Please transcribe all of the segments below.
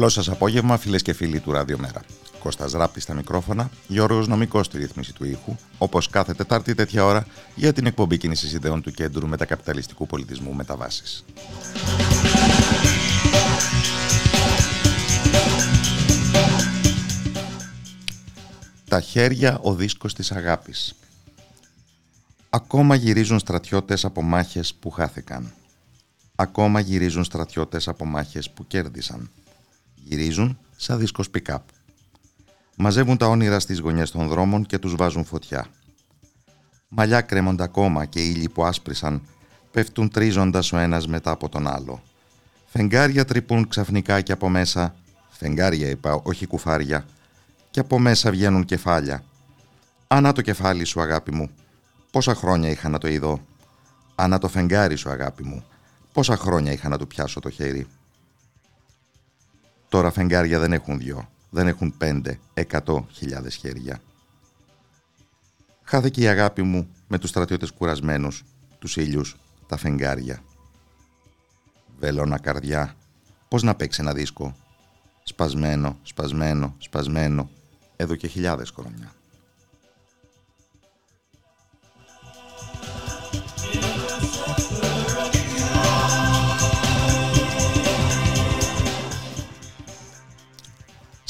Καλό σας απόγευμα, φίλες και φίλοι του Ραδιομέρα. Κώστας Ράπης στα μικρόφωνα, Γιώργος Νομικός στη ρύθμιση του ήχου, όπως κάθε Τετάρτη τέτοια ώρα για την εκπομπή κίνησης ιδεών του Κέντρου Μετακαπιταλιστικού Πολιτισμού Μεταβάσεις. Τα χέρια ο δίσκος της αγάπης. Ακόμα γυρίζουν στρατιώτες από μάχες που χάθηκαν. Ακόμα γυρίζουν στρατιώτες από μάχες που κέρδισαν. Γυρίζουν σαν δίσκος pick-up. Μαζεύουν τα όνειρα στις γωνιές των δρόμων και τους βάζουν φωτιά. Μαλλιά κρέμονται ακόμα και ήλιοι που άσπρισαν πέφτουν τρίζοντας ο ένας μετά από τον άλλο. Φεγγάρια τρυπούν ξαφνικά και από μέσα, φεγγάρια είπα, όχι κουφάρια, και από μέσα βγαίνουν κεφάλια. Ανά το κεφάλι σου αγάπη μου, πόσα χρόνια είχα να το ειδώ. Ανά το φεγγάρι σου αγάπη μου, πόσα χρόνια είχα να του πιάσω το χέρι. Τώρα φεγγάρια δεν έχουν δυο, δεν έχουν πέντε, εκατό χιλιάδες χέρια. Χάθηκε η αγάπη μου με τους στρατιώτες κουρασμένους, τους ήλιους, τα φεγγάρια. Βελώνα καρδιά, πώς να παίξει ένα δίσκο; Σπασμένο, σπασμένο, σπασμένο, εδώ και χιλιάδες χρόνια.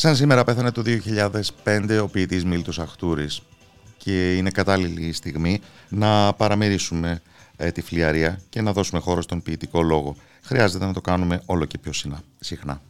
Σαν σήμερα πέθανε το 2005 ο ποιητής Μίλτος Αχτούρης και είναι κατάλληλη η στιγμή να παραμερίσουμε ε, τη φλιαρία και να δώσουμε χώρο στον ποιητικό λόγο. Χρειάζεται να το κάνουμε όλο και πιο συχνά.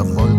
Όχι, δεν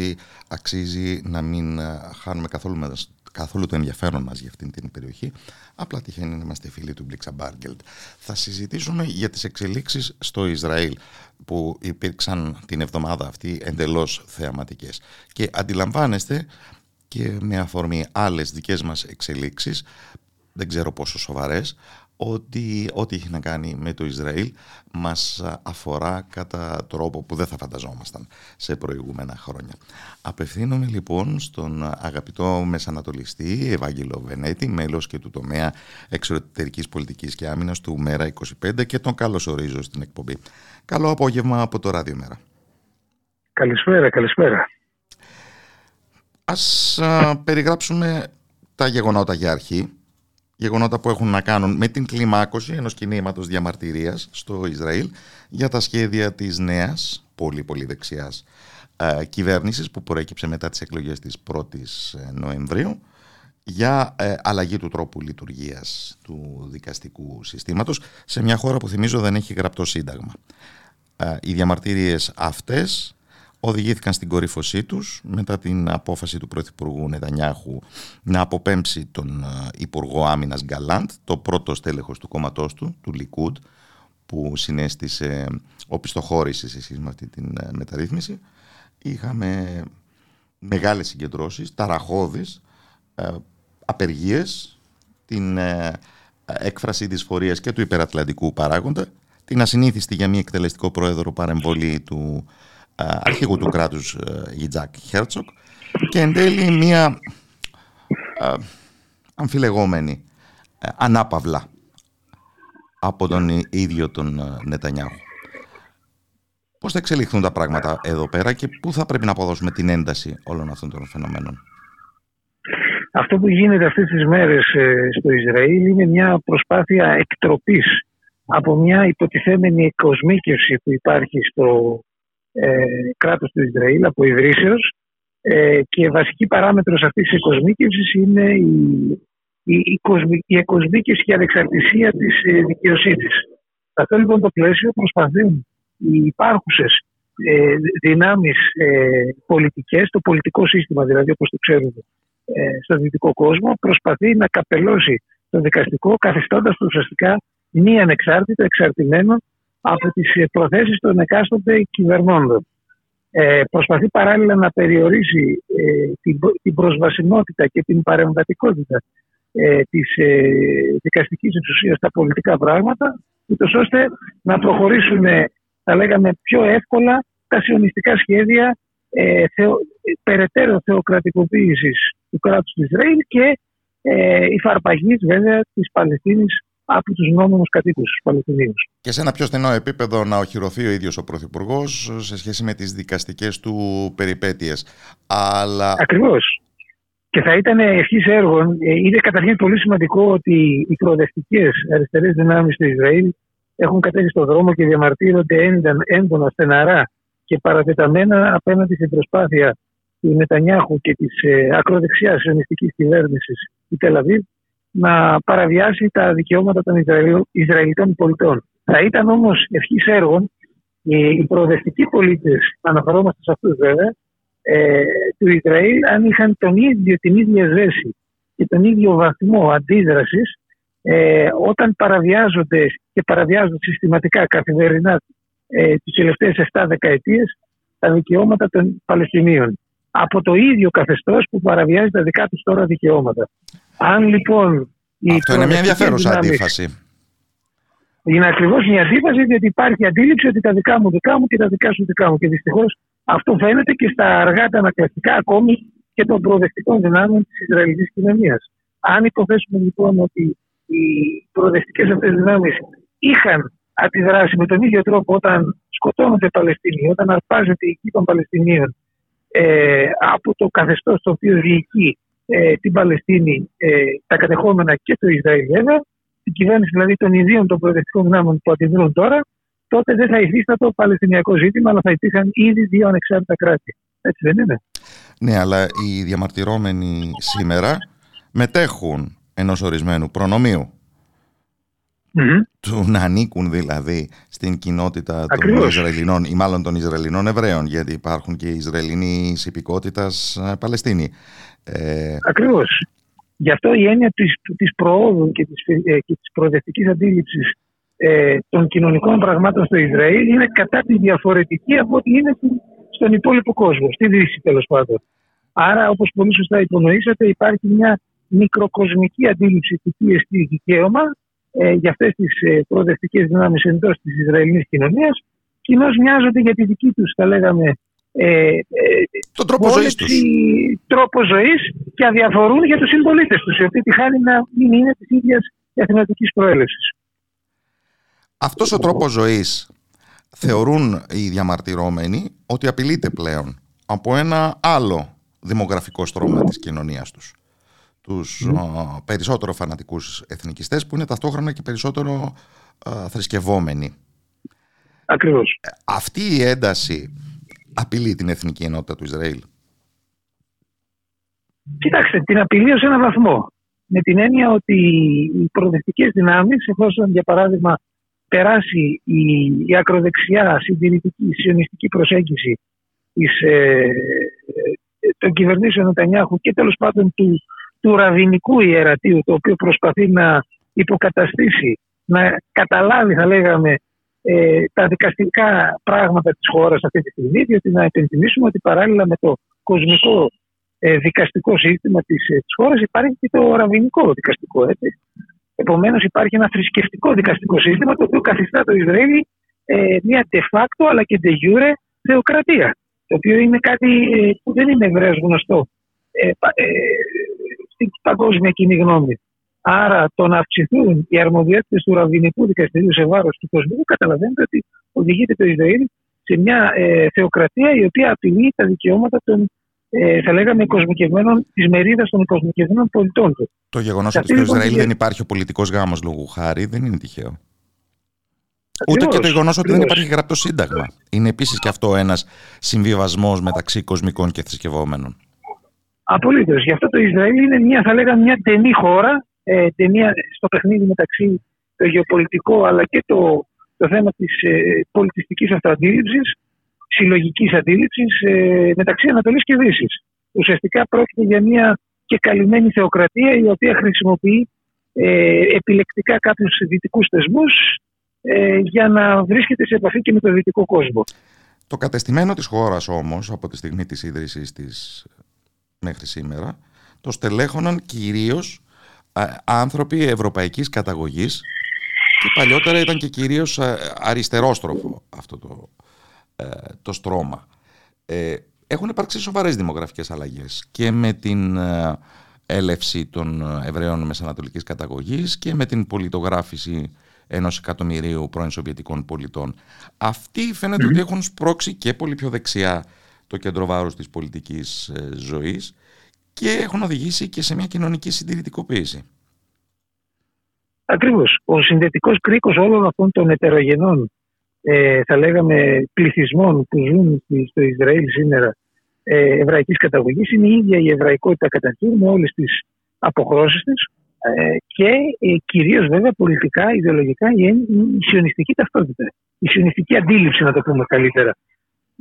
ότι αξίζει να μην ε, χάνουμε καθόλου, καθόλου το ενδιαφέρον μας για αυτήν την περιοχή. Απλά τυχαίνει να είμαστε φίλοι του Μπλίξα Μπάργκελτ. Θα συζητήσουμε για τις εξελίξεις στο Ισραήλ που υπήρξαν την εβδομάδα αυτή εντελώς θεαματικές. Και αντιλαμβάνεστε και με αφορμή άλλες δικές μας εξελίξεις, δεν ξέρω πόσο σοβαρές, ότι ό,τι έχει να κάνει με το Ισραήλ μας αφορά κατά τρόπο που δεν θα φανταζόμασταν σε προηγούμενα χρόνια. Απευθύνομαι λοιπόν στον αγαπητό Μεσανατολιστή Ευάγγελο Βενέτη, μέλος και του τομέα εξωτερικής πολιτικής και άμυνας του ΜΕΡΑ 25 και τον καλώς ορίζω στην εκπομπή. Καλό απόγευμα από το Ράδιο Μέρα. Καλησπέρα, καλησπέρα. Ας α, περιγράψουμε τα γεγονότα για αρχή γεγονότα που έχουν να κάνουν με την κλιμάκωση ενός κινήματος διαμαρτυρίας στο Ισραήλ για τα σχέδια της νέας, πολύ πολύ δεξιάς ε, κυβέρνησης που προέκυψε μετά τις εκλογές της 1ης ε, Νοεμβρίου για ε, αλλαγή του τρόπου λειτουργίας του δικαστικού συστήματος σε μια χώρα που θυμίζω δεν έχει γραπτό σύνταγμα. Ε, οι διαμαρτυρίες αυτές οδηγήθηκαν στην κορύφωσή τους μετά την απόφαση του Πρωθυπουργού Νετανιάχου να αποπέμψει τον ε, Υπουργό Άμυνας Γκαλάντ, το πρώτο στέλεχος του κόμματός του, του Λικούντ, που συνέστησε οπισθοχώρηση σε σχέση με αυτή την ε, μεταρρύθμιση. Είχαμε μεγάλες συγκεντρώσεις, ταραχώδεις, ε, απεργίες, την έκφραση της φορείας και του υπερατλαντικού παράγοντα, την ασυνήθιστη για μη εκτελεστικό πρόεδρο παρεμβολή του αρχηγού του κράτους Γιτζάκ Χέρτσοκ και εν τέλει μία αμφιλεγόμενη ανάπαυλα από τον ίδιο τον Νετανιάχου. Πώς θα εξελιχθούν τα πράγματα εδώ πέρα και πού θα πρέπει να αποδώσουμε την ένταση όλων αυτών των φαινομένων; Αυτό που γίνεται αυτές τις μέρες ε, στο Ισραήλ είναι μια προσπάθεια εκτροπής από μια υποτιθέμενη εκοσμίκευση που υπάρχει στο ε, κράτος του Ισραήλ από ιδρύσεως ε, και βασική παράμετρος αυτής της εκοσμίκευσης είναι η, η, η, η εκοσμίκευση και η ανεξαρτησία της ε, δικαιοσύνης. Σε αυτό λοιπόν το πλαίσιο προσπαθούν οι υπάρχουσες ε, δυνάμεις ε, πολιτικές, το πολιτικό σύστημα δηλαδή όπως το ξέρουμε ε, στον δυτικό κόσμο προσπαθεί να καπελώσει το δικαστικό καθιστώντας το ουσιαστικά μη ανεξάρτητο, εξαρτημένο από τις προθέσεις των εκάστοτε κυβερνώντων. ε, προσπαθεί παράλληλα να περιορίσει ε, την, την προσβασιμότητα και την παρεμβατικότητα ε, της ε, δικαστικής εξουσίας στα πολιτικά πράγματα, ούτως ώστε να προχωρήσουν, θα λέγαμε, πιο εύκολα τα σιωνιστικά σχέδια ε, θεο, περαιτέρω θεοκρατικοποίησης του κράτους του Ισραήλ και ε, η φαρπαγής βέβαια της Παλαιστίνης από τους νόμιμους κατοίκους του Παλαιστινίους. Και σε ένα πιο στενό επίπεδο να οχυρωθεί ο ίδιος ο Πρωθυπουργός σε σχέση με τις δικαστικές του περιπέτειες. Αλλά... Ακριβώς. Και θα ήταν ευχής έργων. Ε, είναι καταρχήν πολύ σημαντικό ότι οι προοδευτικές αριστερές δυνάμεις του Ισραήλ έχουν κατέβει στον δρόμο και διαμαρτύρονται έντονα, στεναρά και παρατεταμένα απέναντι στην προσπάθεια του Νετανιάχου και της ε, ακροδεξιάς ελληνιστική κυβέρνησης του Τελαβίβ να παραβιάσει τα δικαιώματα των Ισραηλιτών πολιτών. Θα ήταν όμως ευχής έργων οι προοδευτικοί πολίτες, αναφερόμαστε σε αυτούς βέβαια, ε, του Ισραήλ, αν είχαν τον ίδιο, την ίδια ζέση και τον ίδιο βαθμό αντίδρασης ε, όταν παραβιάζονται και παραβιάζονται συστηματικά καθημερινά ε, τις τελευταίες 7 δεκαετίες τα δικαιώματα των Παλαιστινίων από το ίδιο καθεστώς που παραβιάζει τα δικά τους τώρα δικαιώματα. Αν λοιπόν... Αυτό είναι μια ενδιαφέρουσα αντίφαση. Είναι ακριβώς μια αντίφαση, διότι υπάρχει αντίληψη ότι τα δικά μου δικά μου και τα δικά σου δικά μου. Και δυστυχώς αυτό φαίνεται και στα αργά τα ανακλαστικά ακόμη και των προοδευτικών δυνάμεων της Ισραηλινής κοινωνίας. Αν υποθέσουμε λοιπόν ότι οι προοδευτικές αυτές δυνάμεις είχαν αντιδράσει με τον ίδιο τρόπο όταν σκοτώνονται Παλαιστίνοι, όταν αρπάζεται η γη των Παλαιστινίων ε, από το καθεστώς το οποίο διοικεί ε, την Παλαιστίνη, ε, τα κατεχόμενα και το Ισραήλ βέβαια, την κυβέρνηση δηλαδή των ιδίων των προοδευτικών δυνάμεων που αντιδρούν τώρα, τότε δεν θα υφίστατο το Παλαιστινιακό ζήτημα, αλλά θα υπήρχαν ήδη δύο ανεξάρτητα κράτη. Έτσι δεν είναι; Ναι, αλλά οι διαμαρτυρόμενοι σήμερα μετέχουν ενός ορισμένου προνομίου. Mm-hmm. Του να ανήκουν δηλαδή στην κοινότητα των Ισραηλινών ή μάλλον των Ισραηλινών Εβραίων, γιατί υπάρχουν και οι Ισραηλινοί υπηκότητας ε, Παλαιστίνη. Ε... Ακριβώς. Γι' αυτό η έννοια της, της προόδου και της, ε, και της προοδευτικής αντίληψης ε, των κοινωνικών πραγμάτων στο Ισραήλ είναι κατά τη διαφορετική από ό,τι είναι στον υπόλοιπο κόσμο, στη Δύση τέλος πάντων. Άρα, όπως πολύ σωστά υπονοήσατε, υπάρχει μια μικροκοσμική αντίληψη του τι εστί δικαίωμα ε, για αυτές τις ε, προοδευτικές δυνάμεις εντός της Ισραηλινής κοινωνίας. Κοινώ μοιάζονται για τη δική τους, θα λέγαμε, ε, ε, τον τρόπο ζωής τους. τρόπο ζωής και αδιαφορούν για τους συμπολίτες τους, οι οποίοι τη χάνει να μην είναι της ίδιας εθνοτικής προέλευσης. Αυτός ο τρόπος ζωής θεωρούν οι διαμαρτυρόμενοι ότι απειλείται πλέον από ένα άλλο δημογραφικό στρώμα της κοινωνίας τους. Τους περισσότερο φανατικούς εθνικιστές που είναι ταυτόχρονα και περισσότερο θρησκευόμενοι. Ακριβώς. Ε, αυτή η ένταση απειλεί την εθνική ενότητα του Ισραήλ; Κοιτάξτε, την απειλεί ως ένα βαθμό. Με την έννοια ότι οι προοδευτικές δυνάμεις, εφόσον για παράδειγμα περάσει η, η ακροδεξιά συντηρητική σιωνιστική προσέγγιση της, ε, ε, των κυβερνήσεων Νετανιάχου και τέλος πάντων του, του ραβινικού ιερατείου το οποίο προσπαθεί να υποκαταστήσει, να καταλάβει θα λέγαμε ε, τα δικαστικά πράγματα της χώρας αυτή τη στιγμή διότι να επενθυμίσουμε ότι παράλληλα με το κοσμικό ε, δικαστικό σύστημα της, ε, της χώρας υπάρχει και το ραβινικό δικαστικό έτσι. Επομένως, υπάρχει ένα θρησκευτικό δικαστικό σύστημα το οποίο καθιστά το Ισραήλ ε, μια de facto αλλά και de jure θεοκρατία. Το οποίο είναι κάτι ε, που δεν είναι ευρέω γνωστό ε, ε, στην παγκόσμια κοινή γνώμη. Άρα το να αυξηθούν οι αρμοδιότητες του ραβινικού δικαστηρίου σε βάρος του κοσμικού, καταλαβαίνετε ότι οδηγείται το Ισραήλ σε μια ε, θεοκρατία η οποία απειλεί τα δικαιώματα των ε, θα λέγαμε, κοσμικευμένων, της μερίδας των κοσμικευμένων πολιτών του. Το γεγονός ότι στο Ισραήλ δεν υπάρχει ο πολιτικός γάμος λόγου χάρη δεν είναι τυχαίο. Ούτε και το γεγονός ότι δεν υπάρχει γραπτό σύνταγμα. Είναι επίσης και αυτό ένας συμβιβασμός μεταξύ κοσμικών και θρησκευόμενων. Απολύτως. Γι' αυτό το Ισραήλ είναι μια, θα λέγαμε, μια ταινή χώρα, ε, ταινία στο παιχνίδι μεταξύ το γεωπολιτικό αλλά και το, το θέμα της ε, πολιτιστικής αυτοαντίληψη συλλογικής αντίληψης ε, μεταξύ Ανατολής και Δύσης. Ουσιαστικά πρόκειται για μια και καλυμμένη θεοκρατία η οποία χρησιμοποιεί ε, επιλεκτικά κάποιους δυτικούς θεσμούς ε, για να βρίσκεται σε επαφή και με τον δυτικό κόσμο. Το κατεστημένο της χώρας όμως από τη στιγμή της ίδρυσης της μέχρι σήμερα το στελέχωναν κυρίως άνθρωποι ευρωπαϊκής καταγωγής και παλιότερα ήταν και κυρίως αριστερόστροφο αυτό το, ε, το στρώμα. Ε, έχουν υπάρξει σοβαρές δημογραφικές αλλαγές και με την ε, έλευση των Εβραίων Μεσανατολικής καταγωγής και με την πολιτογράφηση ενός εκατομμυρίου πρώην Σοβιετικών πολιτών. Αυτοί ότι έχουν σπρώξει και πολύ πιο δεξιά το κέντρο βάρους της πολιτικής ζωής και έχουν οδηγήσει και σε μια κοινωνική συντηρητικοποίηση. Ακριβώς. Ο συνδετικός κρίκος όλων αυτών των ετερογενών ε, θα λέγαμε πληθυσμών που ζουν στο Ισραήλ σήμερα ε, εβραϊκής καταγωγής είναι η ίδια η εβραϊκότητα κατά με όλες τις αποχρώσεις της ε, και ε, κυρίως βέβαια πολιτικά, ιδεολογικά η, η σιωνιστική ταυτότητα, η σιωνιστική αντίληψη να το πούμε καλύτερα.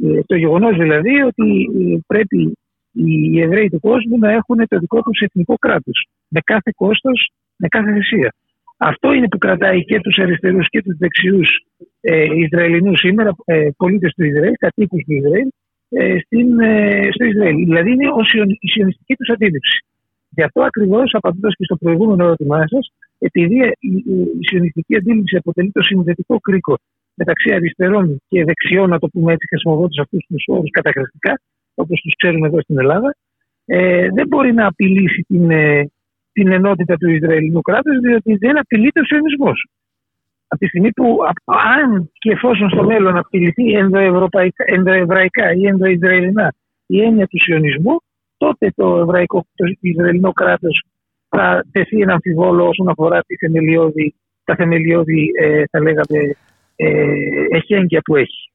Ε, το γεγονός δηλαδή ότι ε, πρέπει οι Εβραίοι του κόσμου να έχουν το δικό τους εθνικό κράτος. Με κάθε κόστος, με κάθε θυσία. Αυτό είναι που κρατάει και τους αριστερούς και τους δεξιούς ε, Ισραηλινούς σήμερα, ε, πολίτες του Ισραήλ, κατοίκους του Ισραήλ, ε, στην, ε, στο Ισραήλ. Δηλαδή είναι η σιωνιστική τους αντίληψη. Γι' αυτό ακριβώς, απαντώντας και στο προηγούμενο ερώτημά σας, επειδή η, η σιωνιστική αντίληψη αποτελεί το συνδετικό κρίκο μεταξύ αριστερών και δεξιών, να το πούμε έτσι, χρησιμοποιώντας αυτούς τους όρους καταχρηστικά, όπως τους ξέρουμε εδώ στην Ελλάδα, ε, δεν μπορεί να απειλήσει την, ε, την ενότητα του Ισραηλινού κράτους, διότι δεν απειλείται ο σιωνισμός. Από τη στιγμή που, αν και εφόσον στο μέλλον απειληθεί ενδοεβραϊκά ή ενδοϊσραηλινά η έννοια του σιωνισμού, τότε το, ευραϊκό, το Ισραηλινό κράτος θα τεθεί ένα αμφιβόλο όσον αφορά τη θεμελιώδη, τα θεμελιώδη, ε, θα λέγαμε, ε, εχέγγυα που έχει.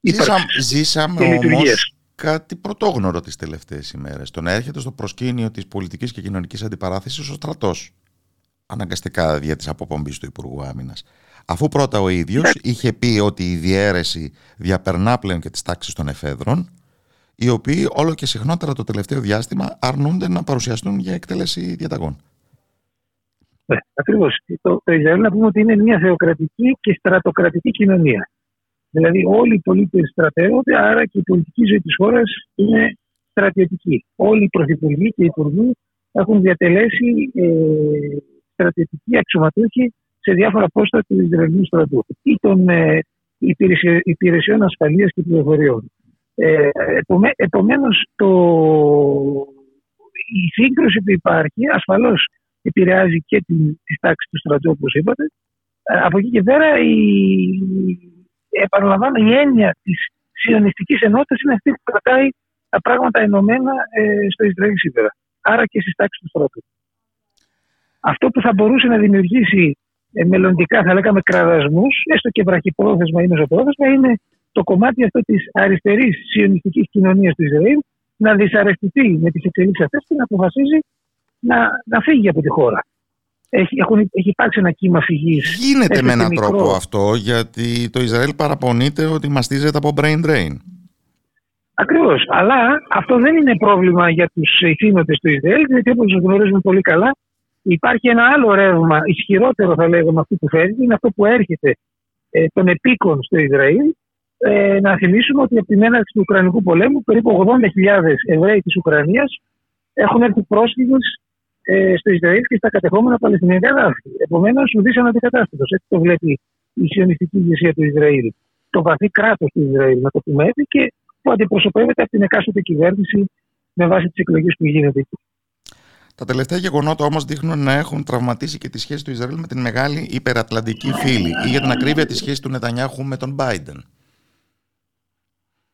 Ζήσαμε, ζήσαμε όμως κάτι πρωτόγνωρο τις τελευταίες ημέρες. Το να έρχεται στο προσκήνιο της πολιτικής και κοινωνικής αντιπαράθεσης ο στρατός. Αναγκαστικά δια της αποπομπής του Υπουργού Άμυνας. Αφού πρώτα ο ίδιος ναι. είχε πει ότι η διαίρεση διαπερνά πλέον και τις τάξεις των εφέδρων, οι οποίοι όλο και συχνότερα το τελευταίο διάστημα αρνούνται να παρουσιαστούν για εκτέλεση διαταγών. Ναι, ακριβώς. Το, το Ισραήλ να πούμε ότι είναι μια θεοκρατική και στρατοκρατική κοινωνία. Δηλαδή όλοι οι πολίτες στρατεύονται, άρα και η πολιτική ζωή της χώρας είναι στρατιωτική. Όλοι οι πρωθυπουργοί και οι υπουργοί έχουν διατελέσει ε, στρατιωτικοί αξιωματούχοι σε διάφορα πόστα του Ισραηλινού στρατού ή των ε, υπηρεσιών ασφαλείας και πληροφοριών. Ε, Επομένως, η σύγκρουση που υπάρχει ασφαλώς επηρεάζει και τις τάξεις του στρατού, όπως είπατε. Ε, από εκεί και πέρα, η, επαναλαμβάνω, η έννοια της σιωνιστικής ενότητας είναι αυτή που κρατάει τα πράγματα ενωμένα ε, στο Ισραήλ σήμερα. Άρα και στις τάξεις του στρατού. Αυτό που θα μπορούσε να δημιουργήσει ε, μελλοντικά, θα λέγαμε, κραδασμούς, έστω και βραχυπρόθεσμα ή μεσοπρόθεσμα, είναι το κομμάτι αυτό της αριστερής σιωνιστικής κοινωνίας του Ισραήλ να δυσαρεστηθεί με τις εξελίξεις αυτές και να αποφασίζει να, να φύγει από τη χώρα έχει, έχουν, έχει υπάρξει ένα κύμα φυγής. Γίνεται με έναν τρόπο αυτό, γιατί το Ισραήλ παραπονείται ότι μαστίζεται από brain drain. Ακριβώς. Αλλά αυτό δεν είναι πρόβλημα για τους ηθήνοντες του Ισραήλ, γιατί όπως γνωρίζουμε πολύ καλά, υπάρχει ένα άλλο ρεύμα, ισχυρότερο θα λέγαμε αυτό που φέρνει, είναι αυτό που έρχεται ε, των επίκων στο Ισραήλ. Ε, να θυμίσουμε ότι από την έναρξη του Ουκρανικού πολέμου, περίπου 80.000 Εβραίοι της Ουκρανίας έχουν έρθει πρόσφυγες ε, στο Ισραήλ και στα κατεχόμενα Παλαιστινιακά δάφη. Επομένως, ουδή αναντικατάστατος. Έτσι το βλέπει η σιωνιστική ηγεσία του Ισραήλ. Το βαθύ κράτος του Ισραήλ, να το πούμε έτσι, και που αντιπροσωπεύεται από την εκάστοτε κυβέρνηση με βάση τις εκλογές που γίνεται εκεί. Τα τελευταία γεγονότα όμως δείχνουν να έχουν τραυματίσει και τη σχέση του Ισραήλ με την μεγάλη υπερατλαντική φίλη ή για την ακρίβεια τη σχέση του Νετανιάχου με τον Biden.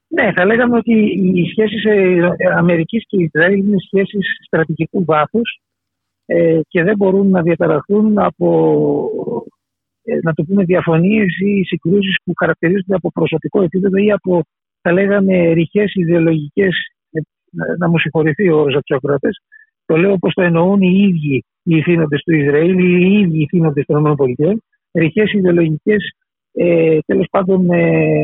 Ναι, θα λέγαμε ότι οι σχέσεις Αμερικής και Ισραήλ είναι σχέσεις στρατηγικού βάθους ε, και δεν μπορούν να διαταραχθούν από ε, να το πούμε διαφωνίες ή συγκρούσεις που χαρακτηρίζονται από προσωπικό επίπεδο ή από θα λέγαμε ρηχές ιδεολογικές ε, να μου συγχωρηθεί ο όρος από το λέω όπως το εννοούν οι ίδιοι οι ηθήνοντες του Ισραήλ ή οι ίδιοι οι ηθήνοντες των ΗΠΑ ρηχές ιδεολογικές ε, τέλος πάντων ε,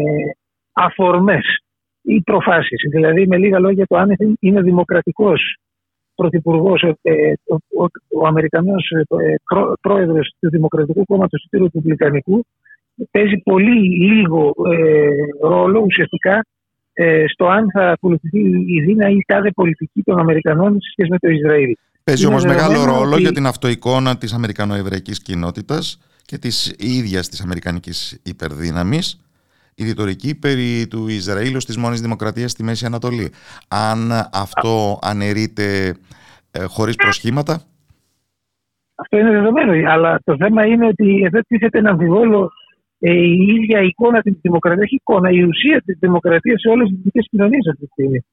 αφορμές ή προφάσεις. Δηλαδή με λίγα λόγια το αν είναι δημοκρατικός πρωθυπουργός, ε, ε, ο, ο, ο Αμερικανός ε, πρόεδρος του Δημοκρατικού Κόμματος του Ρεπουμπλικανικού παίζει πολύ λίγο ε, ρόλο ουσιαστικά ε, στο αν θα ακολουθηθεί η δύναμη ή η τάδε πολιτική των Αμερικανών σε σχέση με το Ισραήλ. Παίζει όμως μεγάλο ρόλο ότι... για την αυτοεικόνα της Αμερικανοεβραϊκής κοινότητας και της ίδιας της Αμερικανικής υπερδύναμης η ρητορική περί του Ισραήλ ως της μόνης δημοκρατίας στη Μέση Ανατολή. Αν αυτό αναιρείται ε, χωρίς προσχήματα; Αυτό είναι δεδομένο, αλλά το θέμα είναι ότι εδώ τίθεται ένα αμφιβόλο ε, η ίδια εικόνα της δημοκρατίας, η εικόνα, η ουσία της δημοκρατίας σε όλες τις δυτικές κοινωνίες αυτή τη στιγμή.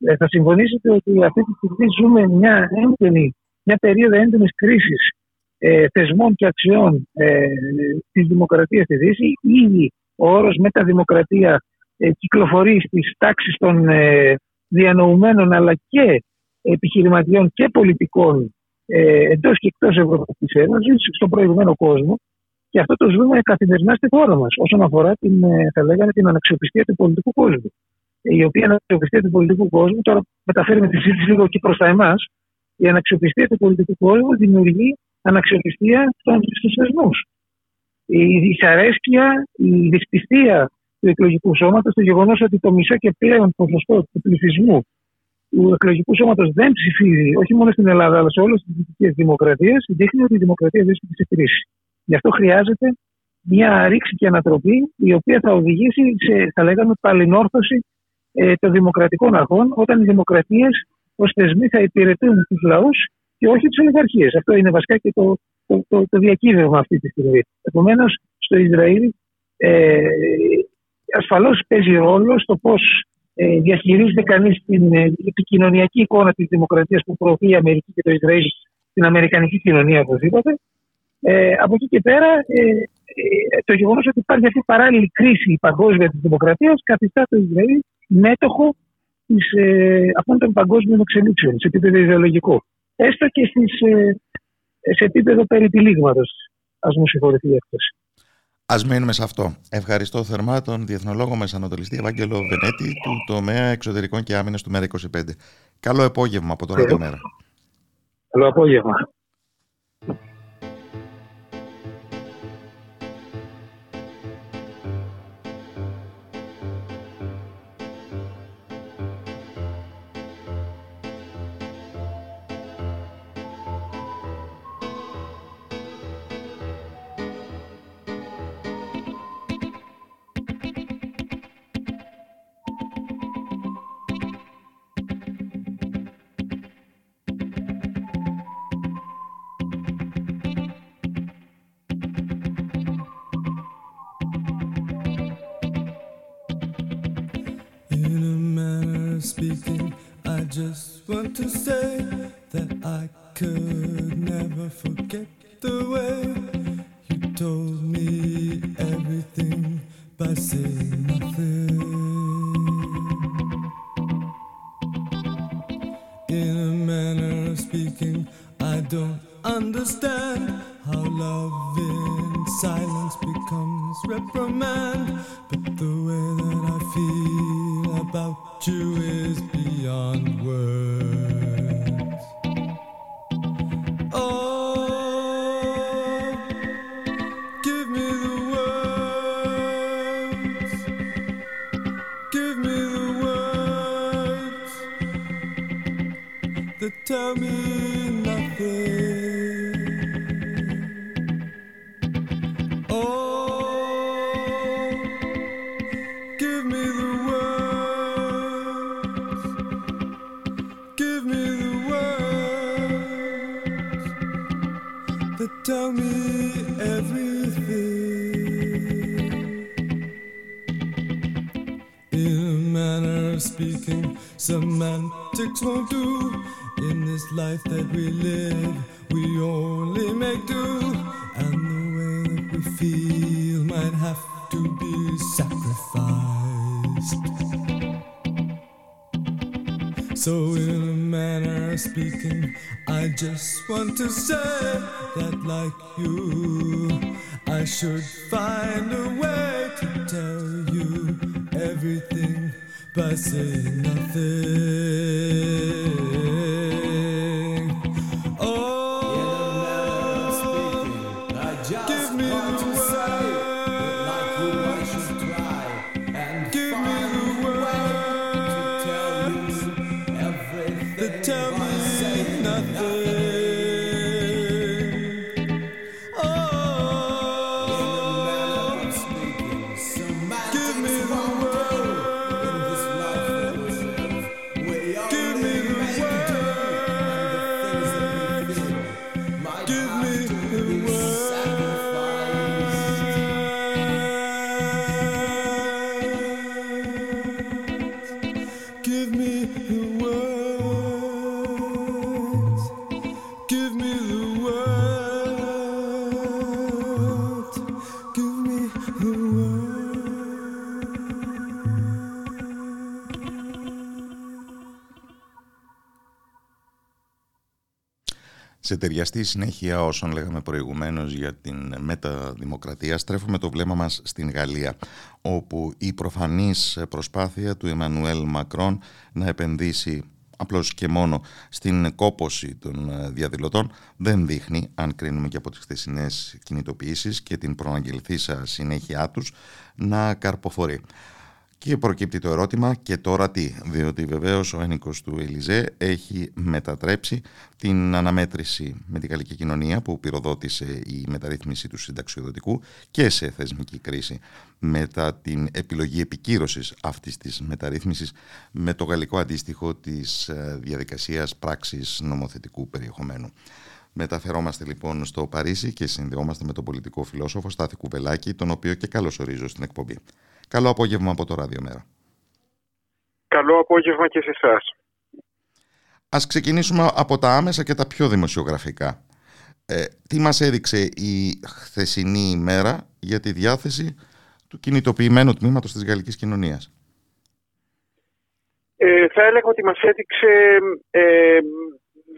Ε, θα συμφωνήσετε ότι αυτή τη στιγμή ζούμε μια έντονη, μια περίοδο έντονης κρίσης ε, θεσμών και αξιών ε, της δημοκρατίας στη Δύση. Ήδη ο όρος μεταδημοκρατία ε, κυκλοφορεί στις τάξεις των ε, διανοουμένων αλλά και επιχειρηματιών και πολιτικών ε, εντός και εκτός Ευρωπαϊκής Ένωσης, στον προηγούμενο κόσμο. Και αυτό το ζούμε καθημερινά στη χώρα μας, όσον αφορά την, ε, θα λέγαμε, την αναξιοπιστία του πολιτικού κόσμου. Η οποία αναξιοπιστία του πολιτικού κόσμου, τώρα μεταφέρουμε τη συζήτηση λίγο και προς τα εμάς, η αναξιοπιστία του πολιτικού κόσμου δημιουργεί αναξιοπιστία στους θεσμούς η δυσαρέσκεια, η δυσπιστία του εκλογικού σώματος, το γεγονός ότι το μισό και πλέον ποσοστό του πληθυσμού του εκλογικού σώματος δεν ψηφίζει, όχι μόνο στην Ελλάδα, αλλά σε όλες τις δυτικές δημοκρατίες, δείχνει ότι η δημοκρατία βρίσκεται σε κρίση. Γι' αυτό χρειάζεται μια ρήξη και ανατροπή, η οποία θα οδηγήσει σε, θα λέγαμε, παλινόρθωση ε, των δημοκρατικών αρχών, όταν οι δημοκρατίες ως θεσμοί θα υπηρετούν τους λαούς και όχι τις ολιγαρχίες. Αυτό είναι βασικά και το, το, το, το διακύβευμα αυτή τη στιγμή. Επομένως, στο Ισραήλ ε, ασφαλώς παίζει ρόλο στο πώς ε, διαχειρίζεται κανείς την ε, επικοινωνιακή εικόνα της δημοκρατίας που προωθεί η Αμερική και το Ισραήλ στην Αμερικανική κοινωνία, οπωσδήποτε. Ε, από εκεί και πέρα, ε, ε, το γεγονός ότι υπάρχει αυτή η παράλληλη κρίση παγκόσμια της δημοκρατίας καθιστά το Ισραήλ μέτοχο της, ε, αυτών των παγκόσμιων εξελίξεων σε επίπεδο ιδεολογικό. Έστω και στις, ε, σε επίπεδο περιτυλίγματος, ας μου συγχωρηθεί η έκθεση. Α μείνουμε σε αυτό. Ευχαριστώ θερμά τον Διεθνολόγο Μεσανατολιστή Ευάγγελο Βενέτη του τομέα εξωτερικών και άμυνας του ΜΕΡΑ25. Καλό απόγευμα από τώρα και μέρα. Καλό απόγευμα. To say that, like you, I should find a way to tell you everything by saying nothing. Σε ταιριαστή συνέχεια όσων λέγαμε προηγουμένως για την μεταδημοκρατία στρέφουμε το βλέμμα μας στην Γαλλία όπου η προφανής προσπάθεια του Εμμανουέλ Μακρόν να επενδύσει απλώς και μόνο στην κόποση των διαδηλωτών δεν δείχνει, αν κρίνουμε και από τις χθεσινές κινητοποιήσεις και την προαγγελθήσα συνέχειά τους, να καρποφορεί. Και προκύπτει το ερώτημα και τώρα τι, διότι βεβαίως ο ένικος του Ελιζέ έχει μετατρέψει την αναμέτρηση με την γαλλική κοινωνία που πυροδότησε η μεταρρύθμιση του συνταξιοδοτικού και σε θεσμική κρίση μετά την επιλογή επικύρωσης αυτής της μεταρρύθμισης με το γαλλικό αντίστοιχο της ε, διαδικασίας πράξης νομοθετικού περιεχομένου. Μεταφερόμαστε λοιπόν στο Παρίσι και συνδεόμαστε με τον πολιτικό φιλόσοφο Στάθη Κουβελάκη, τον οποίο και καλωσορίζω στην εκπομπή. Καλό απόγευμα από το Ράδιο Μέρα. Καλό απόγευμα και σε εσάς. Ας ξεκινήσουμε από τα άμεσα και τα πιο δημοσιογραφικά. Ε, τι μας έδειξε η χθεσινή ημέρα για τη διάθεση του κινητοποιημένου τμήματος της γαλλικής κοινωνίας; Ε, θα έλεγα ότι μας έδειξε ε,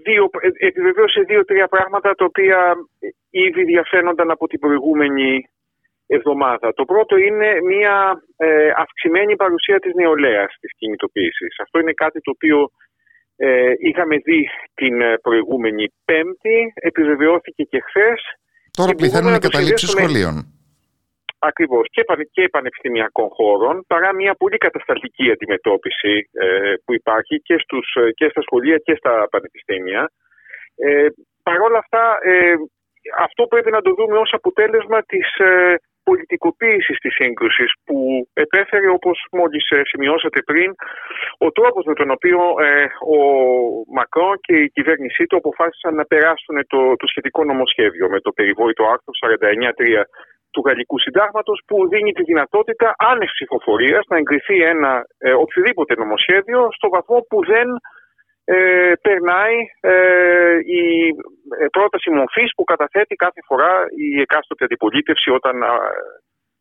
δύο, ε, επιβεβαίωσε δύο-τρία πράγματα τα οποία ήδη διαφαίνονταν από την προηγούμενη εβδομάδα. Το πρώτο είναι μια ε, αυξημένη παρουσία της νεολαίας της κινητοποίησης. Αυτό είναι κάτι το οποίο ε, είχαμε δει την ε, προηγούμενη Πέμπτη, επιβεβαιώθηκε και χθες. Τώρα πληθαίνουν οι καταλήψεις σχολείων. Ακριβώς και, και πανεπιστημιακών χώρων παρά μια πολύ κατασταλτική αντιμετώπιση ε, που υπάρχει και, στους, και στα σχολεία και στα πανεπιστήμια. Ε, Παρ' όλα αυτά αυτό πρέπει να το δούμε ως αποτέλεσμα της πολιτικοποίησης της σύγκρουσης που επέφερε όπως μόλις ε, σημειώσατε πριν ο τρόπος με τον οποίο ε, ο Μακρόν και η κυβέρνησή του αποφάσισαν να περάσουν το, το σχετικό νομοσχέδιο με το περιβόητο άρθρο 49.3 του Γαλλικού Συντάγματος που δίνει τη δυνατότητα άνευ ψηφοφορίας να εγκριθεί ένα ε, οποιοδήποτε νομοσχέδιο στο βαθμό που δεν ε, περνάει ε, η ε, πρόταση μορφής που καταθέτει κάθε φορά η εκάστοτε αντιπολίτευση όταν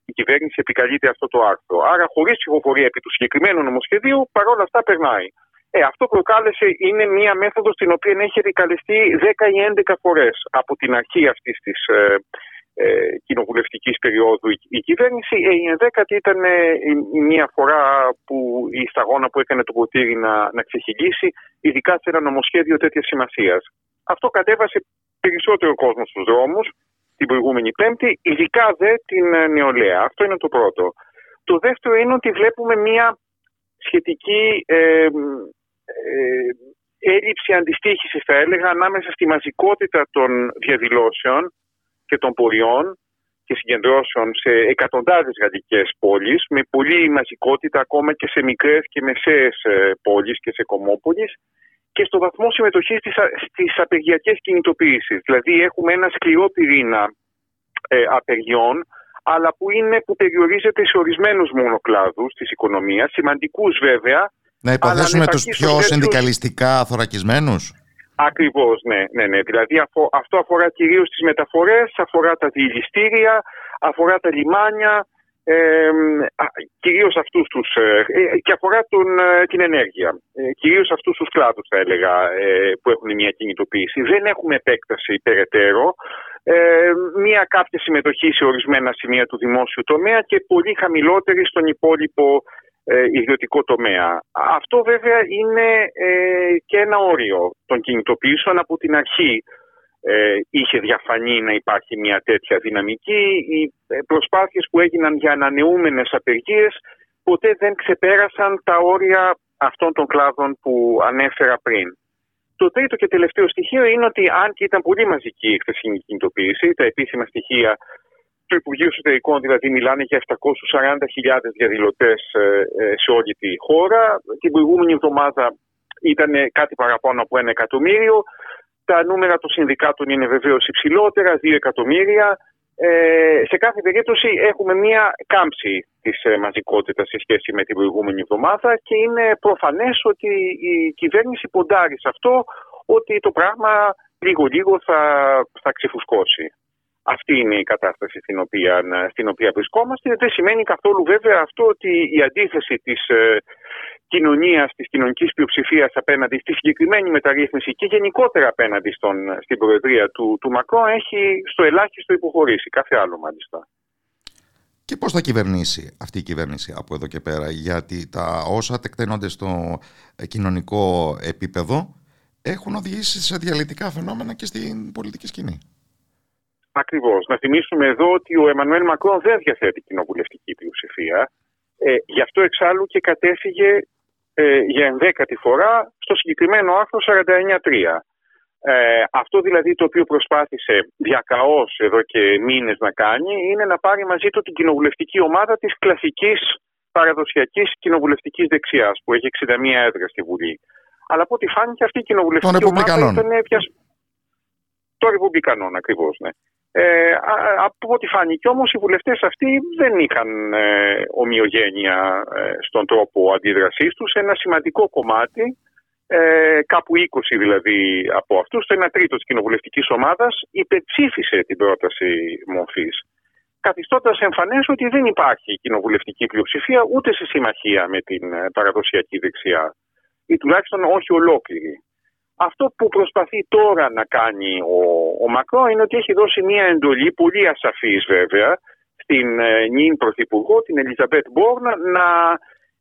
η κυβέρνηση επικαλείται αυτό το άρθρο. Άρα, χωρίς ψηφοφορία επί του συγκεκριμένου νομοσχεδίου, παρόλα αυτά περνάει. Ε, αυτό προκάλεσε είναι μία μέθοδος την οποία έχει επικαλεστεί 10 ή 11 φορές από την αρχή αυτής της ε, ε, κοινοβουλευτικής περίοδου η κυβέρνηση. Ε, η ενδέκατη ήταν ε, η μία φορά που η σταγόνα που έκανε το ποτήρι να, να ξεχυλήσει, ειδικά σε ένα νομοσχέδιο τέτοιας σημασίας. Αυτό κατέβασε περισσότερο κόσμο στους δρόμους την προηγούμενη Πέμπτη, ειδικά δε την νεολαία. Αυτό είναι το πρώτο. Το δεύτερο είναι ότι βλέπουμε μία σχετική ε, ε, έλλειψη αντιστοίχησης θα έλεγα ανάμεσα στη μαζικότητα των διαδηλώσεων και των πορειών και συγκεντρώσεων σε εκατοντάδες γαλλικές πόλεις με πολλή μαζικότητα ακόμα και σε μικρές και μεσαίες ε, πόλεις και σε κομμόπολεις και στο βαθμό συμμετοχής στις, στις απεργιακές κινητοποίησεις. Δηλαδή έχουμε ένα σκληρό πυρήνα ε, απεργιών αλλά που, είναι, που περιορίζεται σε ορισμένους μονοκλάδους της οικονομίας, σημαντικούς βέβαια. Να υποθέσουμε τους πιο συνδικαλιστικά θωρακισμένους. Ακριβώς, ναι, ναι, ναι. Δηλαδή αυτό αφορά κυρίως τις μεταφορές, αφορά τα διελιστήρια, αφορά τα λιμάνια, ε, κυρίως αυτούς τους, ε, ε, και αφορά τον, ε, την ενέργεια. Ε, κυρίως αυτούς τους κλάδους θα έλεγα που έχουν μια κινητοποίηση. Δεν έχουμε επέκταση περαιτέρω. μια κάποια συμμετοχή σε ορισμένα σημεία του δημόσιου τομέα και πολύ χαμηλότερη στον υπόλοιπο ε, ιδιωτικό τομέα. Αυτό βέβαια είναι ε, και ένα όριο των κινητοποιήσεων από την αρχή. Ε, είχε διαφανεί να υπάρχει μια τέτοια δυναμική. Οι προσπάθειες που έγιναν για ανανεούμενες απεργίες ποτέ δεν ξεπέρασαν τα όρια αυτών των κλάδων που ανέφερα πριν. Το τρίτο και τελευταίο στοιχείο είναι ότι αν και ήταν πολύ μαζική η χθεσινή κινητοποίηση, τα επίσημα στοιχεία του Υπουργείου Εσωτερικών δηλαδή μιλάνε για 740.000 διαδηλωτές σε όλη τη χώρα. Την προηγούμενη εβδομάδα ήταν κάτι παραπάνω από ένα εκατομμύριο. Τα νούμερα των συνδικάτων είναι βεβαίως υψηλότερα, 2 εκατομμύρια. Ε, σε κάθε περίπτωση έχουμε μία κάμψη της ε, μαζικότητας σε σχέση με την προηγούμενη εβδομάδα και είναι προφανές ότι η κυβέρνηση ποντάρει σε αυτό ότι το πράγμα λίγο-λίγο θα, θα ξεφουσκώσει. Αυτή είναι η κατάσταση στην οποία, στην οποία βρισκόμαστε. Δεν σημαίνει καθόλου βέβαια αυτό ότι η αντίθεση της ε, κοινωνίας, της κοινωνικής πλειοψηφίας απέναντι στη συγκεκριμένη μεταρρύθμιση και γενικότερα απέναντι στον, στην Προεδρία του, του Μακρό έχει στο ελάχιστο υποχωρήσει. Κάθε άλλο μάλιστα. Και πώς θα κυβερνήσει αυτή η κυβέρνηση από εδώ και πέρα, γιατί τα όσα τεκταίνονται στο κοινωνικό επίπεδο έχουν οδηγήσει σε διαλυτικά φαινόμενα και στην πολιτική σκηνή. Ακριβώς. Να θυμίσουμε εδώ ότι ο Εμμανουέλ Μακρόν δεν διαθέτει κοινοβουλευτική πλειοψηφία. Ε, γι' αυτό εξάλλου και κατέφυγε ε, για ενδέκατη φορά στο συγκεκριμένο άρθρο 49.3. Ε, αυτό δηλαδή το οποίο προσπάθησε διακαώς εδώ και μήνες να κάνει είναι να πάρει μαζί του την κοινοβουλευτική ομάδα της κλασικής παραδοσιακής κοινοβουλευτικής δεξιάς που έχει 61 έδρα στη Βουλή. Αλλά από ό,τι φάνηκε αυτή η κοινοβουλευτική ομάδα ήταν πια... Των Ρεπουμπλικανών ακριβώς, ναι. Ε, από ό,τι φάνηκε όμως οι βουλευτές αυτοί δεν είχαν ε, ομοιογένεια ε, στον τρόπο αντίδρασής τους. Ένα σημαντικό κομμάτι, ε, κάπου 20 δηλαδή από αυτούς, το 1 τρίτο της κοινοβουλευτικής ομάδας, υπεψήφισε την πρόταση μορφής. Καθιστώντας εμφανές ότι δεν υπάρχει κοινοβουλευτική πλειοψηφία ούτε σε συμμαχία με την ε, παραδοσιακή δεξιά ή τουλάχιστον όχι ολόκληρη. Αυτό που προσπαθεί τώρα να κάνει ο, ο Μακρό είναι ότι έχει δώσει μια εντολή, πολύ ασαφής βέβαια, στην ε, νυν Πρωθυπουργό, την Ελιζαμπέτ Μπόρνα, να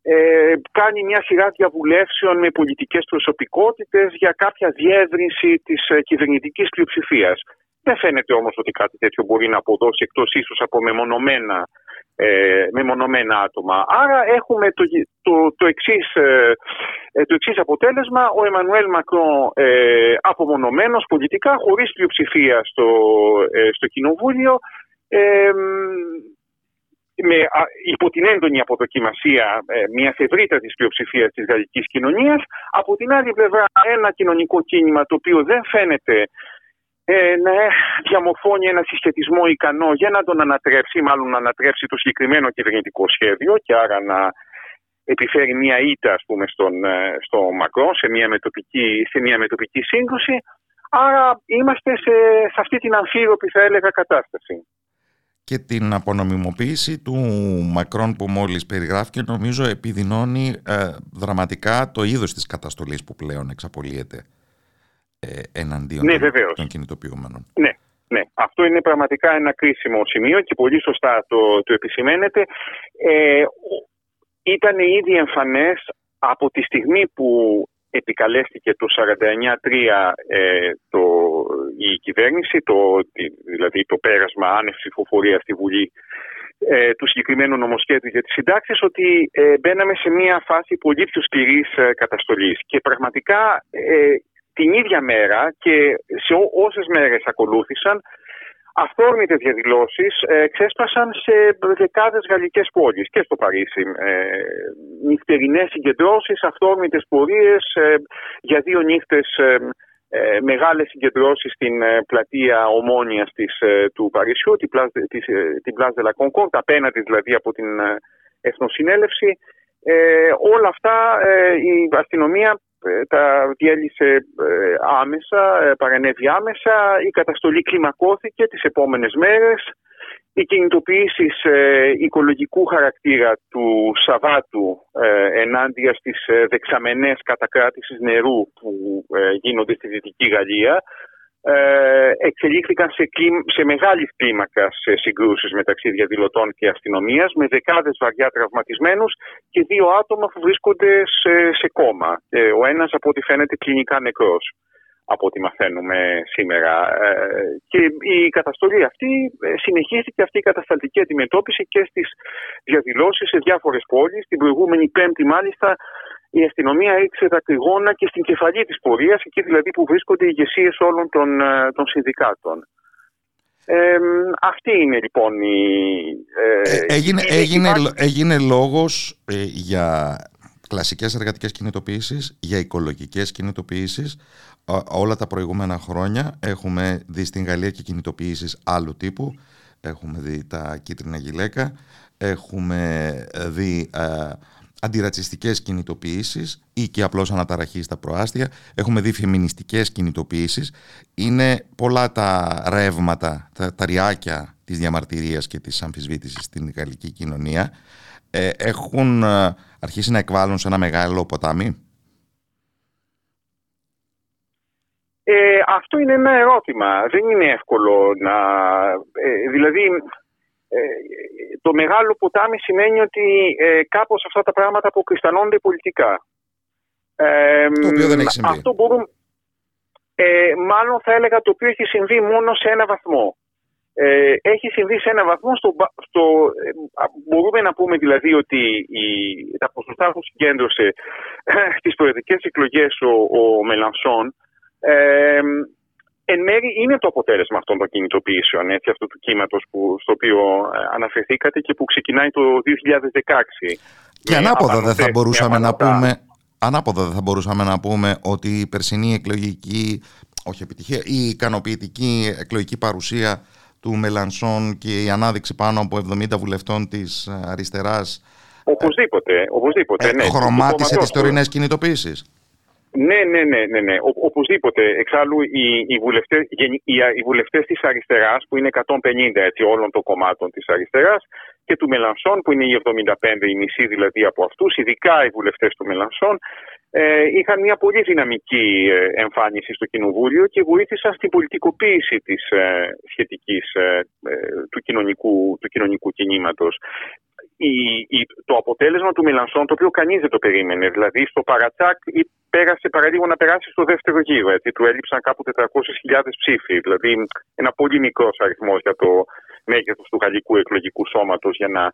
ε, κάνει μια σειρά διαβουλεύσεων με πολιτικές προσωπικότητες για κάποια διεύρυνση της ε, κυβερνητικής πλειοψηφίας. Δεν φαίνεται όμως ότι κάτι τέτοιο μπορεί να αποδώσει εκτός ίσως από μεμονωμένα ε, μεμονωμένα άτομα. Άρα έχουμε το, το, το, εξής, ε, ε, το εξής αποτέλεσμα. Ο Εμμανουέλ Μακρόν ε, απομονωμένος πολιτικά, χωρίς πλειοψηφία στο, ε, στο Κοινοβούλιο, ε, με, υπό την έντονη αποδοκιμασία ε, μιας ευρύτατης πλειοψηφίας της γαλλικής κοινωνίας. Από την άλλη πλευρά, ένα κοινωνικό κίνημα το οποίο δεν φαίνεται ε, να διαμορφώνει ένα συσχετισμό ικανό για να τον ανατρέψει, μάλλον να ανατρέψει το συγκεκριμένο κυβερνητικό σχέδιο και άρα να επιφέρει μια ήττα ας πούμε, στον, ε, στο Μακρό σε μια, μετοπική, σε μια μετοπική σύγκρουση. Άρα είμαστε σε, σε αυτή την αμφίροπη θα έλεγα κατάσταση. Και την απονομιμοποίηση του Μακρόν που μόλις περιγράφηκε νομίζω επιδεινώνει ε, δραματικά το είδος της καταστολής που πλέον εξαπολύεται ε, εναντίον ναι, των κινητοποιούμενων. Ναι, ναι, αυτό είναι πραγματικά ένα κρίσιμο σημείο και πολύ σωστά το, το επισημαίνετε. Ε, ήταν ήδη εμφανές από τη στιγμή που επικαλέστηκε το 49-3 ε, το, η κυβέρνηση, το, δηλαδή το πέρασμα άνευ ψηφοφορίας στη Βουλή ε, του συγκεκριμένου νομοσχέδιου για τις συντάξεις ότι ε, μπαίναμε σε μια φάση πολύ πιο σκληρής ε, καταστολής και πραγματικά ε, την ίδια μέρα και σε όσες μέρες ακολούθησαν αυθόρμητες διαδηλώσεις ε, ξέσπασαν σε δεκάδες γαλλικές πόλεις και στο Παρίσι. Ε, νυχτερινές συγκεντρώσεις, αυθόρμητες πορείες ε, για δύο νύχτες ε, ε, μεγάλες συγκεντρώσεις στην ε, πλατεία ομόνιας της, του Παρισιού, την Place de la Concorde, απέναντι δηλαδή από την Εθνοσυνέλευση. όλα αυτά η αστυνομία ε, τα διέλυσε ε, άμεσα, ε, παρενέβη άμεσα. Η καταστολή κλιμακώθηκε τις επόμενες μέρες. Οι κινητοποιήσεις οικολογικού χαρακτήρα του Σαββάτου ενάντια στις δεξαμενές κατακράτησης νερού που γίνονται στη Δυτική Γαλλία ε, εξελίχθηκαν σε, σε μεγάλη κλίμακα σε συγκρούσεις μεταξύ διαδηλωτών και αστυνομίας με δεκάδες βαριά τραυματισμένους και δύο άτομα που βρίσκονται σε, σε κόμμα. Ε, ο ένας από ό,τι φαίνεται κλινικά νεκρός από ό,τι μαθαίνουμε σήμερα. Ε, και η καταστολή αυτή ε, συνεχίστηκε αυτή η κατασταλτική αντιμετώπιση και στις διαδηλώσεις σε διάφορες πόλεις. Την προηγούμενη πέμπτη μάλιστα η αστυνομία έριξε τα κρυγόνα και στην κεφαλή της πορείας, εκεί δηλαδή που βρίσκονται οι ηγεσίες όλων των, ε, των συνδικάτων. Ε, αυτή είναι λοιπόν η... Ε, έγινε, έγινε, έγινε λόγος ε, για κλασικές εργατικές κινητοποιήσεις, για οικολογικές κινητοποιήσεις. όλα τα προηγούμενα χρόνια έχουμε δει στην Γαλλία και κινητοποιήσεις άλλου τύπου. Έχουμε δει τα κίτρινα γυλαίκα, έχουμε δει αντιρατσιστικές κινητοποιήσεις ή και απλώς αναταραχής στα προάστια. Έχουμε δει φεμινιστικές κινητοποιήσεις. Είναι πολλά τα ρεύματα, τα, τα ριάκια της διαμαρτυρίας και της αμφισβήτησης στην γαλλική κοινωνία. Ε, έχουν ε, αρχίσει να εκβάλλουν σε ένα μεγάλο ποτάμι. Ε, αυτό είναι ένα ερώτημα. Δεν είναι εύκολο να... Ε, δηλαδή, ε, το μεγάλο ποτάμι σημαίνει ότι ε, κάπως αυτά τα πράγματα αποκρισταλώνται πολιτικά. Ε, το οποίο δεν έχει συμβεί. Αυτό μπορούμε, ε, μάλλον θα έλεγα το οποίο έχει συμβεί μόνο σε ένα βαθμό. Ε, έχει συμβεί σε ένα βαθμό στο, στο ε, μπορούμε να πούμε δηλαδή ότι η, τα ποσοστά που συγκέντρωσε στις προεδρικές εκλογές ο, ο Μελανσόν ε, εν μέρει είναι το αποτέλεσμα αυτών των κινητοποιήσεων, έτσι, αυτού του κύματος που, στο οποίο ε, αναφερθήκατε και που ξεκινάει το 2016. Και ανάποδα δεν θα μπορούσαμε να πούμε... Ανάποδα δεν θα μπορούσαμε να πούμε ότι η περσινή εκλογική, όχι επιτυχία, η ικανοποιητική εκλογική παρουσία του Μελανσόν και η ανάδειξη πάνω από 70 βουλευτών της αριστεράς Οπωσδήποτε, οπωσδήποτε, ναι. Χρωμάτισε τις τωρινές κινητοποίησεις. Ναι, ναι, ναι, ναι, ναι. Ο, οπωσδήποτε. Εξάλλου οι, οι, βουλευτές, οι, οι βουλευτές της αριστεράς που είναι 150 έτσι, όλων των κομμάτων της αριστεράς και του Μελανσόν που είναι οι 75, η μισή δηλαδή από αυτούς, ειδικά οι βουλευτές του Μελανσόν, ε, είχαν μια πολύ δυναμική ε, εμφάνιση στο Κοινοβούλιο και βοήθησαν στην πολιτικοποίηση της ε, σχετικής ε, ε, του, κοινωνικού, του κοινωνικού κινήματος η, η, το αποτέλεσμα του Μιλανσόν, το οποίο κανείς δεν το περίμενε. Δηλαδή, στο Παρατσάκ πέρασε παραλίγο να περάσει στο δεύτερο γύρο. Έτσι, του έλειψαν κάπου 400.000 ψήφοι. Δηλαδή, ένα πολύ μικρός αριθμός για το μέγεθος του γαλλικού εκλογικού σώματος για να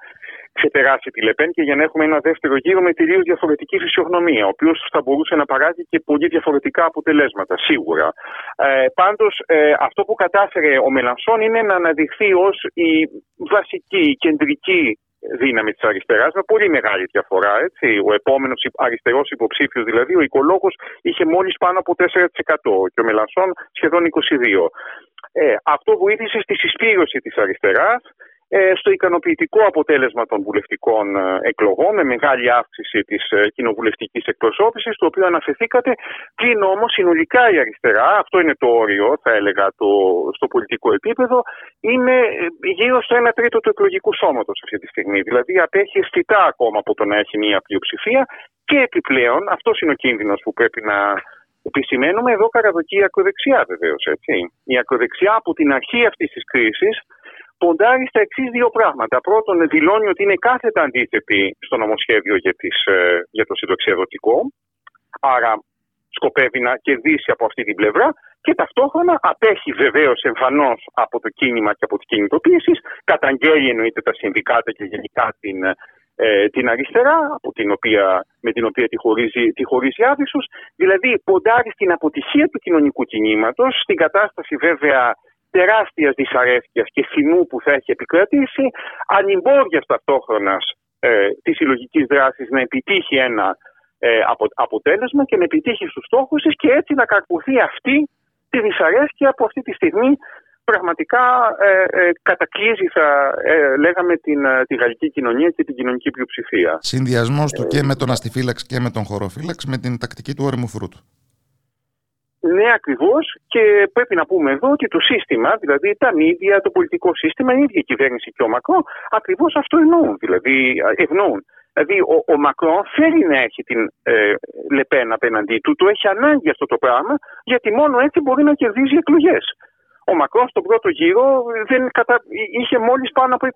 ξεπεράσει τη Λεπέν και για να έχουμε ένα δεύτερο γύρο με τελείως διαφορετική φυσιογνωμία, ο οποίος θα μπορούσε να παράγει και πολύ διαφορετικά αποτελέσματα, σίγουρα. Ε, Πάντως, ε, αυτό που κατάφερε ο Μελανσόν είναι να αναδειχθεί ως η βασική, η κεντρική δύναμη της αριστερά με πολύ μεγάλη διαφορά. Έτσι. Ο επόμενος αριστερός υποψήφιος, δηλαδή ο οικολόγος, είχε μόλις πάνω από 4% και ο Μελανσόν σχεδόν 22%. Ε, αυτό βοήθησε στη συσπήρωση της αριστεράς ε, στο ικανοποιητικό αποτέλεσμα των βουλευτικών ε, εκλογών με μεγάλη αύξηση της ε, κοινοβουλευτικής εκπροσώπησης το οποίο αναφερθήκατε πλην όμως συνολικά η αριστερά αυτό είναι το όριο θα έλεγα το, στο πολιτικό επίπεδο είναι γύρω στο 1 τρίτο του εκλογικού σώματος αυτή τη στιγμή δηλαδή απέχει αισθητά ακόμα από το να έχει μια πλειοψηφία και επιπλέον αυτός είναι ο κίνδυνος που πρέπει να επισημαίνουμε εδώ καραδοκεί η ακροδεξιά βεβαίως. Η ακροδεξιά από την αρχή αυτής της κρίσης ποντάρει στα εξής δύο πράγματα. Πρώτον, δηλώνει ότι είναι κάθετα αντίθετη στο νομοσχέδιο για, τις, ε, για το συντοξιαδοτικό. Άρα σκοπεύει να κερδίσει από αυτή την πλευρά και ταυτόχρονα απέχει βεβαίως εμφανώς από το κίνημα και από τις κινητοποίησεις. Καταγγέλει εννοείται τα συνδικάτα και γενικά την, ε, την αριστερά, από την οποία, με την οποία τη χωρίζει, τη χωρίζει άβυσος. Δηλαδή ποντάρει στην αποτυχία του κοινωνικού κινήματος, στην κατάσταση βέβαια τεράστια δυσαρέσκεια και φινού που θα έχει επικρατήσει, ανυμπόριας ταυτόχρονα ε, της συλλογικής δράσης να επιτύχει ένα ε, αποτέλεσμα και να επιτύχει στους στόχους της και έτσι να καρπουθεί αυτή τη δυσαρέσκεια που αυτή τη στιγμή πραγματικά ε, ε, κατακλείζει, θα ε, λέγαμε, την, τη γαλλική κοινωνία και την κοινωνική πλειοψηφία. Συνδυασμός του και με τον αστιφύλαξ και με τον χωροφύλαξ με την τακτική του όριμου φρούτου. Ναι, ακριβώς. Και πρέπει να πούμε εδώ ότι το σύστημα, δηλαδή τα μίδια, το πολιτικό σύστημα, η ίδια η κυβέρνηση και ο Μακρό, ακριβώς αυτό εννοούν. Δηλαδή, ευνοούν. Δηλαδή, ο, ο Μακρόν θέλει να έχει την ε, Λεπέν απέναντί του, το έχει ανάγκη αυτό το πράγμα, γιατί μόνο έτσι μπορεί να κερδίζει εκλογές. Ο Μακρόν στον πρώτο γύρο δεν κατα... είχε μόλις πάνω από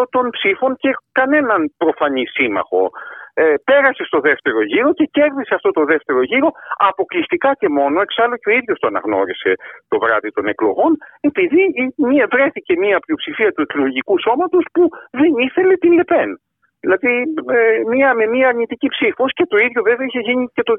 27% των ψήφων και κανέναν προφανή σύμμαχο ε, πέρασε στο δεύτερο γύρο και κέρδισε αυτό το δεύτερο γύρο αποκλειστικά και μόνο, εξάλλου και ο ίδιος το αναγνώρισε το βράδυ των εκλογών, επειδή μία, βρέθηκε μια πλειοψηφία του εκλογικού σώματος που δεν ήθελε την Λεπέν. Δηλαδή ε, μία, με μία αρνητική ψήφος και το ίδιο βέβαια είχε γίνει και το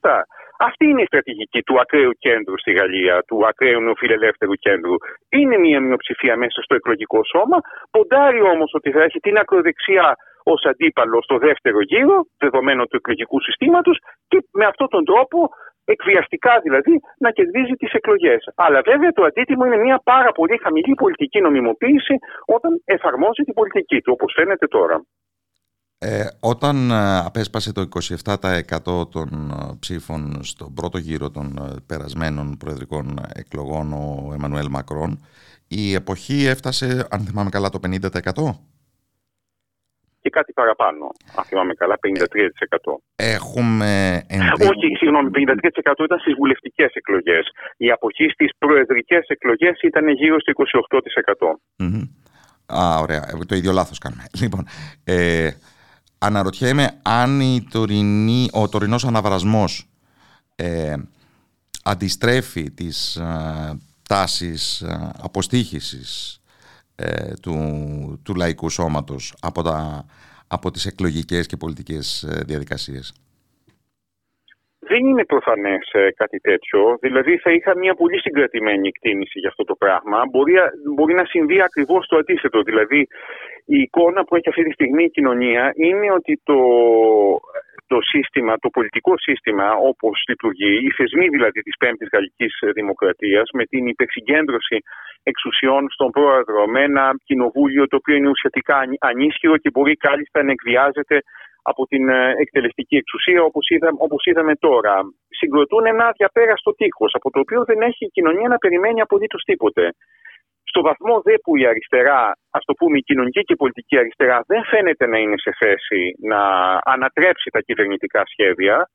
2017. Αυτή είναι η στρατηγική του ακραίου κέντρου στη Γαλλία, του ακραίου νεοφιλελεύθερου κέντρου. Είναι μία μειοψηφία μέσα στο εκλογικό σώμα. Ποντάρει όμως ότι θα έχει την ακροδεξιά ως αντίπαλο στο δεύτερο γύρο, δεδομένο του εκλογικού συστήματος, και με αυτόν τον τρόπο εκβιαστικά δηλαδή, να κερδίζει τις εκλογές. Αλλά βέβαια το αντίτιμο είναι μια πάρα πολύ χαμηλή πολιτική νομιμοποίηση όταν εφαρμόζει την πολιτική του, όπως φαίνεται τώρα. Ε, όταν ε, απέσπασε το 27% των ε, ψήφων στον πρώτο γύρο των ε, περασμένων προεδρικών εκλογών ο Εμμανουέλ Μακρόν, η εποχή έφτασε, αν θυμάμαι καλά, το 50% και κάτι παραπάνω. Αν θυμάμαι καλά, 53%. Έχουμε. Όχι, συγγνώμη, 53% ήταν στις βουλευτικές εκλογές. Η αποχή στις προεδρικές εκλογές ήταν γύρω στο 28%. Mm-hmm. Α, ωραία. Ε, το ίδιο λάθος κάνουμε. Λοιπόν, ε, αναρωτιέμαι αν η τωρινή, ο τωρινός αναβρασμός ε, αντιστρέφει τις ε, τάσεις ε, αποστήχησης ε, του, του λαϊκού σώματος από, τα, από τις εκλογικές και πολιτικές ε, διαδικασίες; Δεν είναι προφανές ε, κάτι τέτοιο. Δηλαδή, θα είχα μια πολύ συγκρατημένη εκτίμηση για αυτό το πράγμα. Μπορεί, μπορεί να συμβεί ακριβώς το αντίθετο. Δηλαδή, η εικόνα που έχει αυτή τη στιγμή η κοινωνία είναι ότι το, το σύστημα, το πολιτικό σύστημα όπως λειτουργεί, οι θεσμοί δηλαδή της Πέμπτης Γαλλικής Δημοκρατίας, με την υπερσυγκέντρωση εξουσιών στον πρόεδρο, με ένα κοινοβούλιο το οποίο είναι ουσιαστικά ανίσχυρο και μπορεί κάλλιστα να εκβιάζεται από την ε, εκτελεστική εξουσία όπως, είδα, όπως είδαμε τώρα. Συγκροτούν ένα διαπέραστο τείχος από το οποίο δεν έχει η κοινωνία να περιμένει απολύτως τίποτε. Στο βαθμό δε που η αριστερά, ας το πούμε η κοινωνική και η πολιτική αριστερά, δεν φαίνεται να είναι σε θέση να ανατρέψει τα κυβερνητικά σχέδια,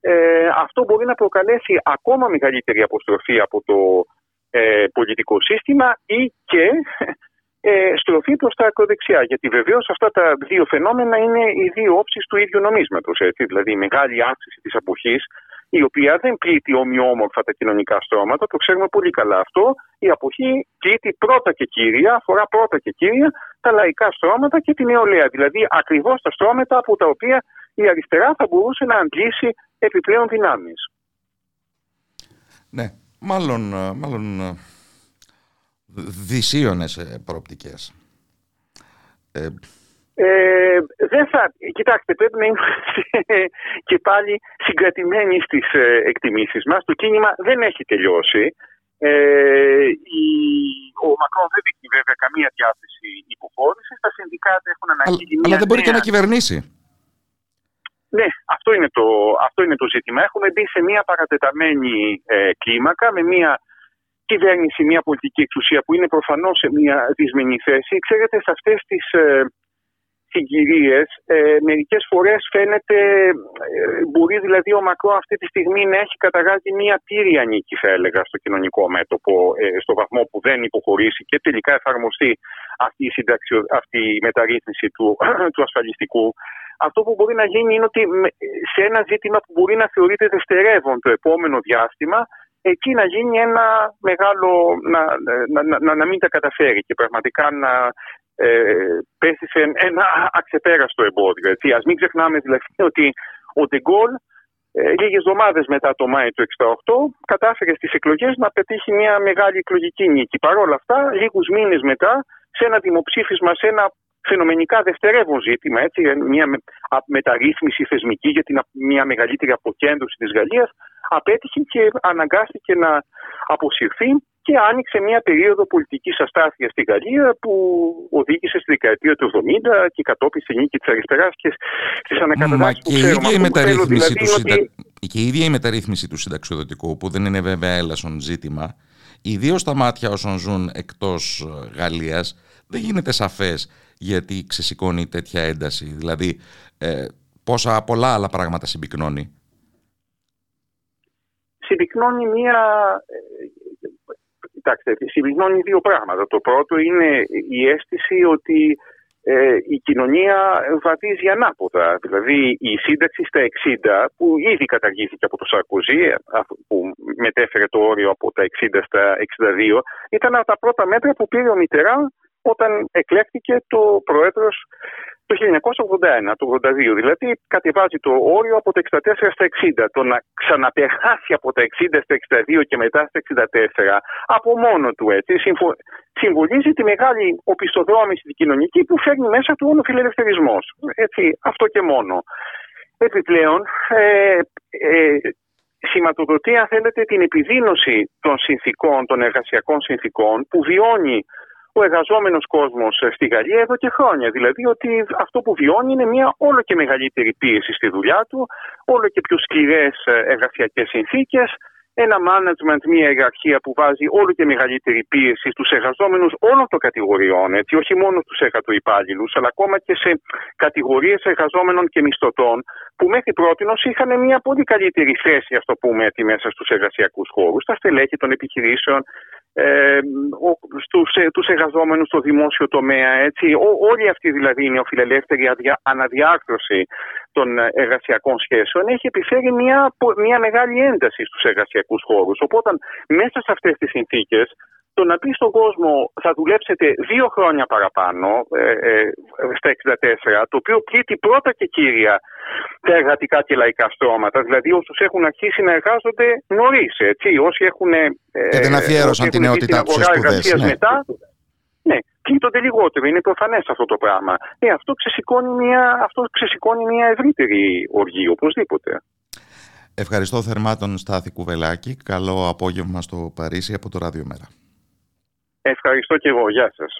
ε, αυτό μπορεί να προκαλέσει ακόμα μεγαλύτερη αποστροφή από το ε, πολιτικό σύστημα ή και ε, στροφή προς τα ακροδεξιά. Γιατί βεβαίως αυτά τα δύο φαινόμενα είναι οι δύο όψεις του ίδιου νομίσματος. Δηλαδή, η μεγάλη αύξηση της αποχής, η οποία δεν πλήττει ομοιόμορφα τα κοινωνικά στρώματα, το ξέρουμε πολύ καλά αυτό. Η αποχή πλήττει πρώτα και κύρια, αφορά πρώτα και κύρια τα λαϊκά στρώματα και την νεολαία. Δηλαδή, ακριβώς τα στρώματα από τα οποία η αριστερά θα μπορούσε να αντλήσει επιπλέον δυνάμεις. Ναι, μάλλον, ε, μάλλον ε, δυσίωνες ε, προοπτικές. Ε, ε, δεν θα, κοιτάξτε, πρέπει να είμαστε και πάλι συγκρατημένοι στις εκτιμήσεις μας. Το κίνημα δεν έχει τελειώσει. Ε, η, ο Μακρόν δεν δείχνει βέβαια καμία διάθεση υποχώρησης. Τα συνδικάτα έχουν αναγγείλει. Αλλά, αλλά δεν μπορεί και να κυβερνήσει. Ναι, αυτό είναι, το, αυτό είναι το ζήτημα. Έχουμε μπει σε μια παρατεταμένη ε, κλίμακα με μια κυβέρνηση, μια πολιτική εξουσία που είναι προφανώς σε μια δυσμενή θέση. Ξέρετε, σε αυτές τις ε, συγκυρίες ε, μερικές φορές φαίνεται, ε, μπορεί δηλαδή ο Μακρό αυτή τη στιγμή να έχει καταγάγει μια πύρια νίκη θα έλεγα στο κοινωνικό μέτωπο ε, στο βαθμό που δεν υποχωρήσει και τελικά εφαρμοστεί αυτή η, συνταξιο, αυτή η μεταρρύθμιση του, του ασφαλιστικού. Αυτό που μπορεί να γίνει είναι ότι σε ένα ζήτημα που μπορεί να θεωρείται δευτερεύον το επόμενο διάστημα εκεί να γίνει ένα μεγάλο, να, να, να, να μην τα καταφέρει και πραγματικά να ε, πέσει σε ένα αξεπέραστο εμπόδιο. Έτσι. Ας μην ξεχνάμε δηλαδή ότι ο Ντεγκόλ ε, λίγες εβδομάδες μετά το Μάιο του 1968 κατάφερε στις εκλογές να πετύχει μια μεγάλη εκλογική νίκη. Παρ' όλα αυτά, λίγους μήνες μετά, σε ένα δημοψήφισμα, σε ένα φαινομενικά δευτερεύον ζήτημα, έτσι, μια μεταρρύθμιση θεσμική για την, μια μεγαλύτερη αποκέντρωση της Γαλλίας, απέτυχε και αναγκάστηκε να αποσυρθεί και άνοιξε μια περίοδο πολιτικής αστάθειας στη Γαλλία που οδήγησε στη δεκαετία του 70 και κατόπιν στη νίκη της αριστεράς και στις ανακατατάσεις που ξέρουμε. Η μεταρρύθμιση δηλαδή, του Και η ίδια η μεταρρύθμιση του συνταξιοδοτικού που δεν είναι βέβαια έλασον ζήτημα ιδίως στα μάτια όσων ζουν εκτός Γαλλίας δεν γίνεται σαφές γιατί ξεσηκώνει τέτοια ένταση. Δηλαδή, ε, πόσα πολλά άλλα πράγματα συμπυκνώνει. Συμπυκνώνει μία... Ε, κοιτάξτε, συμπυκνώνει δύο πράγματα. Το πρώτο είναι η αίσθηση ότι ε, η κοινωνία βαδίζει ανάποδα. Δηλαδή η σύνταξη στα 60 που ήδη καταργήθηκε από το Σαρκοζή ε, που μετέφερε το όριο από τα 60 στα 62 ήταν από τα πρώτα μέτρα που πήρε ο Μητερά όταν εκλέχθηκε το πρόεδρος το 1981, το 82. Δηλαδή κατεβάζει το όριο από τα 64 στα 60. Το να ξαναπεράσει από τα 60 στα 62 και μετά στα 64 από μόνο του έτσι συμβολίζει τη μεγάλη οπισθοδρόμηση την κοινωνική που φέρνει μέσα του ο φιλελευθερισμός. Έτσι, αυτό και μόνο. Επιπλέον, ε, ε, σηματοδοτεί αν θέλετε την επιδείνωση των συνθήκων, των εργασιακών συνθήκων που βιώνει ο εργαζόμενος κόσμος στη Γαλλία εδώ και χρόνια. Δηλαδή ότι αυτό που βιώνει είναι μια όλο και μεγαλύτερη πίεση στη δουλειά του, όλο και πιο σκληρές εργασιακές συνθήκες, ένα management, μια ιεραρχία που βάζει όλο και μεγαλύτερη πίεση στους εργαζόμενους όλων των κατηγοριών, έτσι, όχι μόνο στους εργατοϊπάλληλους, αλλά ακόμα και σε κατηγορίες εργαζόμενων και μισθωτών, που μέχρι πρώτη είχαν μια πολύ καλύτερη θέση, ας το πούμε, έτσι, μέσα στους εργασιακούς χώρους, στα στελέχη των επιχειρήσεων, ε, στους, ε, τους εργαζόμενους στο δημόσιο τομέα. Έτσι. Ό, όλη αυτή δηλαδή η νεοφιλελεύθερη αναδιάρθρωση των εργασιακών σχέσεων έχει επιφέρει μια, μια μεγάλη ένταση στους εργασιακούς χώρους. Οπότε μέσα σε αυτές τις συνθήκες το να πει στον κόσμο θα δουλέψετε δύο χρόνια παραπάνω ε, ε, στα 64, το οποίο πλήττει πρώτα και κύρια τα εργατικά και λαϊκά στρώματα, δηλαδή όσους έχουν αρχίσει να εργάζονται νωρίς, έτσι, όσοι έχουν. Ε, και δεν αφιέρωσαν την νεότητά τους σε ναι. μετά. Ναι, πλήττονται λιγότερο. Είναι προφανές αυτό το πράγμα. Ε, αυτό, ξεσηκώνει μια, αυτό ξεσηκώνει μια ευρύτερη οργή, οπωσδήποτε. Ευχαριστώ θερμά τον Στάθη Κουβελάκη. Καλό απόγευμα στο Παρίσι από το Ράδιο Μέρα. Ευχαριστώ και εγώ. Γεια σας.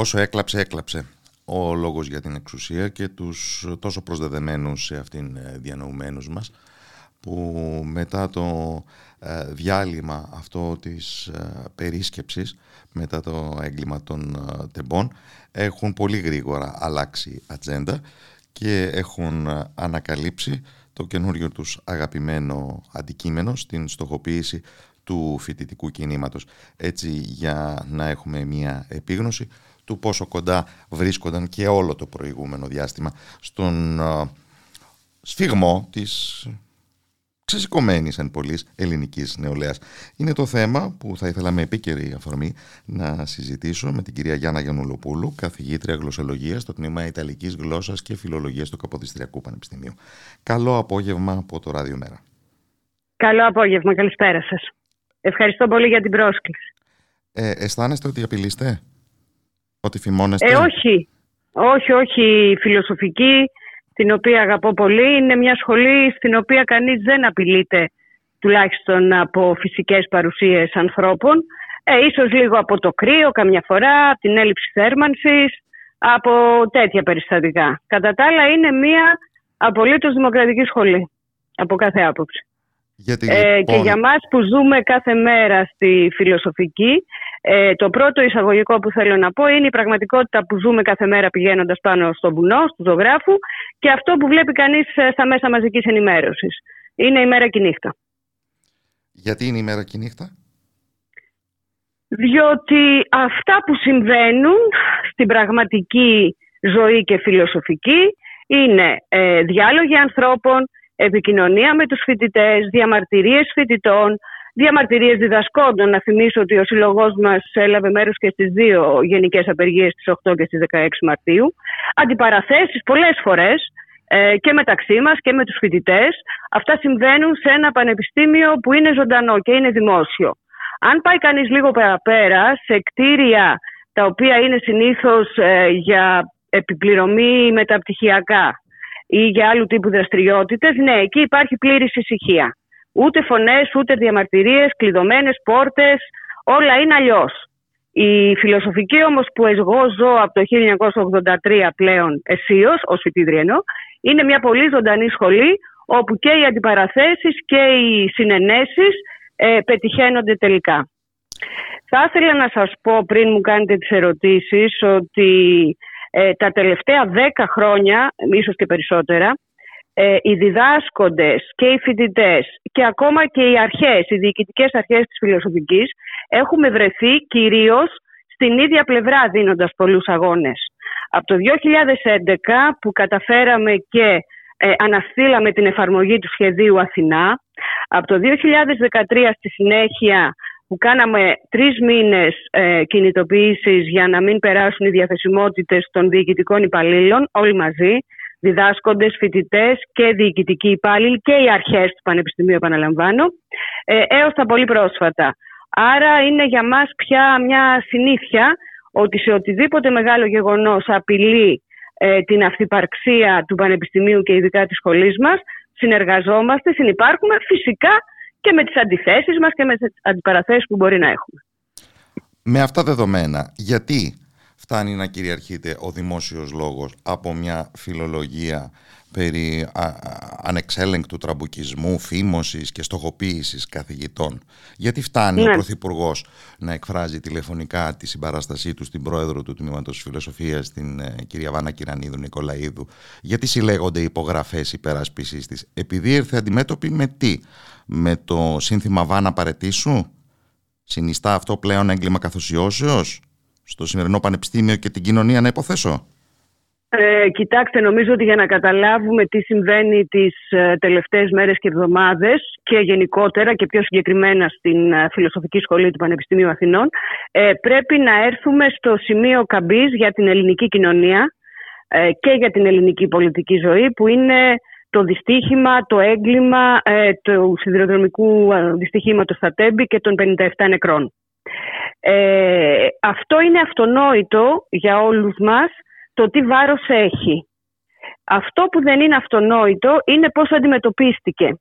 Όσο έκλαψε έκλαψε ο λόγος για την εξουσία και τους τόσο προσδεδεμένους σε αυτήν ε, διανοουμένους μας που μετά το ε, διάλειμμα αυτό της ε, περίσκεψης μετά το έγκλημα των τεμπών έχουν πολύ γρήγορα αλλάξει ατζέντα και έχουν ανακαλύψει το καινούριο τους αγαπημένο αντικείμενο στην στοχοποίηση του φοιτητικού κινήματος. Έτσι για να έχουμε μια επίγνωση του πόσο κοντά βρίσκονταν και όλο το προηγούμενο διάστημα στον σφιγμό της ξεσηκωμένης εν πολλής ελληνικής νεολαίας. Είναι το θέμα που θα ήθελα με επίκαιρη αφορμή να συζητήσω με την κυρία Γιάννα Γιαννουλοπούλου, καθηγήτρια γλωσσολογίας στο τμήμα Ιταλικής Γλώσσας και Φιλολογίας του Καποδιστριακού Πανεπιστημίου. Καλό απόγευμα από το Ράδιο Μέρα. Καλό απόγευμα, καλησπέρα σας. Ευχαριστώ πολύ για την πρόσκληση. Ε, αισθάνεστε ότι απειλείστε; Ότι φημώνεστε. Ε, όχι. Όχι, όχι. Φιλοσοφική, την οποία αγαπώ πολύ, είναι μια σχολή στην οποία κανείς δεν απειλείται τουλάχιστον από φυσικές παρουσίες ανθρώπων. Ε, ίσως λίγο από το κρύο καμιά φορά, από την έλλειψη θέρμανσης, από τέτοια περιστατικά. Κατά τα άλλα είναι μια απολύτως δημοκρατική σχολή, από κάθε άποψη. Γιατί, Ε, και λοιπόν, για μας που ζούμε κάθε μέρα στη φιλοσοφική, ε, το πρώτο εισαγωγικό που θέλω να πω είναι η πραγματικότητα που ζούμε κάθε μέρα πηγαίνοντας πάνω στον βουνό, του ζωγράφου και αυτό που βλέπει κανείς ε, στα μέσα μαζικής ενημέρωσης. Είναι η μέρα και η νύχτα. γιατί είναι η μέρα και η νύχτα; Διότι αυτά που συμβαίνουν στην πραγματική ζωή και φιλοσοφική είναι ε, διάλογοι ανθρώπων, επικοινωνία με τους φοιτητές, διαμαρτυρίες φοιτητών, διαμαρτυρίες διδασκόντων. Να θυμίσω ότι ο σύλλογός μας έλαβε μέρος και στις δύο γενικές απεργίες στις 8 και στις 16 Μαρτίου. Αντιπαραθέσεις πολλές φορές ε, και μεταξύ μας και με τους φοιτητές. Αυτά συμβαίνουν σε ένα πανεπιστήμιο που είναι ζωντανό και είναι δημόσιο. Αν πάει κανείς λίγο παραπέρα σε κτίρια τα οποία είναι συνήθως ε, για επιπληρωμή μεταπτυχιακά ή για άλλου τύπου δραστηριότητες, ναι, εκεί υπάρχει πλήρης ησυχία. Ούτε φωνές, ούτε διαμαρτυρίες, κλειδωμένες πόρτες, όλα είναι αλλιώς. Η φιλοσοφική όμως που εγώ ζω από το 1983 πλέον αισίως, ως φοιτήτρια εννοώ, είναι μια πολύ ζωντανή σχολή όπου και οι αντιπαραθέσεις και οι συνενέσεις ε, πετυχαίνονται τελικά. Θα ήθελα να σας πω πριν μου κάνετε τις ερωτήσεις ότι ε, τα τελευταία δέκα χρόνια, ίσως και περισσότερα, ε, οι διδάσκοντες και οι φοιτητές και ακόμα και οι αρχές, οι διοικητικές αρχές της φιλοσοφικής έχουμε βρεθεί κυρίως στην ίδια πλευρά δίνοντας πολλούς αγώνες. Από το 2011 που καταφέραμε και ε, αναστήλαμε την εφαρμογή του σχεδίου Αθηνά, από το 2013 στη συνέχεια που κάναμε τρεις μήνες ε, κινητοποιήσεις για να μην περάσουν οι διαθεσιμότητες των διοικητικών υπαλλήλων, όλοι μαζί, διδάσκοντες, φοιτητές και διοικητικοί υπάλληλοι και οι αρχές του Πανεπιστημίου, επαναλαμβάνω, ε, έως τα πολύ πρόσφατα. Άρα είναι για μας πια μια συνήθεια ότι σε οτιδήποτε μεγάλο γεγονός απειλεί ε, την αυθυπαρξία του Πανεπιστημίου και ειδικά της σχολής μας, συνεργαζόμαστε, συνυπάρχουμε φυσικά και με τις αντιθέσεις μας και με τις αντιπαραθέσεις που μπορεί να έχουμε. Με αυτά δεδομένα, γιατί φτάνει να κυριαρχείται ο δημόσιος λόγος από μια φιλολογία περί α, α, ανεξέλεγκτου τραμπουκισμού, φήμωσης και στοχοποίησης καθηγητών. Γιατί φτάνει Ναι. ο Πρωθυπουργός να εκφράζει τηλεφωνικά τη συμπαράστασή του στην πρόεδρο του Τμήματος Φιλοσοφίας, την ε, κυρία Βάνα Κυρανίδου Νικολαίδου; Γιατί συλλέγονται υπογραφές υπεράσπισης της; Επειδή ήρθε αντιμέτωπη με τι; Με το σύνθημα Βάνα παρετήσου. Συνιστά αυτό πλέον έγκλημα καθοσιώσεως; Στο σημερινό πανεπιστήμιο και την κοινωνία να υποθέσω. Ε, κοιτάξτε, νομίζω ότι για να καταλάβουμε τι συμβαίνει τις ε, τελευταίες μέρες και εβδομάδες και γενικότερα και πιο συγκεκριμένα στην ε, Φιλοσοφική Σχολή του Πανεπιστημίου Αθηνών ε, πρέπει να έρθουμε στο σημείο καμπής για την ελληνική κοινωνία ε, και για την ελληνική πολιτική ζωή που είναι το δυστύχημα, το έγκλημα ε, του σιδηροδρομικού ε, δυστυχήματος στα Τέμπη και των 57 νεκρών. Ε, αυτό είναι αυτονόητο για όλους μας το τι βάρος έχει. Αυτό που δεν είναι αυτονόητο είναι πώς αντιμετωπίστηκε.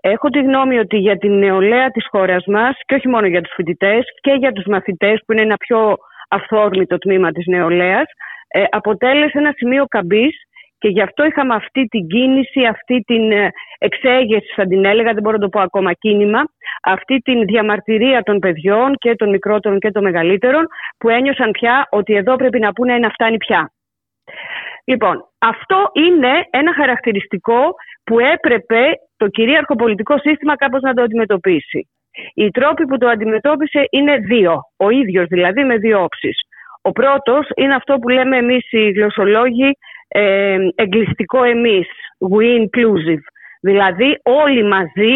Έχω τη γνώμη ότι για την νεολαία της χώρας μας και όχι μόνο για τους φοιτητές και για τους μαθητές που είναι ένα πιο αυθόρμητο τμήμα της νεολαίας, ε, αποτέλεσε ένα σημείο καμπής και γι' αυτό είχαμε αυτή την κίνηση, αυτή την ε, εξέγεση, θα την έλεγα, δεν μπορώ να το πω ακόμα κίνημα, αυτή την διαμαρτυρία των παιδιών και των μικρότερων και των μεγαλύτερων, που ένιωσαν πια ότι εδώ πρέπει να πούνε να φτάνει πια. Λοιπόν, αυτό είναι ένα χαρακτηριστικό που έπρεπε το κυρίαρχο πολιτικό σύστημα κάπως να το αντιμετωπίσει. Οι τρόποι που το αντιμετώπισε είναι δύο, ο ίδιος δηλαδή με δύο όψεις. Ο πρώτος είναι αυτό που λέμε εμείς οι γλωσσολόγοι ε, εγκλειστικό εμείς, we inclusive. Δηλαδή όλοι μαζί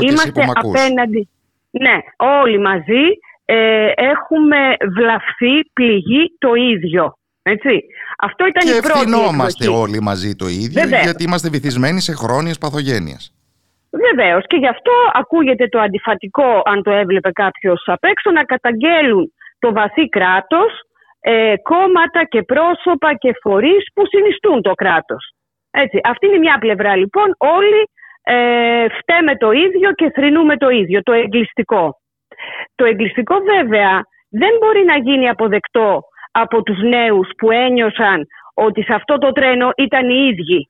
είμαστε απέναντι. Ναι, όλοι μαζί ε, έχουμε βλαφθεί, πληγεί το ίδιο. Έτσι. Αυτό ήταν και η πρώτη ευθυνόμαστε όλοι μαζί το ίδιο Βεβαίως. γιατί είμαστε βυθισμένοι σε χρόνιες παθογένειες. Βεβαίως. Και γι' αυτό ακούγεται το αντιφατικό, αν το έβλεπε κάποιος απ' έξω, να καταγγέλουν το βαθύ κράτος, ε, κόμματα και πρόσωπα και φορείς που συνιστούν το κράτος. Έτσι. Αυτή είναι μια πλευρά λοιπόν. Όλοι ε, φταίμε το ίδιο και θρυνούμε το ίδιο, το εγκλειστικό. Το εγκλειστικό βέβαια δεν μπορεί να γίνει αποδεκτό από τους νέους που ένιωσαν ότι σε αυτό το τρένο ήταν οι ίδιοι.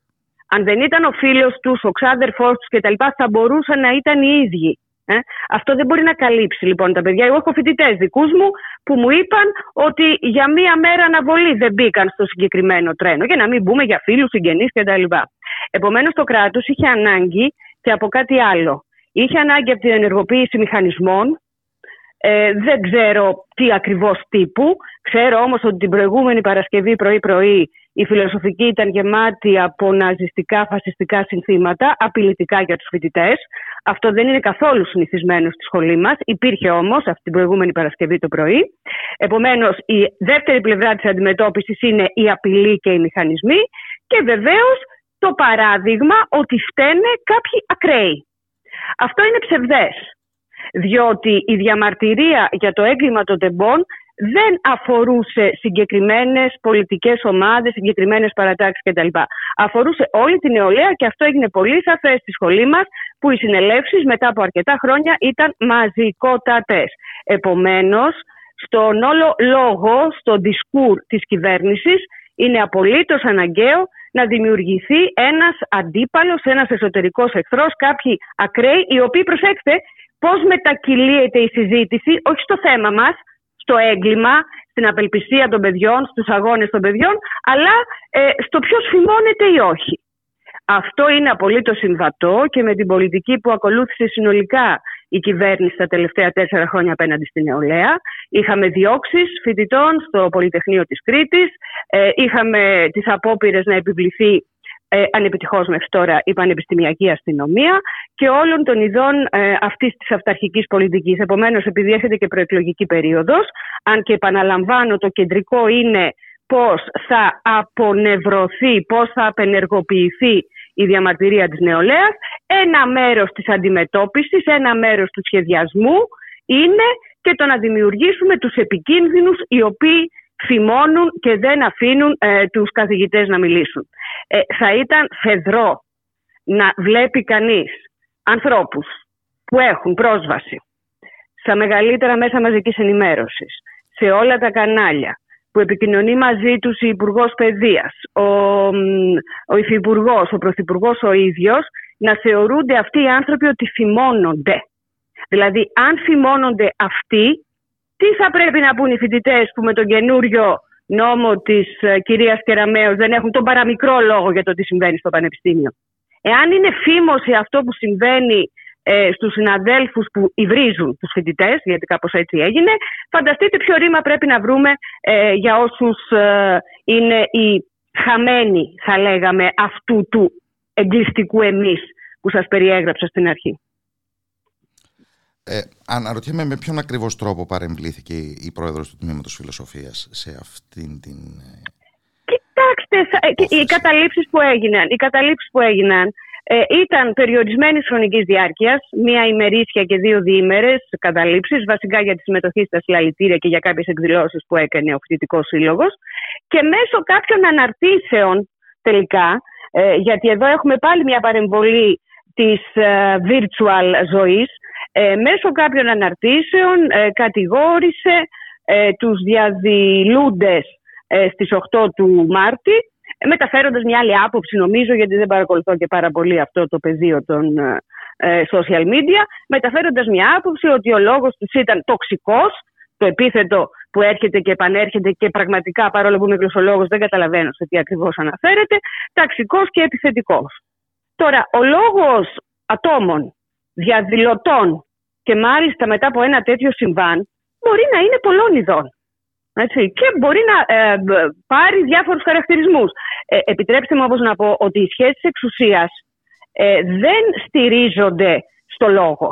Αν δεν ήταν ο φίλος τους, ο ξάδερφός τους κτλ. θα μπορούσαν να ήταν οι ίδιοι. Ε; Αυτό δεν μπορεί να καλύψει λοιπόν τα παιδιά. Εγώ έχω φοιτητές δικούς μου που μου είπαν ότι για μία μέρα αναβολή δεν μπήκαν στο συγκεκριμένο τρένο. Για να μην μπούμε για φίλους, συγγενείς κτλ. Επομένως το κράτος είχε ανάγκη και από κάτι άλλο. Είχε ανάγκη από την ενεργοποίηση μηχανισμών. Ε, δεν ξέρω τι ακριβώς τύπου. Ξέρω όμως ότι την προηγούμενη Παρασκευή πρωί-πρωί η φιλοσοφική ήταν γεμάτη από ναζιστικά, φασιστικά συνθήματα, απειλητικά για τους φοιτητές. Αυτό δεν είναι καθόλου συνηθισμένο στη σχολή μας. Υπήρχε όμως αυτή την προηγούμενη Παρασκευή το πρωί. Επομένως, η δεύτερη πλευρά της αντιμετώπισης είναι η απειλή και οι μηχανισμοί και βεβαίως το παράδειγμα ότι φταίνε κάποιοι ακραίοι. Αυτό είναι ψευδές, διότι η διαμαρτυρία για το έγκλημα των τεμπών δεν αφορούσε συγκεκριμένες πολιτικές ομάδες, συγκεκριμένες παρατάξεις κτλ. Αφορούσε όλη την νεολαία και αυτό έγινε πολύ σαφές στη σχολή μας που οι συνελεύσεις μετά από αρκετά χρόνια ήταν μαζικότατες. Επομένως, στον όλο λόγο, στο δισκούρ της κυβέρνησης, είναι απολύτως αναγκαίο να δημιουργηθεί ένας αντίπαλος, ένας εσωτερικός εχθρός, κάποιοι ακραίοι, οι οποίοι, προσέξτε, πώς μετακυλίεται η συζήτηση, όχι στο θέμα μας, στο έγκλημα, στην απελπισία των παιδιών, στους αγώνες των παιδιών, αλλά ε, στο ποιος φημώνεται ή όχι. Αυτό είναι απολύτως συμβατό και με την πολιτική που ακολούθησε συνολικά η κυβέρνηση τα τελευταία τέσσερα χρόνια απέναντι στην νεολαία. Είχαμε διώξεις φοιτητών στο Πολυτεχνείο της Κρήτης, ε, είχαμε τις απόπειρες να επιβληθεί ε, ανεπιτυχώς μέχρι τώρα η πανεπιστημιακή αστυνομία και όλων των ειδών ε, αυτής της αυταρχικής πολιτικής. Επομένως, επειδή έρχεται και προεκλογική περίοδος, αν και επαναλαμβάνω το κεντρικό είναι πώς θα απονευρωθεί, πώς θα απενεργοποιηθεί η διαμαρτυρία της νεολαίας, ένα μέρος της αντιμετώπισης, ένα μέρος του σχεδιασμού είναι και το να δημιουργήσουμε τους επικίνδυνους οι οποίοι φημώνουν και δεν αφήνουν ε, τους καθηγητές να μιλήσουν. Ε, θα ήταν φεδρό να βλέπει κανείς ανθρώπους που έχουν πρόσβαση στα μεγαλύτερα μέσα μαζικής ενημέρωσης, σε όλα τα κανάλια, που επικοινωνεί μαζί τους η Υπουργός Παιδείας, ο, ο Υφυπουργός, ο Πρωθυπουργός ο ίδιος, να θεωρούνται αυτοί οι άνθρωποι ότι φημώνονται. Δηλαδή, αν φημώνονται αυτοί, τι θα πρέπει να πούν οι φοιτητές που με τον καινούριο νόμο της ε, κυρίας Κεραμέως δεν έχουν τον παραμικρό λόγο για το τι συμβαίνει στο Πανεπιστήμιο; Εάν είναι φήμωση αυτό που συμβαίνει ε, στους συναδέλφους που υβρίζουν τους φοιτητές, γιατί κάπως έτσι έγινε, φανταστείτε ποιο ρήμα πρέπει να βρούμε ε, για όσους ε, είναι οι χαμένοι, θα λέγαμε, αυτού του εγκλειστικού εμείς που σας περιέγραψα στην αρχή. Ε, αναρωτιέμαι με ποιον ακριβώς τρόπο παρεμβλήθηκε η πρόεδρος του Τμήματος Φιλοσοφίας σε αυτήν την... Ε, Κοιτάξτε, οι καταλήψεις που έγιναν, οι καταλήψεις που έγιναν ε, ήταν περιορισμένη χρονικής διάρκειας, μία ημερήσια και δύο διήμερες καταλήψεις, βασικά για τη συμμετοχή στα συλλαλητήρια και για κάποιες εκδηλώσεις που έκανε ο Φοιτητικός Σύλλογος. Και μέσω κάποιων αναρτήσεων τελικά, ε, γιατί εδώ έχουμε πάλι μια παρεμβολή της ε, virtual ζωής, ε, μέσω κάποιων αναρτήσεων κατηγόρησε ε, τους διαδηλούντες ε, στις 8 του Μάρτη μεταφέροντας μια άλλη άποψη νομίζω γιατί δεν παρακολουθώ και πάρα πολύ αυτό το πεδίο των ε, social media μεταφέροντας μια άποψη ότι ο λόγος τους ήταν τοξικός το επίθετο που έρχεται και επανέρχεται και πραγματικά παρόλο που είμαι γλωσσολόγος δεν καταλαβαίνω σε τι ακριβώς αναφέρεται ταξικός και επιθετικός. Τώρα, ο λόγος ατόμων, διαδηλωτών και μάλιστα μετά από ένα τέτοιο συμβάν μπορεί να είναι πολλών ειδών. Έτσι, και μπορεί να ε, πάρει διάφορους χαρακτηρισμούς. Ε, επιτρέψτε μου όπως να πω ότι οι σχέσεις εξουσίας ε, δεν στηρίζονται στο λόγο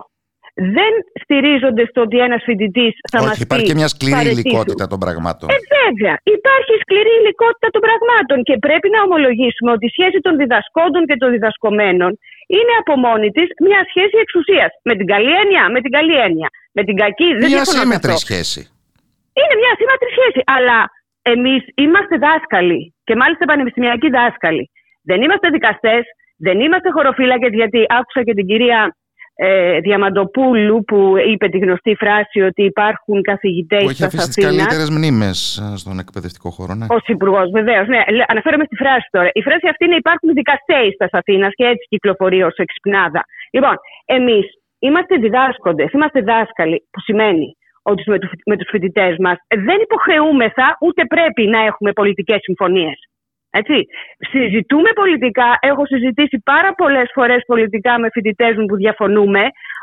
δεν στηρίζονται στο ότι ένας φοιτητής θα μας πει. Υπάρχει και μια σκληρή υλικότητα των πραγμάτων. Ε, βέβαια. Υπάρχει σκληρή υλικότητα των πραγμάτων και πρέπει να ομολογήσουμε ότι η σχέση των διδασκόντων και των διδασκομένων είναι από μόνη της μια σχέση εξουσίας. Με την καλή έννοια, με την καλή έννοια. Με την κακή δεν Μια σύμμετρη σχέση. Είναι μια σύμμετρη σχέση. Αλλά εμείς είμαστε δάσκαλοι και μάλιστα πανεπιστημιακοί δάσκαλοι. Δεν είμαστε δικαστές, δεν είμαστε χωροφύλακες, γιατί άκουσα και την κυρία ε, Διαμαντοπούλου που είπε τη γνωστή φράση ότι υπάρχουν καθηγητές Που έχει αφήσει τις καλύτερες μνήμες ε, στον εκπαιδευτικό χώρο. Ναι. Ω υπουργός, βεβαίως. Ναι. Αναφέρομαι στη φράση τώρα. Η φράση αυτή είναι υπάρχουν δικαστές στα Αθήνας και έτσι κυκλοφορεί ως εξυπνάδα. Λοιπόν, εμείς είμαστε διδάσκοντες, είμαστε δάσκαλοι, που σημαίνει ότι με τους φοιτητές μας δεν υποχρεούμεθα ούτε πρέπει να έχουμε πολιτικές συμφωνίες. Έτσι. Συζητούμε πολιτικά. Έχω συζητήσει πάρα πολλές φορές πολιτικά με φοιτητές μου που διαφωνούμε,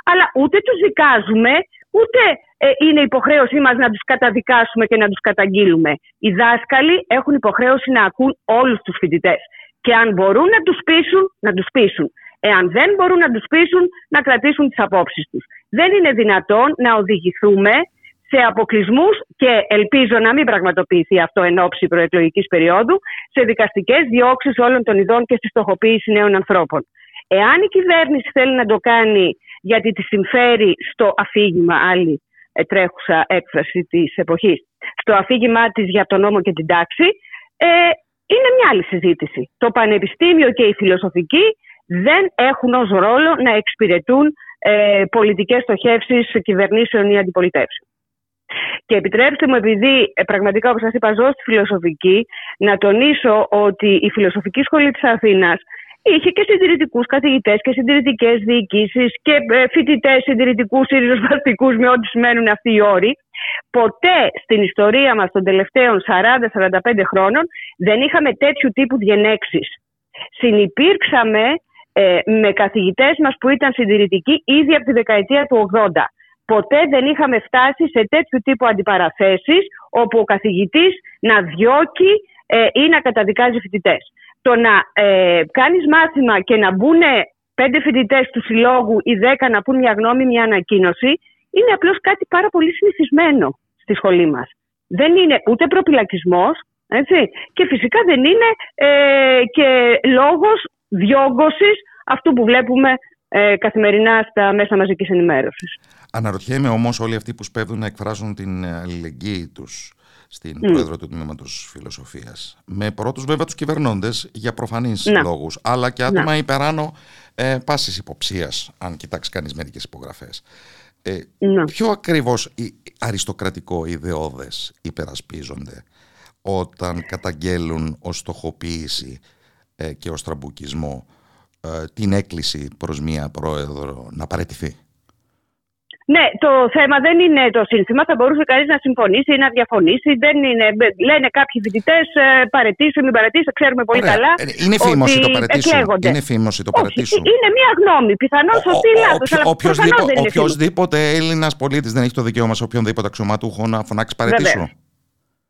αλλά ούτε τους δικάζουμε, ούτε ε, είναι υποχρέωσή μας να τους καταδικάσουμε και να τους καταγγείλουμε. Οι δάσκαλοι έχουν υποχρέωση να ακούν όλους τους φοιτητές. Και αν μπορούν να τους πείσουν, να τους πείσουν. Εάν δεν μπορούν να τους πείσουν, να κρατήσουν τις απόψεις τους. Δεν είναι δυνατόν να οδηγηθούμε σε αποκλεισμούς και ελπίζω να μην πραγματοποιηθεί αυτό εν ώψη προεκλογικής περίοδου, σε δικαστικές διώξεις όλων των ειδών και στη στοχοποίηση νέων ανθρώπων. Εάν η κυβέρνηση θέλει να το κάνει γιατί της συμφέρει στο αφήγημα, άλλη ε, τρέχουσα έκφραση της εποχής, στο αφήγημά της για τον νόμο και την τάξη, ε, είναι μια άλλη συζήτηση. Το πανεπιστήμιο και η φιλοσοφική δεν έχουν ως ρόλο να εξυπηρετούν ε, πολιτικές στοχεύσεις κυβερνήσεων ή αντιπολιτεύσεων. Και επιτρέψτε μου, επειδή ε, πραγματικά όπως σας είπα ζω στη φιλοσοφική, να τονίσω ότι η Φιλοσοφική Σχολή της Αθήνας είχε και συντηρητικούς καθηγητές και συντηρητικές διοικήσεις και ε, φοιτητές συντηρητικούς ή ριζοσπαστικού, με ό,τι σημαίνουν αυτοί οι όροι. Ποτέ στην ιστορία μας των τελευταίων 40-45 χρόνων δεν είχαμε τέτοιου τύπου διενέξεις. Συνυπήρξαμε ε, με καθηγητές μας που ήταν συντηρητικοί ήδη από τη δεκαετία του 80 ποτέ δεν είχαμε φτάσει σε τέτοιου τύπου αντιπαραθέσεις όπου ο καθηγητής να διώκει ε, ή να καταδικάζει φοιτητές. Το να ε, κάνεις μάθημα και να μπουν πέντε φοιτητές του συλλόγου ή δέκα να πούν μια γνώμη, μια ανακοίνωση, είναι απλώς κάτι πάρα πολύ συνηθισμένο στη σχολή μας. Δεν είναι ούτε προπυλακισμός, έτσι, και φυσικά δεν είναι ε, και λόγος διόγκωσης αυτού που βλέπουμε ε, καθημερινά στα μέσα μαζικής ενημέρωσης. Αναρωτιέμαι όμως όλοι αυτοί που σπέβδουν να εκφράζουν την αλληλεγγύη τους στην mm. πρόεδρο του τμήματος φιλοσοφίας. Με πρώτους βέβαια τους κυβερνώντες για προφανείς λόγους, αλλά και άτομα υπεράνω ε, πάσης υποψίας, αν κοιτάξει κανείς μερικές υπογραφές. Ε, Ποιο ακριβώς αριστοκρατικό ιδεώδες υπερασπίζονται όταν καταγγέλουν ως στοχοποίηση ε, και ω τραμπουκισμό ε, την έκκληση προς μία πρόεδρο να παραιτηθεί; Ναι, το θέμα δεν είναι το σύνθημα. Θα μπορούσε κανείς να συμφωνήσει ή να διαφωνήσει. Δεν είναι, λένε κάποιοι φοιτητές ε, παρετήσουν, μην παρετήσουν. Ξέρουμε πολύ Ωραία. καλά. Ε, είναι φήμωση το παρετήσουν. Είναι φήμωση το παρετήσουν. Είναι μία γνώμη. Πιθανώς ότι λάθος. Οποιοδήποτε Έλληνας πολίτης δεν έχει το δικαίωμα σε οποιονδήποτε αξιωματούχο να φωνάξει παρετήσουν.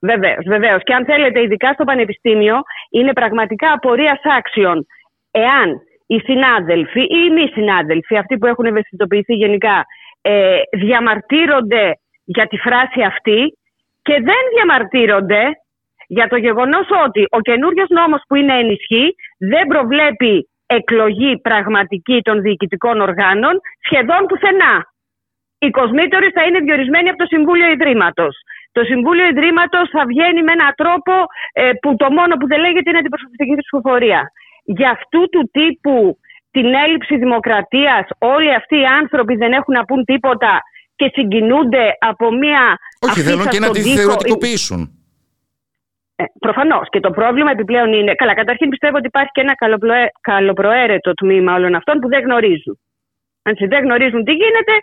Βεβαίως, βεβαίως. Και αν θέλετε, ειδικά στο Πανεπιστήμιο, είναι πραγματικά απορίας άξιων. Εάν οι συνάδελφοι ή οι μη συνάδελφοι, αυτοί που έχουν ευαισθητοποιηθεί γενικά, ε, διαμαρτύρονται για τη φράση αυτή και δεν διαμαρτύρονται για το γεγονός ότι ο καινούριο νόμος που είναι ενισχύ δεν προβλέπει εκλογή πραγματική των διοικητικών οργάνων σχεδόν πουθενά. Οι κοσμήτοροι θα είναι διορισμένοι από το Συμβούλιο Ιδρύματος. Το Συμβούλιο Ιδρύματος θα βγαίνει με έναν τρόπο ε, που το μόνο που δεν λέγεται είναι αντιπροσωπευτική ψηφοφορία για αυτού του τύπου την έλλειψη δημοκρατίας όλοι αυτοί οι άνθρωποι δεν έχουν να πούν τίποτα και συγκινούνται από μια Όχι, θέλουν και να τη θεωρητικοποιήσουν. Ε, Προφανώς. Και το πρόβλημα επιπλέον είναι. Καλά, καταρχήν πιστεύω ότι υπάρχει και ένα καλοπροαίρετο τμήμα όλων αυτών που δεν γνωρίζουν. Αν δεν γνωρίζουν τι γίνεται,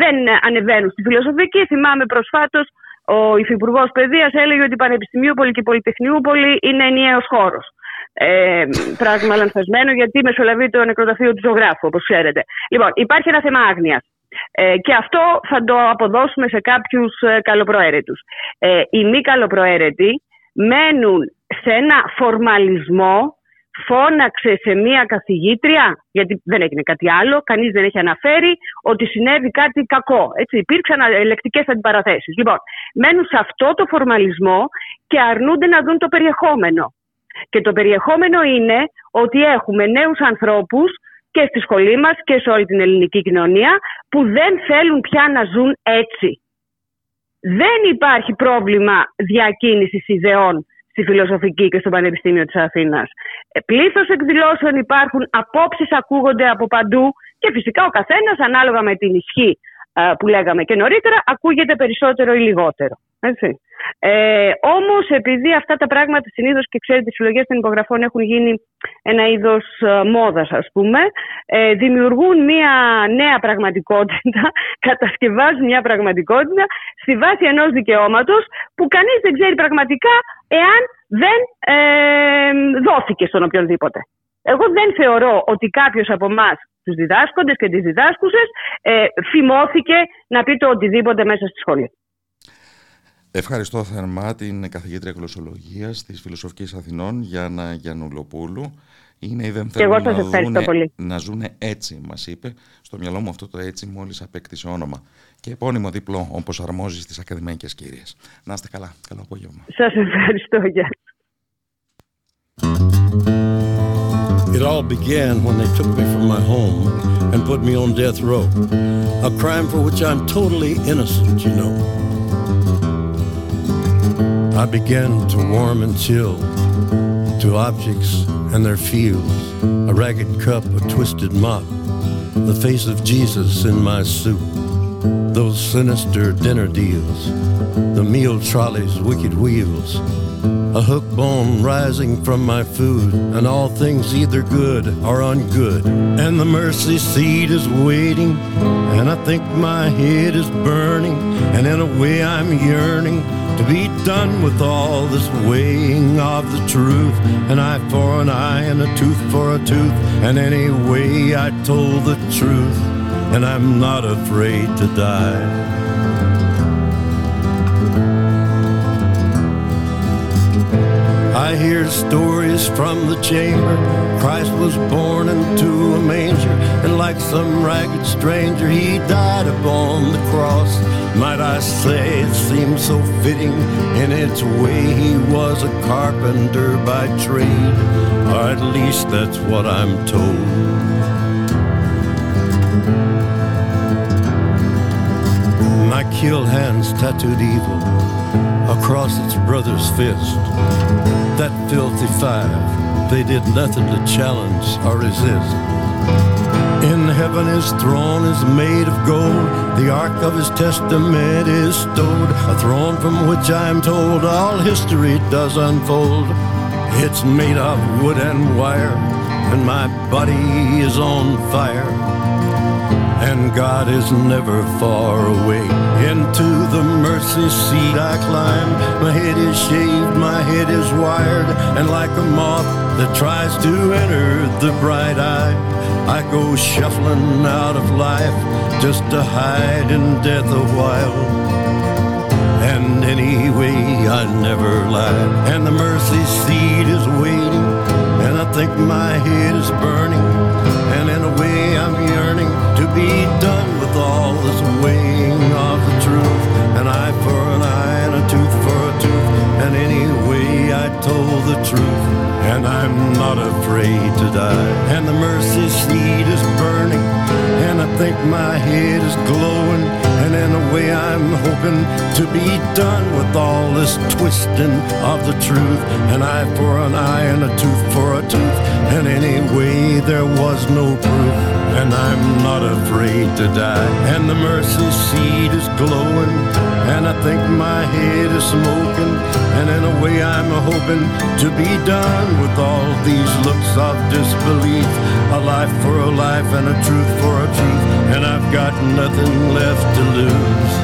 δεν ανεβαίνουν στη φιλοσοφική. Θυμάμαι προσφάτως ο Υφυπουργός Παιδείας έλεγε ότι η Πανεπιστημίουπολη και η Πολυτεχνιούπολη είναι ενιαίος χώρος. Ε, πράγμα λανθασμένο γιατί μεσολαβεί το νεκροταφείο του ζωγράφου, όπως ξέρετε. Λοιπόν, υπάρχει ένα θέμα άγνοιας. Ε, και αυτό θα το αποδώσουμε σε κάποιους ε, καλοπροαίρετους. Ε, οι μη καλοπροαίρετοι μένουν σε ένα φορμαλισμό φώναξε σε μία καθηγήτρια, γιατί δεν έγινε κάτι άλλο, κανείς δεν έχει αναφέρει ότι συνέβη κάτι κακό. Έτσι, υπήρξαν ελεκτικές αντιπαραθέσεις. Λοιπόν, μένουν σε αυτό το φορμαλισμό και αρνούνται να δουν το περιεχόμενο. Και το περιεχόμενο είναι ότι έχουμε νέους ανθρώπους και στη σχολή μας και σε όλη την ελληνική κοινωνία που δεν θέλουν πια να ζουν έτσι. Δεν υπάρχει πρόβλημα διακίνησης ιδεών στη Φιλοσοφική και στο Πανεπιστήμιο της Αθήνας. Ε, πλήθος εκδηλώσεων υπάρχουν, απόψεις ακούγονται από παντού και φυσικά ο καθένας ανάλογα με την ισχύ ε, που λέγαμε και νωρίτερα ακούγεται περισσότερο ή λιγότερο. Έτσι. Ε, Όμως, επειδή αυτά τα πράγματα συνήθως και ξέρετε, οι συλλογές των υπογραφών έχουν γίνει ένα είδος ε, μόδας, ας πούμε, ε, δημιουργούν μια νέα πραγματικότητα, κατασκευάζουν μια πραγματικότητα στη βάση ενός δικαιώματος που κανείς δεν ξέρει πραγματικά εάν δεν ε, δόθηκε στον οποιονδήποτε. Εγώ δεν θεωρώ ότι κάποιος από εμάς, τους διδάσκοντες και τις διδάσκουσες, ε, φημώθηκε να πει το οτιδήποτε μέσα στη σχολή. Ευχαριστώ θερμά την καθηγήτρια γλωσσολογίας της Φιλοσοφικής Αθηνών, Γιάννα Γιαννουλοπούλου. Είναι ή δεν θέλουν να, δούνε, πολύ. να ζουν έτσι, μας είπε. Στο μυαλό μου αυτό το έτσι μόλις απέκτησε όνομα. Και επώνυμο διπλό, όπως αρμόζει στις ακαδημαϊκές κύριε. Να είστε καλά. Καλό απόγευμα. Σας ευχαριστώ. Γεια. It all began when they took me from my home and put me on death row. A crime for which I'm totally innocent, you know. I began to warm and chill to objects and their fields, a ragged cup, a twisted mop, the face of Jesus in my soup, those sinister dinner deals, the meal trolley's wicked wheels, a hook bone rising from my food, and all things either good or ungood. And the mercy seat is waiting, and I think my head is burning, and in a way I'm yearning to be done with all this weighing of the truth. An eye for an eye and a tooth for a tooth. And anyway, I told the truth, and I'm not afraid to die. I hear stories from the chamber. Christ was born into a manger, and like some ragged stranger, he died upon the cross. Might I say it seems so fitting in its way he was a carpenter by trade, or at least that's what I'm told. My kill hands tattooed evil across its brother's fist. That filthy five, they did nothing to challenge or resist. In heaven his throne is made of gold, the ark of his testament is stowed, a throne from which I am told all history does unfold. It's made of wood and wire, and my body is on fire and God is never far away. Into the mercy seat I climb. My head is shaved, my head is wired, and like a moth that tries to enter the bright eye, I go shuffling out of life just to hide in death a while. And anyway, I never lied. And the mercy seat is waiting, and I think my head is burning. And in a way, I'm yearning to be done with all this weighing of the truth. An eye for an eye and a tooth for a tooth. And anyway, I told the truth. And I'm not afraid to die. And the mercy seat is burning. And I think my head is glowing. And in a way I'm hoping to be done with all this twisting of the truth. An eye for an eye and a tooth for a tooth. And anyway, there was no proof. And I'm not afraid to die. And the mercy seat is glowing. And I think my head is smoking. And in a way, I'm hoping to be done with all these looks of disbelief. A life for a life and a truth for a truth. And I've got nothing left to lose.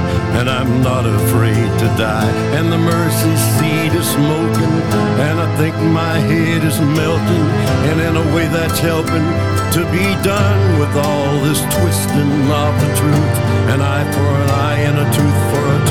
And I'm not afraid to die. And the mercy seat is smoking. And I think my head is melting. And in a way, that's helping to be done with all this twisting of the truth. An eye for an eye and a tooth for a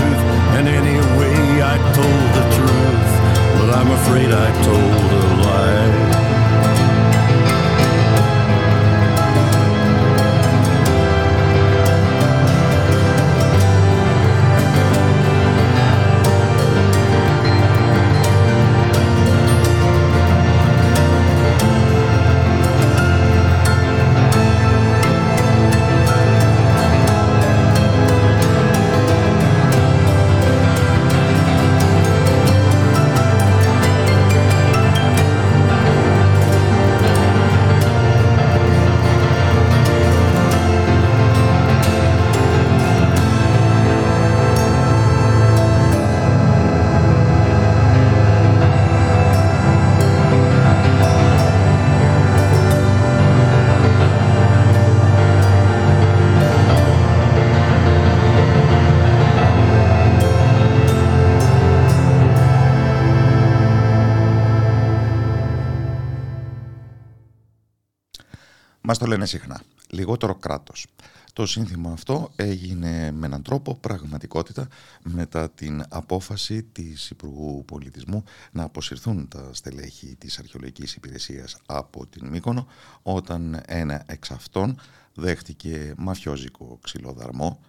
το λένε συχνά. Λιγότερο κράτος. Το σύνθημα αυτό έγινε με έναν τρόπο πραγματικότητα μετά την απόφαση της Υπουργού Πολιτισμού να αποσυρθούν τα στελέχη της Αρχαιολογικής Υπηρεσίας από την Μύκονο όταν ένα εξ αυτών δέχτηκε μαφιόζικο ξυλοδαρμό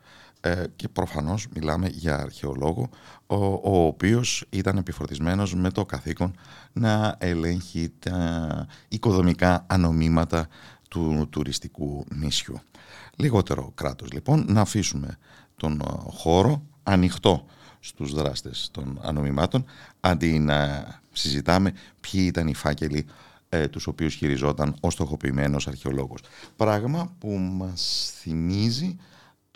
ε, και προφανώς μιλάμε για αρχαιολόγο ο, ο οποίος ήταν επιφορτισμένος με το καθήκον να ελέγχει τα οικοδομικά ανομήματα του τουριστικού νησιού. Λιγότερο κράτος λοιπόν, να αφήσουμε τον ε, χώρο ανοιχτό στους δράστες των ανομιμάτων αντί να συζητάμε ποιοι ήταν οι φάκελοι ε, τους οποίους χειριζόταν ο στοχοποιημένος αρχαιολόγος. Πράγμα που μας θυμίζει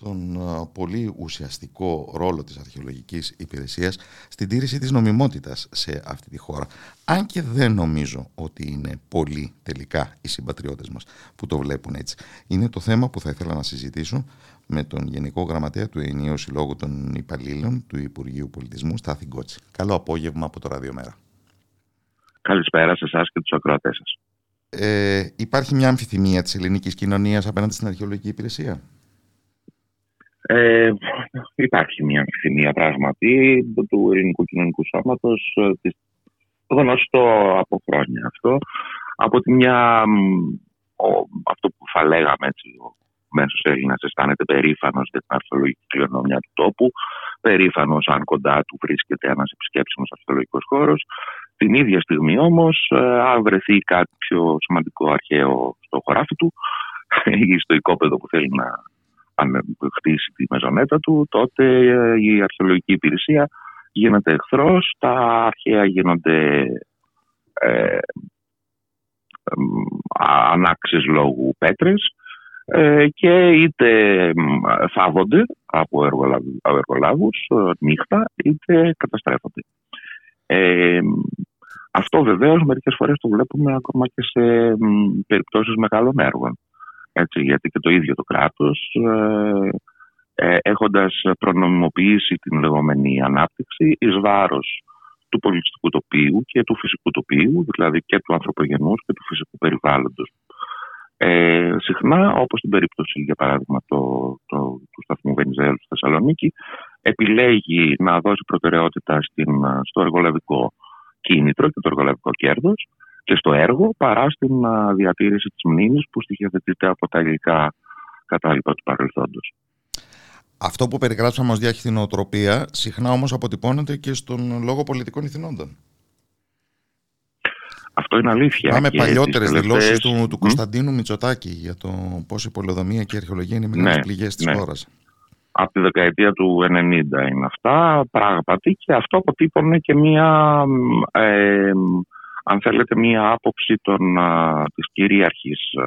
τον πολύ ουσιαστικό ρόλο της αρχαιολογικής υπηρεσίας στην τήρηση της νομιμότητας σε αυτή τη χώρα. Αν και δεν νομίζω ότι είναι πολλοί τελικά οι συμπατριώτες μας που το βλέπουν έτσι. Είναι το θέμα που θα ήθελα να συζητήσω με τον Γενικό Γραμματέα του Ενίου Συλλόγου των Υπαλλήλων του Υπουργείου Πολιτισμού, Στάθη Γκότση. Καλό απόγευμα από το Ραδιομέρα. Καλησπέρα σε εσάς και τους ακροατές σας. Ε, υπάρχει μια αμφιθυμία της ελληνικής κοινωνίας απέναντι στην αρχαιολογική υπηρεσία; Ε, υπάρχει μια αμφιθυμία πράγματι του ελληνικού κοινωνικού σώματος. Γνωστό από χρόνια αυτό. Από τη μια, ο, αυτό που θα λέγαμε έτσι, ο μέσος Έλληνας αισθάνεται περήφανος για την αρχαιολογική κληρονομιά του τόπου, περήφανος αν κοντά του βρίσκεται ένας επισκέψιμος αρχαιολογικός χώρος. Την ίδια στιγμή όμως, ε, αν βρεθεί κάτι πιο σημαντικό αρχαίο στο χωράφι του ή στο οικόπεδο που θέλει να αν χτίσει τη μεζονέτα του, τότε η αρχαιολογική υπηρεσία γίνεται εχθρός, τα αρχαία γίνονται ε, ανάξεις λόγου πέτρες ε, και είτε θάβονται από εργολάβους ε, νύχτα είτε καταστρέφονται. Ε, αυτό βεβαίως μερικές φορές το βλέπουμε ακόμα και σε περιπτώσεις μεγάλων έργων. Έτσι, γιατί και το ίδιο το κράτος ε, ε, έχοντας προνομιμοποιήσει την λεγόμενη ανάπτυξη εις βάρος του πολιτιστικού τοπίου και του φυσικού τοπίου, δηλαδή και του ανθρωπογενούς και του φυσικού περιβάλλοντος. Ε, συχνά, όπως στην περίπτωση για παράδειγμα το, το, του σταθμού Βενιζέλου στη Θεσσαλονίκη, επιλέγει να δώσει προτεραιότητα στην, στο εργολαβικό κίνητρο και το εργολαβικό κέρδος και στο έργο παρά στην διατήρηση της μνήμης που στοιχειοθετείται από τα υλικά κατάλοιπα του παρελθόντος. Αυτό που περιγράψαμε ως διάχυτη νοοτροπία συχνά όμως αποτυπώνεται και στον λόγο πολιτικών ηθινόντων. Αυτό είναι αλήθεια. Πάμε παλιότερες δηλώσεις του, του Κωνσταντίνου Μητσοτάκη για το πώς η πολεοδομία και η αρχαιολογία είναι μεγάλες ναι, πληγές της ναι. χώρας. Από τη δεκαετία του 90 είναι αυτά, πράγματι, και αυτό αποτύπωνε και μία, ε, αν θέλετε, μία άποψη των, α, της κυρίαρχης α,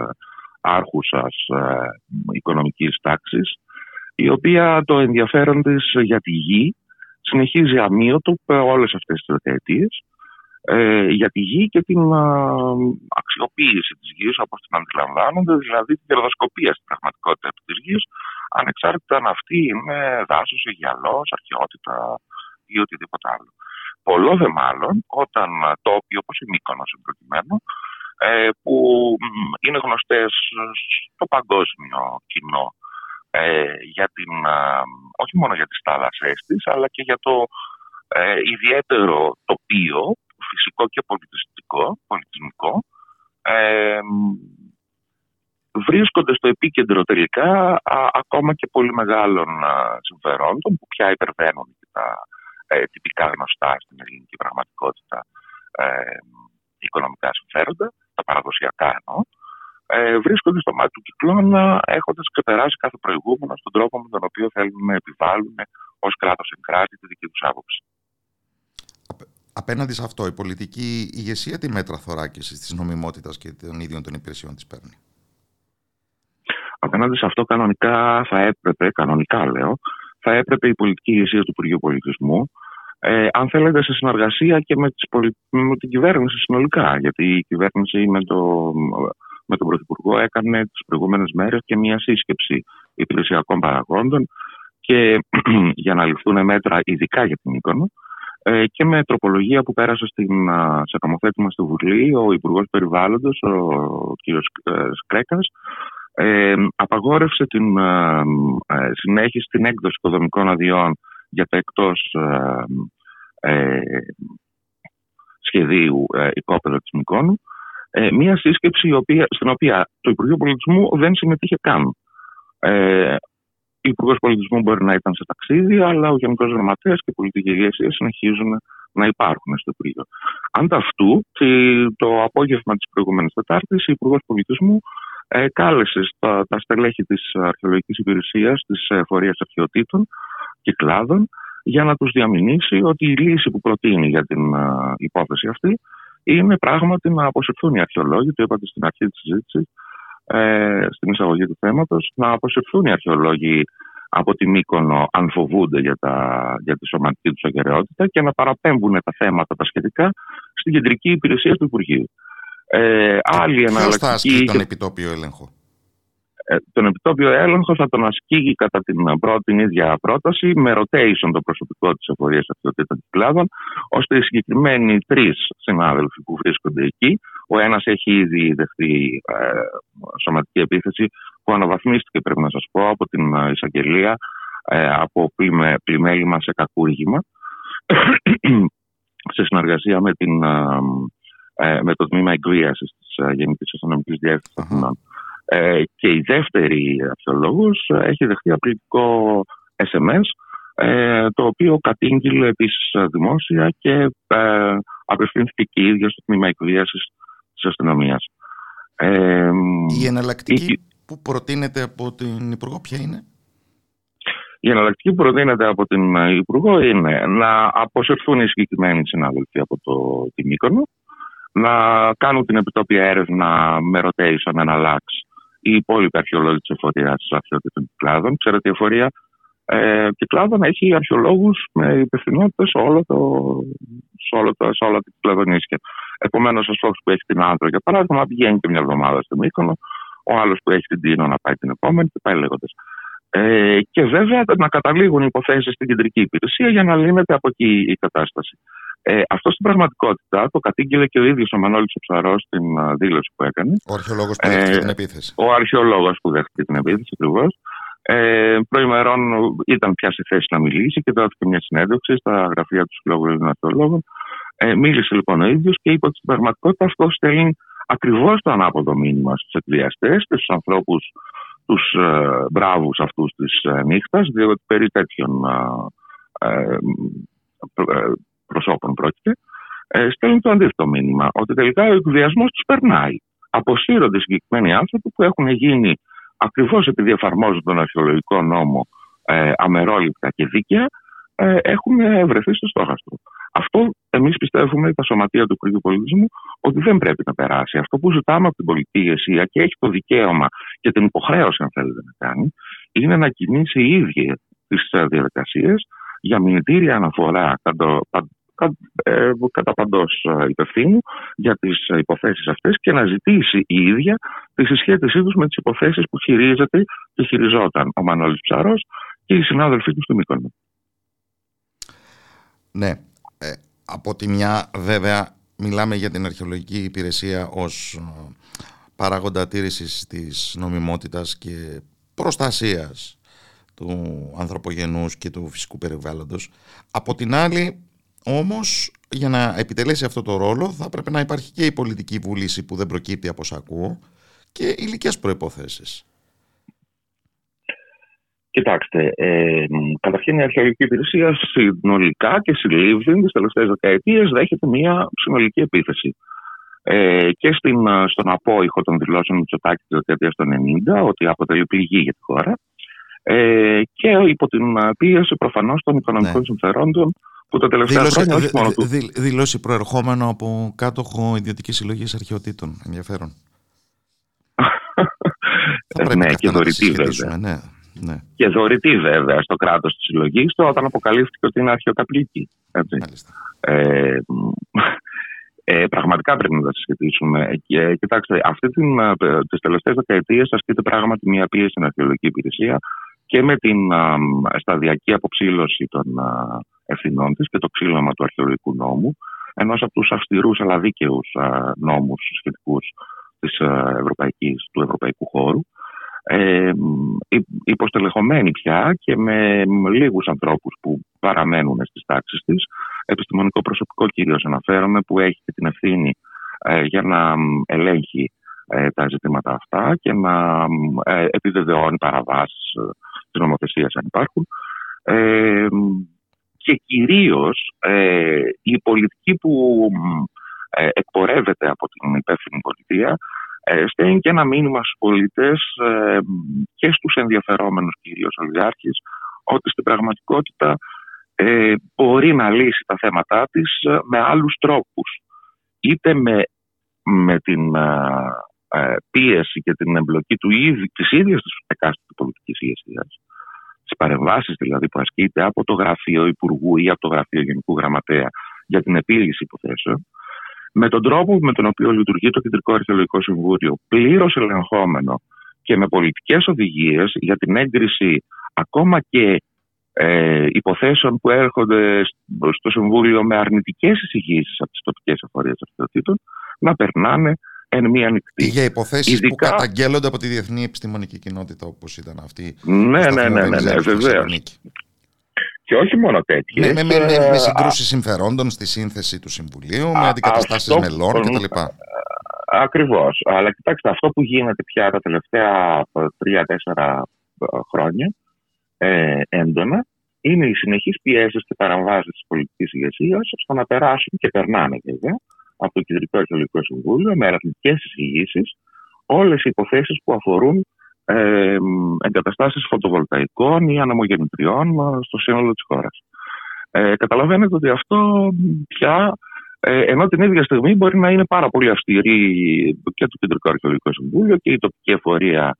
άρχουσας α, οικονομικής τάξης, η οποία το ενδιαφέρον της για τη γη συνεχίζει αμύωτο όλες αυτές τις δεκαετίες ε, για τη γη και την α, αξιοποίηση της γης όπως την αντιλαμβάνονται, δηλαδή την κερδοσκοπία στην πραγματικότητα της γης, ανεξάρτητα αν αυτή είναι δάσος, γυαλός, αρχαιότητα ή οτιδήποτε άλλο. Πολλό δε μάλλον όταν τόποι όπως η Μύκονος προκειμένου, ε, που είναι γνωστές στο παγκόσμιο κοινό ε, για την, όχι μόνο για τις θάλασσές της, αλλά και για το ε, ιδιαίτερο τοπίο φυσικό και πολιτιστικό, πολιτισμικό, ε, βρίσκονται στο επίκεντρο τελικά ακόμα και πολύ μεγάλων συμφερόντων που πια υπερβαίνουν και τα ε, τυπικά γνωστά στην ελληνική πραγματικότητα ε, οικονομικά συμφέροντα, τα παραδοσιακά εννοώ, ε, βρίσκονται στο μάτι του κυκλώνα έχοντας ξεπεράσει κάθε προηγούμενο στον τρόπο με τον οποίο θέλουν να επιβάλλουν ως κράτος εν κράτη τη δική τους άποψη. Απέναντι σε αυτό, η πολιτική ηγεσία τι μέτρα θωράκιση τη νομιμότητα και των ίδιων των υπηρεσιών της παίρνει; Απέναντι σε αυτό, κανονικά θα έπρεπε, κανονικά λέω, θα έπρεπε η πολιτική ηγεσία του Υπουργείου Πολιτισμού, ε, αν θέλετε, σε συνεργασία και με, τις πολι... με την κυβέρνηση συνολικά. Γιατί η κυβέρνηση με, το... με τον Πρωθυπουργό έκανε τις προηγούμενες μέρες και μια σύσκεψη υπηρεσιακών παραγόντων και για να ληφθούν μέτρα ειδικά για την εικόνα ε, και με τροπολογία που πέρασε στην, σε νομοθέτημα στη Βουλή ο Υπουργός Περιβάλλοντος, ο κ. Ε, Σκρέκας, ε, απαγόρευσε την ε, συνέχιση στην έκδοση οικοδομικών αδειών για τα εκτός ε, σχεδίου ε, οικόπεδα της Μικόνου, ε, μία σύσκεψη η οποία, στην οποία το Υπουργείο Πολιτισμού δεν συμμετείχε καν. Ε, ο Υπουργός Πολιτισμού μπορεί να ήταν σε ταξίδι, αλλά ο Γενικός Γραμματέας και η πολιτική ηγεσία συνεχίζουν να υπάρχουν στο Υπουργείο. Ανταυτού, το απόγευμα της προηγούμενης Τετάρτης, ο Υπουργός Πολιτισμού ε, κάλεσε στα, τα στελέχη της Αρχαιολογικής Υπηρεσίας, της Εφορία Αρχαιοτήτων και Κλάδων, για να τους διαμηνήσει ότι η λύση που προτείνει για την uh, υπόθεση αυτή είναι πράγματι να αποσυρθούν οι αρχαιολόγοι, το είπατε στην αρχή της συζήτησης, ε, στην εισαγωγή του θέματος να αποσυρθούν οι αρχαιολόγοι από τη Μύκονο αν φοβούνται για, τα, για τη σωματική τους αγκαιρεότητα και να παραπέμπουν τα θέματα τα σχετικά στην κεντρική υπηρεσία του Υπουργείου. Ε, άλλη Ποιος θα ασκεί τον επιτόπιο έλεγχο; Ε, τον επιτόπιο έλεγχο θα τον ασκεί κατά την πρώτη ίδια πρόταση με rotation το προσωπικό της εφορίας αυτοτήτων κλάδων, ώστε οι συγκεκριμένοι τρεις συνάδελφοι που βρίσκονται εκεί, ο ένας έχει ήδη δεχτεί ε, σωματική επίθεση που αναβαθμίστηκε, πρέπει να σας πω, από την εισαγγελία ε, από πλημέ, πλημέλημα σε κακούργημα σε συνεργασία με, την, ε, με το τμήμα εγκρίαση της Γενικής Αστυνομικής Διεύθυνσης Αθηνών. Ε, και η δεύτερη αρχαιολόγος έχει δεχτεί απλητικό SMS ε, το οποίο κατήγγειλε τη δημόσια και ε, απευθύνθηκε και η ίδια στο τμήμα εκβίασης της αστυνομίας. Ε, η εναλλακτική που προτείνεται από την Υπουργό ποια είναι; Η εναλλακτική που προτείνεται από την Υπουργό είναι να αποσυρθούν οι συγκεκριμένοι συνάδελφοι από το Τιμίκονο, να κάνουν την επιτόπια έρευνα με rotation, με αλλάξει οι υπόλοιποι αρχαιολόγοι της εφορίας της αρχαιότητων κλάδων. Ξέρετε, η εφορία ε, κυκλάδων έχει αρχαιολόγους με υπευθυνότητες σε, όλο το, σε, όλο το, σε όλα τα κυκλαδονίσια. Επομένως, ο στόχος που έχει την Άντρο, για παράδειγμα, πηγαίνει και μια εβδομάδα στο Μύκονο, ο άλλος που έχει την Τίνο να πάει την επόμενη και πάει λέγοντας. Ε, και βέβαια να καταλήγουν οι υποθέσεις στην κεντρική υπηρεσία για να λύνεται από εκεί η κατάσταση. Ε, αυτό στην πραγματικότητα το κατήγγειλε και ο ίδιος ο Μανώλης Ψαρός στην δήλωση που έκανε. Ο αρχαιολόγος που δέχτηκε ε, την επίθεση. Ο αρχαιολόγος που δέχτηκε την επίθεση, ακριβώς. Ε, προημερών ήταν πια σε θέση να μιλήσει και δόθηκε μια συνέντευξη στα γραφεία του Συλλόγου Ελληνικών Αρχαιολόγων. Ε, μίλησε λοιπόν ο ίδιος και είπε ότι στην πραγματικότητα αυτό στέλνει ακριβώς το ανάποδο μήνυμα στους εκβιαστές και στους ανθρώπους, τους ε, μπράβους αυτούς της ε, νύχτας, διότι περί τέτοιων ε, ε, ε προσώπων πρόκειται, ε, στέλνουν το αντίθετο μήνυμα. Ότι τελικά ο εκβιασμός τους περνάει. Αποσύρονται συγκεκριμένοι άνθρωποι που έχουν γίνει ακριβώς επειδή εφαρμόζουν τον αρχαιολογικό νόμο ε, αμερόληπτα και δίκαια ε, έχουν βρεθεί στο στόχαστρο. Αυτό εμείς πιστεύουμε, τα σωματεία του κριτικού πολιτισμού, ότι δεν πρέπει να περάσει. Αυτό που ζητάμε από την πολιτική ηγεσία και έχει το δικαίωμα και την υποχρέωση, αν θέλετε, να κάνει, είναι να κινήσει η ίδια τις διαδικασίες για μηνυτήρια αναφορά ε, κατά παντός υπευθύνου για τις υποθέσεις αυτές και να ζητήσει η ίδια τη συσχέτισή τους με τις υποθέσεις που χειρίζεται και χειριζόταν ο Μανώλης Ψαρός και οι συνάδελφοί τους στο Μήκονο. Ναι. Ε, από τη μια βέβαια μιλάμε για την αρχαιολογική υπηρεσία ως ε, παράγοντα τήρησης της νομιμότητας και προστασίας του ανθρωπογενούς και του φυσικού περιβάλλοντος. Από την άλλη όμως για να επιτελέσει αυτό το ρόλο θα πρέπει να υπάρχει και η πολιτική βούληση που δεν προκύπτει από όσα ακούω και υλικές προϋποθέσεις. Κοιτάξτε, ε, καταρχήν η αρχαιολογική υπηρεσία συνολικά και συλλήβδη τις τελευταίες δεκαετίες δέχεται μια συνολική επίθεση. Ε, και στην, στον απόϊχο των δηλώσεων του Τσοτάκη της δεκαετίας των 90, ότι αποτελεί πληγή για τη χώρα, ε, και υπό την πίεση προφανώς των οικονομικών ναι. συμφερόντων που τα τελευταία δήλωση, χρόνια όχι μόνο του. Δηλώσει προερχόμενο από κάτοχο ιδιωτικής συλλογής αρχαιοτήτων. Ενδιαφέρον. ναι, και δωρητή βέβαια. Ναι. Ναι. Και δωρητή βέβαια στο κράτος της συλλογής του όταν αποκαλύφθηκε ότι είναι αρχαιοκαπλική. Ε, ε, πραγματικά πρέπει να τα συσχετίσουμε. Και κοιτάξτε, αυτή την, ε, τις τελευταίες δεκαετίες ασκείται πράγματι μια πίεση στην αρχαιολογική υπηρεσία και με την α, σταδιακή αποψήλωση των α, ευθυνών της και το ξύλωμα του αρχαιολογικού νόμου, ενός από τους αυστηρούς αλλά δίκαιους νόμους σχετικούς του ευρωπαϊκού χώρου, ε, υποστελεχωμένη πια και με λίγους ανθρώπους που παραμένουν στις τάξεις της, επιστημονικό προσωπικό κυρίως αναφέρομαι που έχει και την ευθύνη ε, για να ελέγχει ε, τα ζητήματα αυτά και να ε, επιβεβαιώνει παραβάσεις ε, της νομοθεσίας αν υπάρχουν και κυρίως η πολιτική που εκπορεύεται από την υπεύθυνη πολιτεία ε, στέλνει και ένα μήνυμα στους πολίτες ε, και στους ενδιαφερόμενους κυρίως ολιγάρχες ότι στην πραγματικότητα ε, μπορεί να λύσει τα θέματά της με άλλους τρόπους. Είτε με, με την πίεση και την εμπλοκή του ίδιου, της ίδιας της εκάστοτε πολιτικής ηγεσίας, τις παρεμβάσεις δηλαδή που ασκείται από το γραφείο Υπουργού ή από το γραφείο Γενικού Γραμματέα για την επίλυση υποθέσεων, με τον τρόπο με τον οποίο λειτουργεί το Κεντρικό Αρχαιολογικό Συμβούλιο, πλήρως ελεγχόμενο και με πολιτικές οδηγίες για την έγκριση ακόμα και ε, υποθέσεων που έρχονται στο Συμβούλιο με αρνητικές εισηγήσεις από τις τοπικές εφορίες αρχαιοτήτων, να περνάνε εν μία νυχτή. Για υποθέσεις Ειδικά... που καταγγέλλονται από τη διεθνή επιστημονική κοινότητα, όπως ήταν αυτή. Ναι, ναι, ναι, ναι, ναι βεβαίως. Και όχι μόνο τέτοιες. Ναι, με, με, με, με συγκρούσεις συμφερόντων στη σύνθεση του Συμβουλίου, με αντικαταστάσεις μελών κτλ. Ακριβώς. Αλλά κοιτάξτε, αυτό που γίνεται πια τα τελευταία τρία-τέσσερα χρόνια ε, έντονα είναι οι συνεχείς πιέσεις και παραμβάσει της πολιτικής ηγεσίας στο να περάσουν και περνάνε βέβαια από το Κεντρικό Αρχαιολογικό Συμβούλιο με αρνητικές εισηγήσεις όλες οι υποθέσεις που αφορούν ε, εγκαταστάσεις φωτοβολταϊκών ή ανεμογεννητριών ε, στο σύνολο της χώρας. Ε, καταλαβαίνετε ότι αυτό πια, ε, ενώ την ίδια στιγμή μπορεί να είναι πάρα πολύ αυστηρή και το Κεντρικό Αρχαιολογικό Συμβούλιο και η τοπική εφορία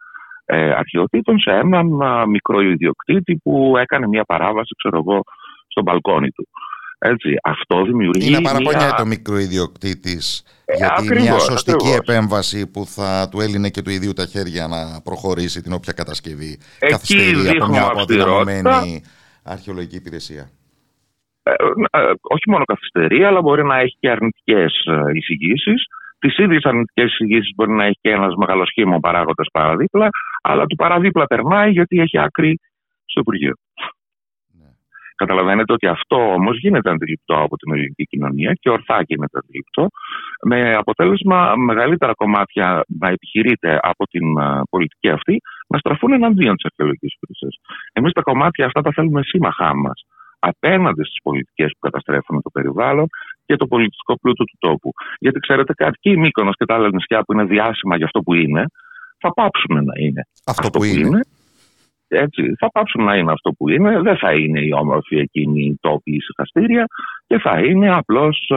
ε, αρχαιοτήτων σε έναν μικρό ιδιοκτήτη που έκανε μια παράβαση, ξέρω εγώ, στο μπαλκόνι του. Έτσι, αυτό δημιουργεί. Είναι παραπονιά μια... το μικρό ιδιοκτήτη ε, γιατί μια σωστική επέμβαση που θα του έλυνε και του ιδίου τα χέρια να προχωρήσει την όποια κατασκευή Εκεί καθυστερεί από μια αποδυναμωμένη αρχαιολογική υπηρεσία. Ε, ε, όχι μόνο καθυστερεί, αλλά μπορεί να έχει και αρνητικές εισηγήσεις. Τις ίδιες αρνητικές εισηγήσεις μπορεί να έχει και ένας μεγαλοσχήμο παράγοντας παραδίπλα, αλλά του παραδίπλα περνάει γιατί έχει άκρη στο Υπουργείο. Καταλαβαίνετε ότι αυτό όμως γίνεται αντιληπτό από την ελληνική κοινωνία και ορθά γίνεται αντιληπτό, με αποτέλεσμα μεγαλύτερα κομμάτια να επιχειρείται από την ε, πολιτική αυτή να στραφούν εναντίον της αρχαιολογικής υπηρεσίας. Εμείς τα κομμάτια αυτά τα θέλουμε σύμμαχά μας απέναντι στις πολιτικές που καταστρέφουν το περιβάλλον και το πολιτικό πλούτο του τόπου. Γιατί ξέρετε κάτι, και οι Μύκονος και τα άλλα νησιά που είναι διάσημα για αυτό που είναι, θα πάψουν να είναι αυτό, που, είναι έτσι, θα πάψουν να είναι αυτό που είναι. Δεν θα είναι η όμορφη εκείνη η τόπη ησυχαστήρια και θα είναι απλώς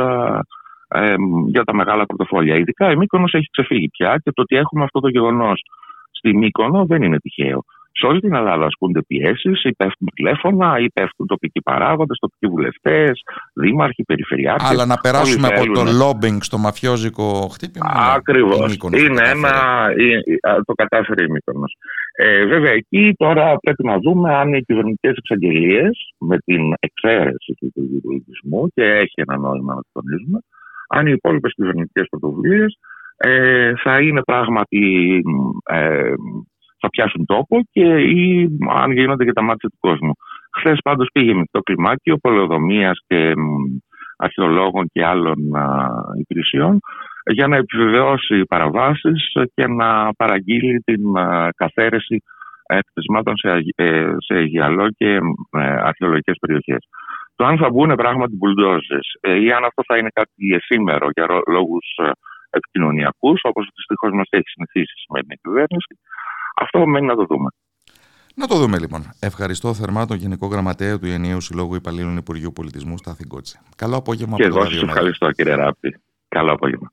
ε, για τα μεγάλα πορτοφόλια. Ειδικά η Μύκονος έχει ξεφύγει πια και το ότι έχουμε αυτό το γεγονός στη Μύκονο δεν είναι τυχαίο. Σε όλη την Ελλάδα ασκούνται πιέσεις, υπέφτουν τηλέφωνα, υπέφτουν τοπικοί παράγοντες, τοπικοί βουλευτές, δήμαρχοι, περιφερειάρχες. Αλλά να περάσουμε από το lobbying στο μαφιόζικο χτύπημα. Ακριβώς. Είναι ένα. Το κατάφερε η Μύκονος. Ε, βέβαια, εκεί τώρα πρέπει να δούμε αν οι κυβερνητικές εξαγγελίες με την εξαίρεση του πολιτισμού και έχει ένα νόημα να το τονίζουμε, αν οι υπόλοιπες κυβερνητικές πρωτοβουλίες ε, θα είναι πράγματι ε, θα πιάσουν τόπο και ή αν γίνονται για τα μάτια του κόσμου. Χθες πάντως πήγε με το κλιμάκιο πολεοδομίας και αρχαιολόγων και άλλων α, υπηρεσιών για να επιβεβαιώσει παραβάσεις και να παραγγείλει την α, καθαίρεση εκτεσμάτων σε, ε, σε Αιγιαλό και ε, αρχαιολογικές περιοχές. Το αν θα μπουν πράγματι μπουλντόζες ε, ή αν αυτό θα είναι κάτι εσήμερο για λόγους επικοινωνιακούς, όπως δυστυχώς μας έχει συνηθίσει η σημερινή κυβέρνηση, αυτό μένει να το δούμε. Να το δούμε λοιπόν. Ευχαριστώ θερμά τον Γενικό Γραμματέα του Ενιαίου Συλλόγου Υπαλλήλων Υπουργείου Πολιτισμού Στάθη Κότσε. Καλό απόγευμα και από εγώ σας ευχαριστώ κύριε Ράπτη. Καλό απόγευμα.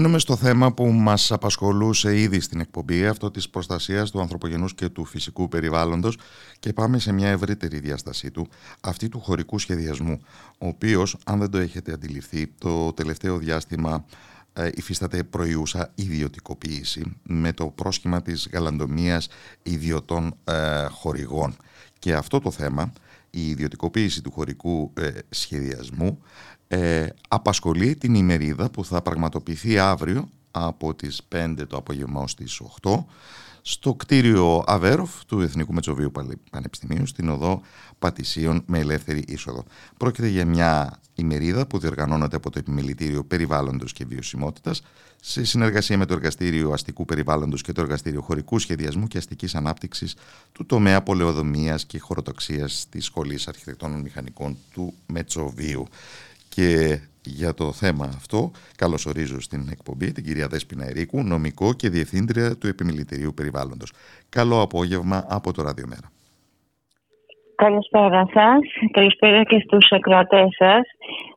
Μένουμε στο θέμα που μας απασχολούσε ήδη στην εκπομπή, αυτό της προστασίας του ανθρωπογενούς και του φυσικού περιβάλλοντος και πάμε σε μια ευρύτερη διάστασή του, αυτή του χωρικού σχεδιασμού, ο οποίος, αν δεν το έχετε αντιληφθεί, το τελευταίο διάστημα ε, υφίσταται προϊούσα ιδιωτικοποίηση με το πρόσχημα της γαλαντομίας ιδιωτών ε, χορηγών. Και αυτό το θέμα, η ιδιωτικοποίηση του χωρικού ε, σχεδιασμού, ε, απασχολεί την ημερίδα που θα πραγματοποιηθεί αύριο από τις 5 το απόγευμα ως τις 8 στο κτίριο Αβέροφ του Εθνικού Μετσοβίου Πανεπιστημίου στην οδό Πατησίων με ελεύθερη είσοδο. Πρόκειται για μια ημερίδα που διοργανώνεται από το Επιμελητήριο Περιβάλλοντος και Βιωσιμότητας σε συνεργασία με το Εργαστήριο Αστικού Περιβάλλοντος και το Εργαστήριο Χωρικού Σχεδιασμού και Αστικής Ανάπτυξης του τομέα πολεοδομίας και χωροτοξίας της Σχολής Αρχιτεκτών Μηχανικών του Μετσοβίου. Και για το θέμα αυτό καλωσορίζω στην εκπομπή την κυρία Δέσποινα Ερίκου, νομικό και διευθύντρια του Επιμελητηρίου Περιβάλλοντος. Καλό απόγευμα από το Ραδιομέρα. Καλησπέρα σας. Καλησπέρα και στους ακροατές σας.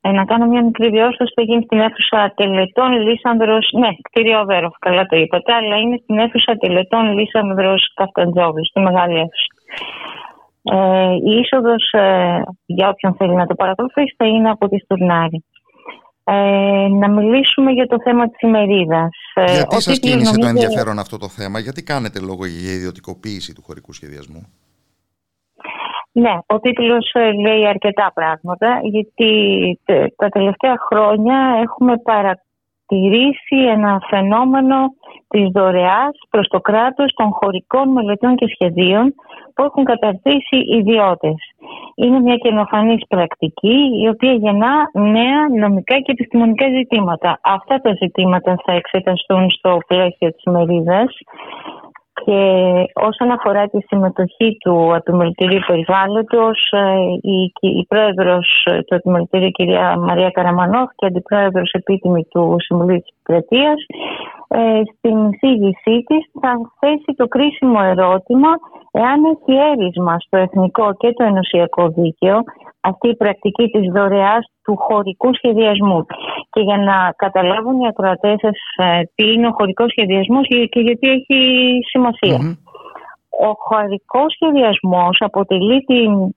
Ε, να κάνω μια μικρή διόρθωση που γίνει στην αίθουσα τελετών Λίσανδρο. Ναι, κτίριο Βέροφ, καλά το είπατε, αλλά είναι στην αίθουσα τελετών Λίσανδρο Καφταντζόβλου, στη μεγάλη αίθουσα. Ε, η είσοδος ε, για όποιον θέλει να το παρακολουθήσει θα είναι από τη Στουρνάρη. Ε, να μιλήσουμε για το θέμα της ημερίδας. Ε, Γιατί ο σας τίτλος κίνησε το νομίζω- ενδιαφέρον αυτό το θέμα, γιατί κάνετε λόγο για ιδιωτικοποίηση του χωρικού σχεδιασμού; Ναι, ο τίτλος ε, λέει αρκετά πράγματα γιατί τε- τα τελευταία χρόνια έχουμε παρατηρήσει ένα φαινόμενο της δωρεάς προς το κράτος των χωρικών μελετών και σχεδίων που έχουν καταρτήσει ιδιώτες. Είναι μια καινοφανής πρακτική η οποία γεννά νέα νομικά και επιστημονικά ζητήματα. Αυτά τα ζητήματα θα εξεταστούν στο πλαίσιο της μερίδας και όσον αφορά τη συμμετοχή του Επιμελητηρίου Περιβάλλοντος, ε, η, η πρόεδρος ε, του Επιμελητηρίου κυρία Μαρία Καραμανόφ και αντιπρόεδρος επίτιμη του Συμβουλίου της Επικρατείας, ε, στην εισήγησή της θα θέσει το κρίσιμο ερώτημα εάν έχει έρισμα στο εθνικό και το ενωσιακό δίκαιο αυτή η πρακτική της δωρεάς του χωρικού σχεδιασμού. Και για να καταλάβουν οι ακροατές σας ε, τι είναι ο χωρικός σχεδιασμός και και γιατί έχει σημασία. Ο χωρικός σχεδιασμός αποτελεί την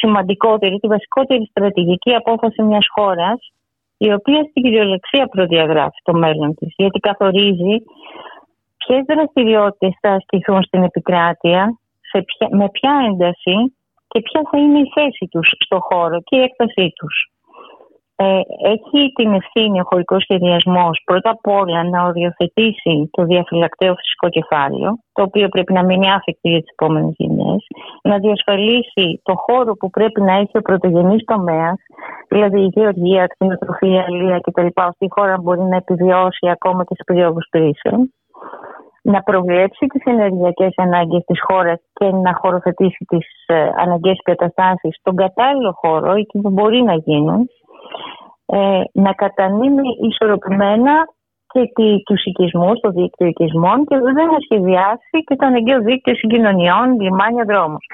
σημαντικότερη, τη βασικότερη στρατηγική απόφαση μιας χώρας η οποία στην κυριολεξία προδιαγράφει το μέλλον της γιατί καθορίζει ποιες δραστηριότητες θα ασκηθούν στην επικράτεια σε ποια- με ποια ένταση και ποια θα είναι η θέση τους στο χώρο και η έκτασή τους. Ε, έχει την ευθύνη ο χωρικός σχεδιασμός πρώτα απ' όλα να οριοθετήσει το διαφυλακτέο φυσικό κεφάλαιο, το οποίο πρέπει να μείνει άφηκτο για τις επόμενες γενιές, να διασφαλίσει το χώρο που πρέπει να έχει ο πρωτογενής τομέας, δηλαδή η γεωργία, κτηνοτροφία, η αλία κτλ. ώστε η χώρα μπορεί να επιβιώσει ακόμα και σε περίοδους κρίσεων να προβλέψει τις ενεργειακές ανάγκες της χώρας και να χωροθετήσει τις ε, αναγκαίες καταστάσεις στον κατάλληλο χώρο, εκεί που μπορεί να γίνουν, ε, να κατανείμει ισορροπημένα και τη, τους οικισμούς, το δίκτυο οικισμών και βέβαια να σχεδιάσει και το αναγκαίο δίκτυο συγκοινωνιών, λιμάνια, δρόμους.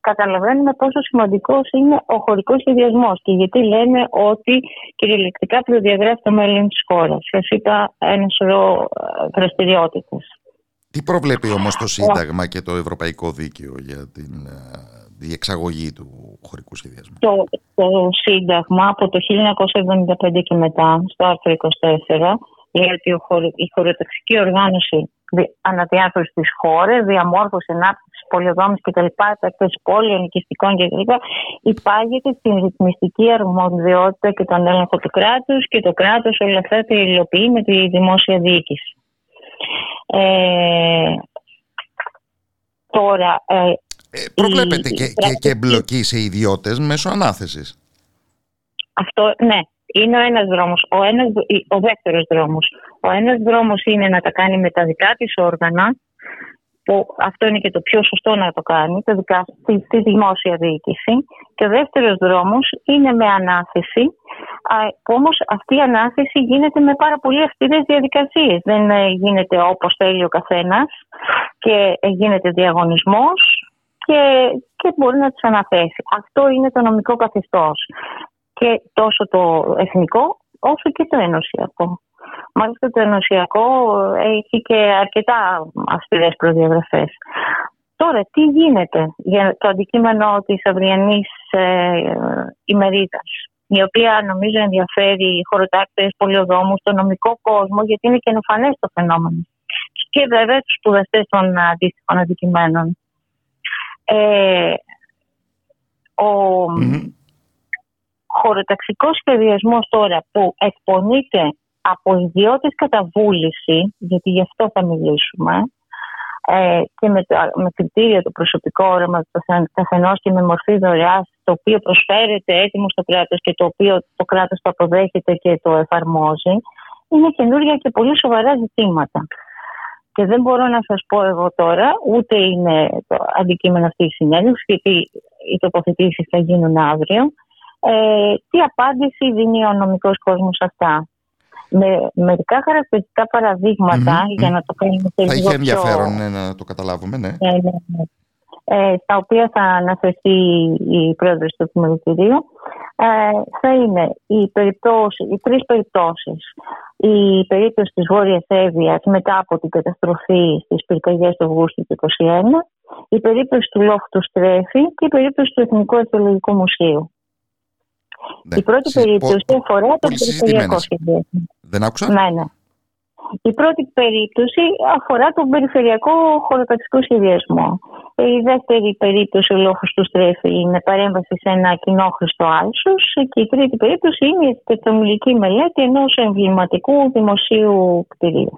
Καταλαβαίνουμε πόσο σημαντικός είναι ο χωρικός σχεδιασμός και γιατί λένε ότι κυριολεκτικά προδιαγράφει το μέλλον της χώρας. Σας είπα ένας σωρό ε, δραστηριότητες. Τι προβλέπει όμως το Σύνταγμα και το Ευρωπαϊκό Δίκαιο για την ε, διεξαγωγή του χωρικού σχεδιασμού; το, το Σύνταγμα από το 1975 και μετά, στο άρθρο 24, λέει ότι ο χωρο- η χωροταξική οργάνωση δι- αναδιάρθρωση της χώρας, διαμόρφωση, ανάπτυξη, πολιοδόμηση κτλ. Επέκταση πόλεων, οικιστικών κτλ. υπάγεται στην ρυθμιστική αρμοδιότητα και τον έλεγχο του κράτους και το κράτος όλα αυτά τα υλοποιεί με τη δημόσια διοίκηση. Ε, τώρα, ε, Ε, προβλέπετε η- και, η και, και πρακτική- εμπλοκή σε ιδιώτες μέσω ανάθεσης. Αυτό, ναι, είναι ο ένας δρόμος. Ο, ένας, ο δεύτερος δρόμος. Ο ένας δρόμος είναι να τα κάνει με τα δικά της όργανα, που αυτό είναι και το πιο σωστό να το κάνει, τα δικά, τη, τη δημόσια διοίκηση. Και ο δεύτερος δρόμος είναι με ανάθεση, α, που όμως αυτή η ανάθεση γίνεται με πάρα πολύ αυστηρές διαδικασίες. Δεν ε, γίνεται όπως θέλει ο καθένας και ε, γίνεται διαγωνισμός και, και μπορεί να τις αναθέσει. Αυτό είναι το νομικό καθεστώς και τόσο το εθνικό όσο και το ενωσιακό. Μάλιστα το ενωσιακό ε, έχει και αρκετά αυστηρές προδιαγραφές. Τώρα, τι γίνεται για το αντικείμενο της αυριανής ε, ημερίδας, η οποία νομίζω ενδιαφέρει χωροτάκτες, πολιοδόμους, το νομικό κόσμο, γιατί είναι καινοφανές το φαινόμενο. Και βέβαια τους σπουδαστές των αντίστοιχων αντικειμένων. Ε, ο, χωροταξικός σχεδιασμός τώρα που εκπονείται από ιδιώτες κατά βούληση, γιατί γι' αυτό θα μιλήσουμε, ε, και με, το, με κριτήρια το προσωπικό όραμα του καθενός και με μορφή δωρεάς, το οποίο προσφέρεται έτοιμο στο κράτος και το οποίο το κράτος το αποδέχεται και το εφαρμόζει, είναι καινούργια και πολύ σοβαρά ζητήματα. Και δεν μπορώ να σας πω εγώ τώρα, ούτε είναι το αντικείμενο αυτή η συνέντευξη, γιατί οι τοποθετήσεις θα γίνουν αύριο, ε, τι απάντηση δίνει ο νομικός κόσμος σε αυτά; Με μερικά χαρακτηριστικά παραδείγματα, για να το κάνουμε σε Θα λίγο είχε πιο- ενδιαφέρον ναι, να το καταλάβουμε, ναι. ναι, ναι, ναι. Ε, στα οποία θα αναφερθεί η πρόεδρος του Επιμελητηρίου, ε, θα είναι οι, περιπτώσεις, οι τρεις περιπτώσεις. Η περίπτωση της Βόρειας Εύβοιας μετά από την καταστροφή στις πυρκαγιές του Αυγούστου του 2021, η περίπτωση του Λόφου Στρέφη και η περίπτωση του Εθνικού Αρχαιολογικού Μουσείου. Ναι. Η πρώτη Συ- περίπτωση πο- αφορά το πολύ περιφερειακό συζητημένες. σχεδιασμό. Δεν άκουσα. Ναι, ναι. Η πρώτη περίπτωση αφορά τον περιφερειακό χωροταξικό σχεδιασμό. Ε, Η δεύτερη περίπτωση, ο λόγος του στρέφει, είναι παρέμβαση σε ένα κοινόχρηστο άλσος και η τρίτη περίπτωση είναι η αρχιτεκτονική μελέτη ενός εμβληματικού δημοσίου κτηρίου.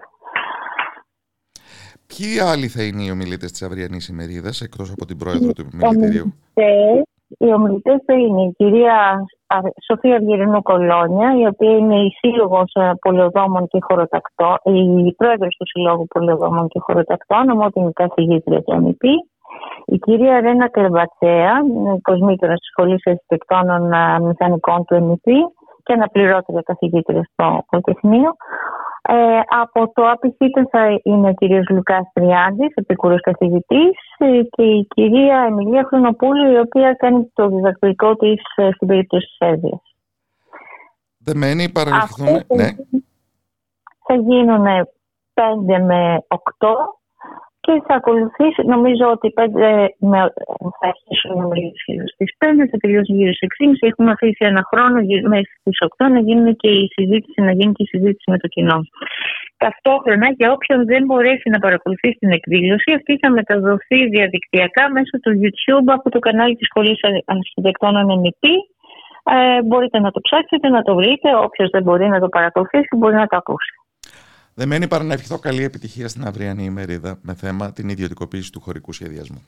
Ποιοι άλλοι θα είναι οι ομιλητές της αυριανής ημερίδας, εκτός από την πρόεδρο του επιμελητηρίου. ομιλητές, οι ομιλητές θα είναι η κυρία Α, Σοφία Αυγερινού Κολόνια, η οποία είναι η σύλλογος ε, πολεοδόμων και χωροτακτών, η πρόεδρος του Συλλόγου Πολεοδόμων και Χωροτακτών, ομότιμη καθηγήτρια του ΕΜΠ. Η κυρία Ρένα Κερβατσέα, είναι κοσμήτρια της Σχολής Αρχιτεκτόνων ε, Μηχανικών του ΕΜΠ και αναπληρώτρια καθηγήτρια στο Πολυτεχνείο. Ε, από το ΑΠΙΣΙΤΕ θα είναι ο κύριος Λουκάς Τριάντης, επικούρος καθηγητής ε, και η κυρία Εμιλία Χρονοπούλου, η οποία κάνει το διδακτορικό της ε, στην περίπτωση της Σέρβιας. Δεμένοι, παραλυφθούμε. Αυτές Ναι. Θα γίνουν 5 με 8 και θα ακολουθήσει, νομίζω ότι 5 με, θα αρχίσουν να μιλήσουν στις 5, θα τελειώσει γύρω στις 6.30. Έχουμε αφήσει ένα χρόνο γύρω- μέχρι στις 8 να γίνει και η συζήτηση, να γίνει και η συζήτηση με το κοινό. Ταυτόχρονα, για όποιον δεν μπορέσει να παρακολουθήσει την εκδήλωση, αυτή θα μεταδοθεί διαδικτυακά μέσω του YouTube από το κανάλι της Σχολής Αρχιτεκτόνων MEP. Ε, μπορείτε να το ψάξετε, να το βρείτε. Όποιος δεν μπορεί να το παρακολουθήσει, μπορεί να το ακούσει. Δεμένοι, παρά να ευχηθώ καλή επιτυχία στην αυριανή ημερίδα με θέμα την ιδιωτικοποίηση του χωρικού σχεδιασμού.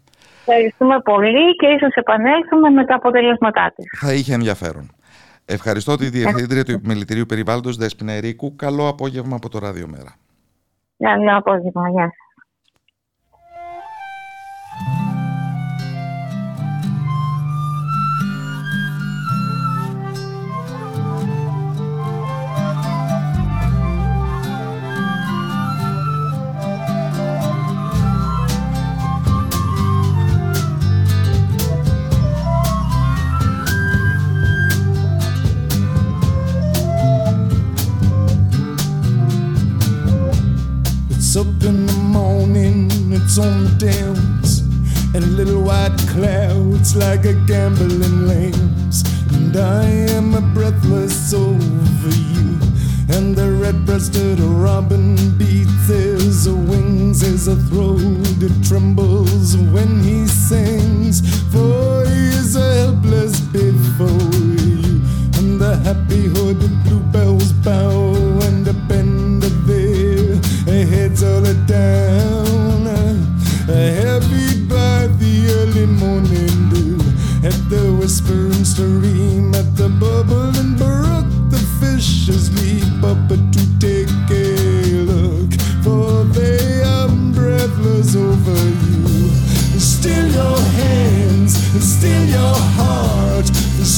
Ευχαριστούμε πολύ και ίσως επανέλθουμε με τα αποτελέσματά της. Θα είχε ενδιαφέρον. Ευχαριστώ τη Διευθύντρια του Επιμελητηρίου Περιβάλλοντος Δέσποινα Ερίκου. Καλό απόγευμα από το Ράδιο Μέρα. Καλό απόγευμα. Γεια σας. Up in the morning, it's on the downs, and little white clouds like a gambling lambs. And I am a breathless over you. And the red-breasted robin beats his wings, his throat it trembles when he sings. For he is helpless before you, and the happy hooded bluebells bow all down, heavy by the early morning dew, at the whispering stream, at the bubbling brook, the fishes leap up to take a look, for they are breathless over you. Still your hands, still your heart,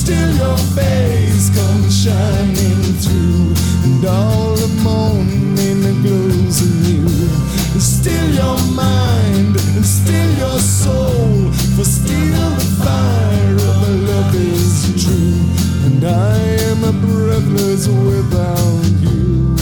still your face comes shining through, and all the morning glows anew. Still your mind, still your soul, for still the fire of love is true, and I am breathless without you.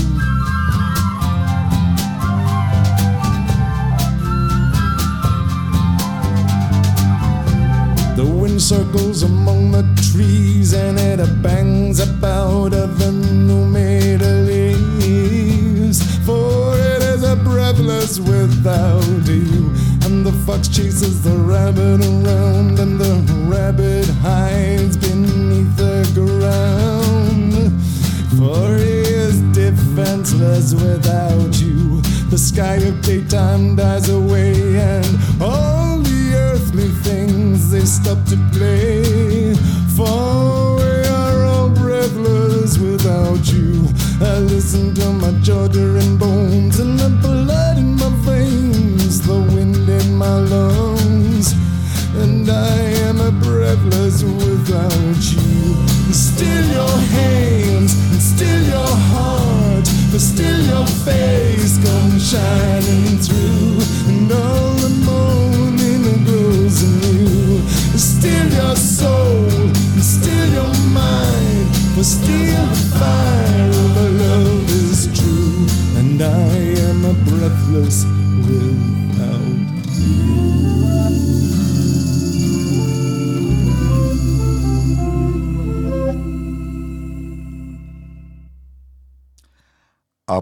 The wind circles among the trees and it bangs about of the new made leaves. For a breathless without you. And the fox chases the rabbit around, and the rabbit hides beneath the ground. For he is defenseless without you. The sky of daytime dies away, and all the earthly things they stop to play. For we are all breathless without you. I listen to my shuddering bones and the blood in my veins, the wind in my lungs, and I am a breathless without you. Still your hands, and still your heart, but still your face comes shining through,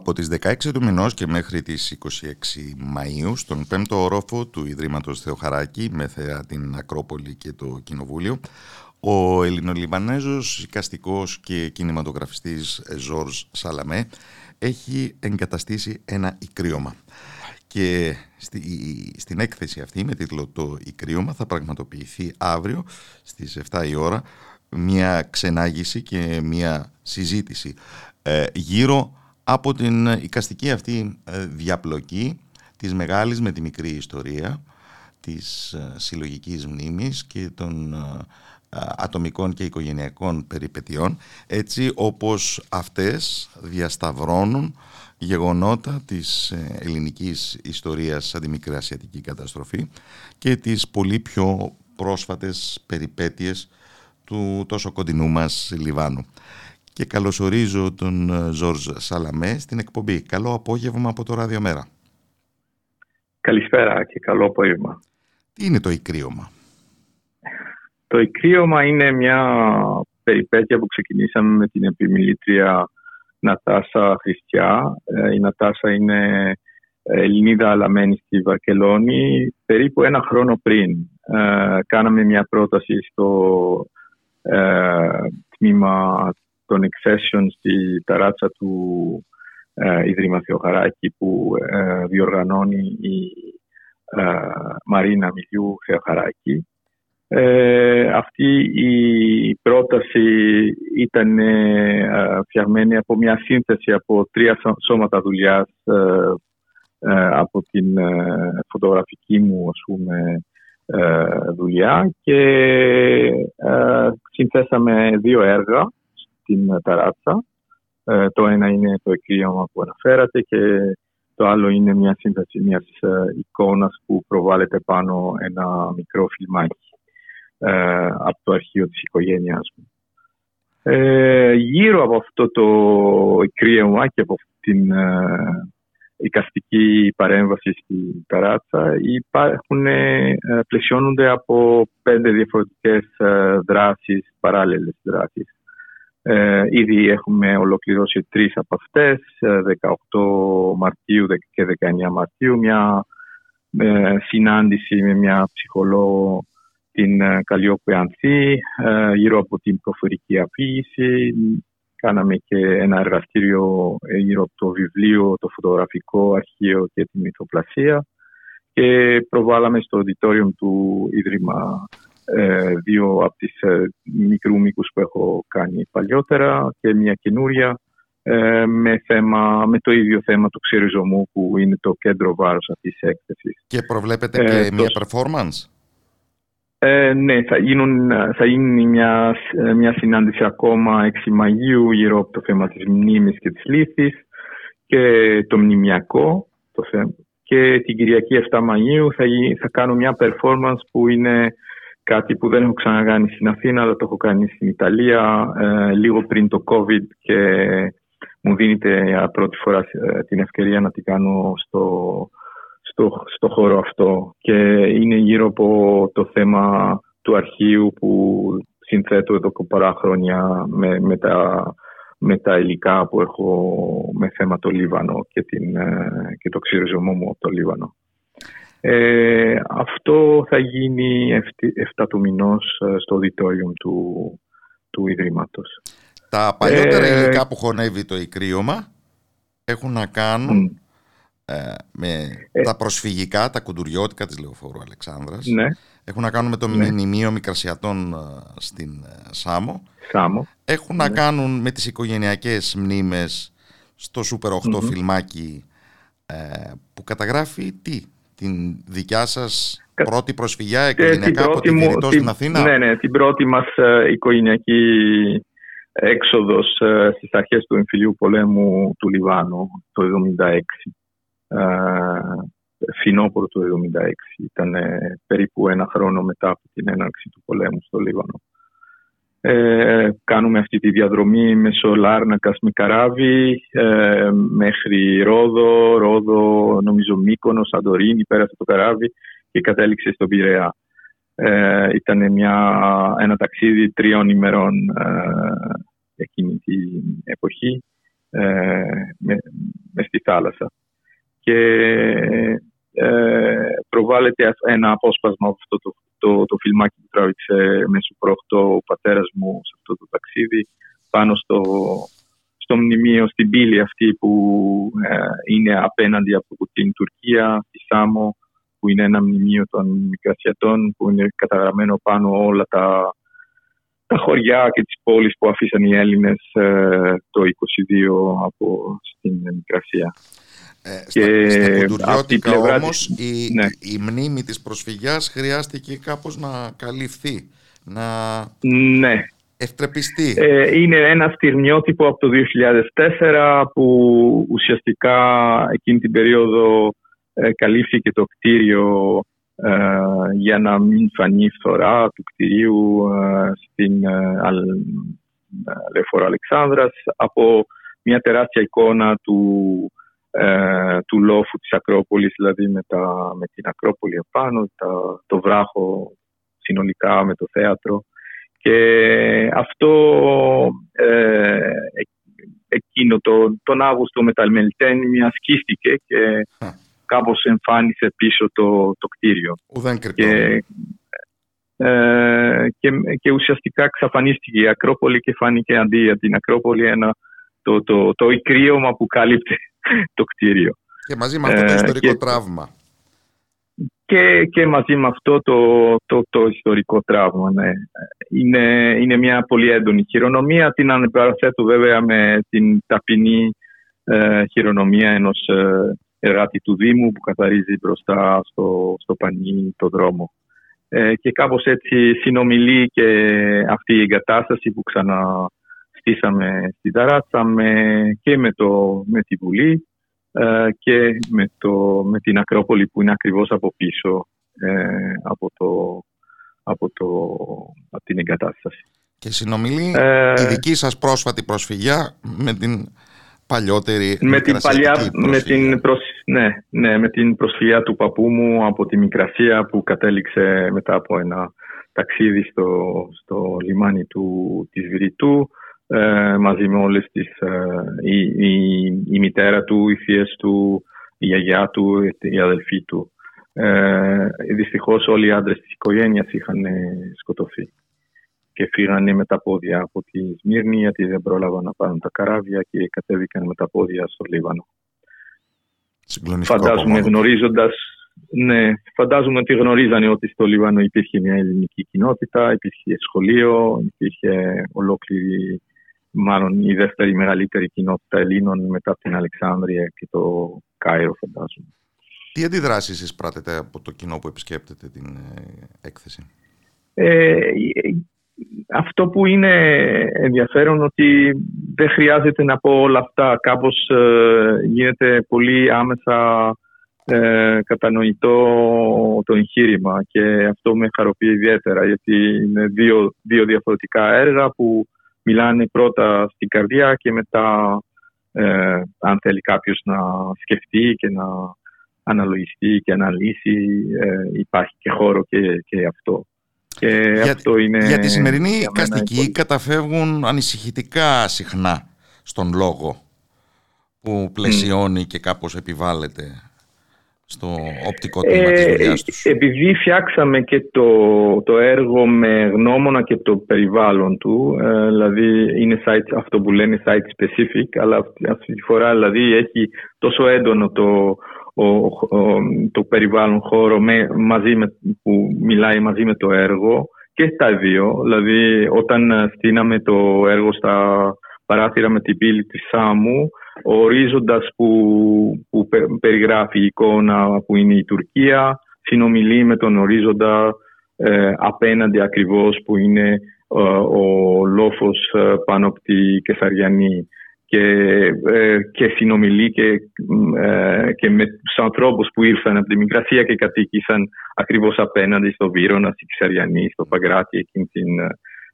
Από τις 16 του μηνός και μέχρι τις 26 Μαΐου στον 5ο όροφο του Ιδρύματος Θεοχαράκη με θέα την Ακρόπολη και το Κοινοβούλιο ο Ελληνολιβανέζος οικαστικός και κινηματογραφιστής Ζόρς Σαλαμέ έχει εγκαταστήσει ένα ικρίωμα. Και στη, στην έκθεση αυτή με τίτλο «Το ικρίωμα» θα πραγματοποιηθεί αύριο στις 7 η ώρα μια ξενάγηση και μια συζήτηση ε, γύρω από την οικαστική αυτή ε, διαπλοκή της μεγάλης με τη μικρή ιστορία της ε, συλλογικής μνήμης και των ατομικών και οικογενειακών περιπετειών έτσι όπως αυτές διασταυρώνουν γεγονότα της ελληνικής ιστορίας σαν τη μικρή ασιατική καταστροφή και τις πολύ πιο πρόσφατες περιπέτειες του τόσο κοντινού μας Λιβάνου και καλωσορίζω τον ε, Ζόρζ Σαλαμέ στην εκπομπή. Καλό απόγευμα από το Ραδιομέρα. Καλησπέρα και καλό απόγευμα. Τι είναι το ικρίωμα; Το ικρίωμα είναι μια περιπέτεια που ξεκινήσαμε με την επιμιλήτρια Νατάσα Χριστιά. Ε, η Νατάσα είναι Ελληνίδα αλαμένη στη Βαρκελόνη περίπου ένα χρόνο πριν. Ε, κάναμε μια πρόταση στο τμήμα των εκθέσεων στη ταράτσα του ε, Ιδρύμα Θεοχαράκη που ε, διοργανώνει η ε, Μαρίνα Μιλιού Θεοχαράκη. Ε, αυτή η πρόταση ήταν ε, φτιαγμένη από μια σύνθεση από τρία σώματα δουλειάς από την φωτογραφική μου ας πούμε, δουλειά και συνθέσαμε δύο έργα την ταράτσα. Ε, το ένα είναι το εκκλήωμα που αναφέρατε και το άλλο είναι μια σύνθεση μιας ε, εικόνας που προβάλλεται πάνω ένα μικρό φιλμάκι ε, από το αρχείο της οικογένειάς μου. Ε, γύρω από αυτό το εκκλήωμα και από την ε, οικαστική παρέμβαση στην Ταράτσα υπάρχουν, πλαισιώνονται από πέντε διαφορετικές δράσεις, παράλληλες δράσεις. Ε, ήδη έχουμε ολοκληρώσει τρεις από αυτές, 18 ε, Μαρτίου και 19 Μαρτίου, μια ε, συνάντηση με μια ψυχολόγο την ε, Καλλιόπη Ανθή γύρω από την προφορική αφήγηση. Κάναμε και ένα εργαστήριο γύρω από το βιβλίο, το φωτογραφικό αρχείο και τη μυθοπλασία και προβάλαμε στο auditorium του Ίδρυμα ε, δύο από τις ε, μικρού μήκους που έχω κάνει παλιότερα και μια καινούρια ε, με, θέμα, με το ίδιο θέμα του ξεριζωμού που είναι το κέντρο βάρος αυτής της έκθεσης. Και προβλέπετε και μια performance? ναι, θα, γίνουν, θα γίνει μια, μια συνάντηση ακόμα 6 Μαγείου γύρω από το θέμα της μνήμης και της λύθης και το μνημιακό το θέμα. και την Κυριακή 7 Μαγείου θα, θα κάνω μια performance που είναι κάτι που δεν έχω ξανακάνει στην Αθήνα, αλλά το έχω κάνει στην Ιταλία ε, λίγο πριν το COVID και μου δίνεται για πρώτη φορά ε, την ευκαιρία να την κάνω στο, στο, στο χώρο αυτό. Και είναι γύρω από το θέμα του αρχείου που συνθέτω εδώ και πολλά χρόνια με, με, τα, με τα υλικά που έχω με θέμα το Λίβανο και, την, ε, και το ξύριζωμό μου από το Λίβανο. Ε, αυτό θα γίνει 7 του μηνός ε, στο auditorium του, του Ιδρύματος. Τα παλιότερα ε, υλικά που χωνεύει το ικρίωμα έχουν να κάνουν ε, με τα προσφυγικά, τα κουντουριώτικα της Λεωφόρου Αλεξάνδρας. Ναι. Έχουν να κάνουν με το ναι. μνημείο Μικρασιατών στην Σάμο. Σάμο. Έχουν να ναι. κάνουν με τις οικογενειακές μνήμες στο Super 8 φιλμάκι που καταγράφει τι, την δικιά σας πρώτη προσφυγιά οικογενειακά από την Κυριτό στην Αθήνα; Ναι, ναι, την πρώτη μας ε, οικογενειακή έξοδος ε, στις αρχές του εμφυλίου πολέμου του Λιβάνου το 1976. Ε, φινόπορο του 1976. Ήταν περίπου ένα χρόνο μετά από την έναρξη του πολέμου στο Λίβανο. Ε, κάνουμε αυτή τη διαδρομή μέσω Λάρνακας με καράβι ε, μέχρι Ρόδο, Ρόδο νομίζω Μύκονο, Σαντορίνη, πέρασε το καράβι και κατέληξε στον Πειραιά. Ε, ήταν μια, ένα ταξίδι τριών ημερών εκείνη την εποχή με, με, στη θάλασσα. Και προβάλλεται ένα απόσπασμα από αυτό το το, το φιλμάκι που τράβηξε μέσω πρόχτο ο πατέρας μου σε αυτό το ταξίδι πάνω στο, στο μνημείο, στην πύλη αυτή που ε, είναι απέναντι από την Τουρκία, τη Σάμο, που είναι ένα μνημείο των Μικρασιατών, που είναι καταγραμμένο πάνω όλα τα, τα χωριά και τις πόλεις που αφήσαν οι Έλληνες ε, το 22 από στην Μικρασία. Ε, και στα, στα πλευρά όμως η, ναι. η μνήμη της προσφυγιάς χρειάστηκε κάπως να καλυφθεί, να ναι. ευτρεπιστεί. Ε, είναι ένα στυρνιότυπο από το 2004 που ουσιαστικά εκείνη την περίοδο ε, καλύφθηκε το κτίριο ε, για να μην φανεί φθορά του κτηρίου ε, στην ε, Λεωφόρο Αλεξάνδρας από μια τεράστια εικόνα του, του λόφου της Ακρόπολης, δηλαδή με, τα, με την Ακρόπολη επάνω, τα, το βράχο συνολικά με το θέατρο. Και αυτό εκείνο το, τον Αύγουστο με τα μια σκίστηκε και κάπως εμφάνισε πίσω το, το κτίριο. Ουδέν και, ε, και, και, ουσιαστικά εξαφανίστηκε η Ακρόπολη και φάνηκε αντί για την Ακρόπολη ένα, το, το, το, το που κάλυπτε το κτίριο. Και μαζί με αυτό το ε, ιστορικό και, τραύμα. Και, και μαζί με αυτό το, το, το ιστορικό τραύμα, ναι. Είναι, είναι μια πολύ έντονη χειρονομία. Την αντιπαραθέτω βέβαια με την ταπεινή ε, χειρονομία ενός ε, εργάτη του Δήμου που καθαρίζει μπροστά στο, στο πανί το δρόμο. Ε, και κάπως έτσι συνομιλεί και αυτή η εγκατάσταση που ξαναστήσαμε στη Ταράτσα και με, το, με τη Βουλή ε, και με, το, με την Ακρόπολη που είναι ακριβώς από πίσω ε, από, το, από, το, από την εγκατάσταση. Και συνομιλεί ε, η δική σας πρόσφατη προσφυγιά με την παλιότερη με την, παλιά, με, την προσ... ναι, ναι, με την προσφυγιά του παππού μου από τη Μικρασία που κατέληξε μετά από ένα ταξίδι στο, στο λιμάνι του, της Βηρητού ε, μαζί με όλες τις ε, η, η, η, μητέρα του, οι θείες του, η γιαγιά του, η αδελφή του. Ε, δυστυχώς όλοι οι άντρες της οικογένειας είχαν σκοτωθεί και φύγανε με τα πόδια από τη Σμύρνη γιατί δεν πρόλαβαν να πάρουν τα καράβια και κατέβηκαν με τα πόδια στο Λίβανο. Φαντάζομαι γνωρίζοντας, ναι, φαντάζομαι ότι γνωρίζανε ότι στο Λίβανο υπήρχε μια ελληνική κοινότητα, υπήρχε σχολείο, υπήρχε ολόκληρη, μάλλον η δεύτερη μεγαλύτερη κοινότητα Ελλήνων μετά από την Αλεξάνδρεια και το Κάιρο φαντάζομαι. Τι αντιδράσεις εισπράτετε από το κοινό που επισκέπτεται την ε, έκθεση; Ε, αυτό που είναι ενδιαφέρον ότι δεν χρειάζεται να πω όλα αυτά. Κάπως ε, γίνεται πολύ άμεσα ε, κατανοητό το εγχείρημα και αυτό με χαροποιεί ιδιαίτερα γιατί είναι δύο, δύο διαφορετικά έργα που μιλάνε πρώτα στην καρδιά και μετά ε, αν θέλει κάποιος να σκεφτεί και να αναλογιστεί και να λύσει υπάρχει και χώρο και, και αυτό. Και για, αυτό είναι για τη σημερινή καστική καταφεύγουν ανησυχητικά συχνά στον λόγο που πλαισιώνει και κάπως επιβάλλεται στο οπτικό τμήμα ε, της δουλειάς τους. Επειδή φτιάξαμε και το, το έργο με γνώμονα και το περιβάλλον του, ε, δηλαδή είναι site, αυτό που λένε site specific, αλλά αυτή, τη φορά δηλαδή έχει τόσο έντονο το, το περιβάλλον χώρο με, μαζί με, που μιλάει μαζί με το έργο και στα δύο. Δηλαδή όταν στείναμε το έργο στα παράθυρα με την πύλη της Σάμου, ο ορίζοντας που, που περιγράφει η εικόνα που είναι η Τουρκία συνομιλεί με τον ορίζοντα ε, απέναντι ακριβώς που είναι ε, ο λόφος ε, πάνω από τη Κεσαριανή και, ε, και συνομιλεί και, ε, και με τους ανθρώπους που ήρθαν από τη Μικρασία και κατοίκησαν ακριβώς απέναντι στο Βύρονα, στη Κυσαριανή, στο Παγκράτη εκείνη την, ε,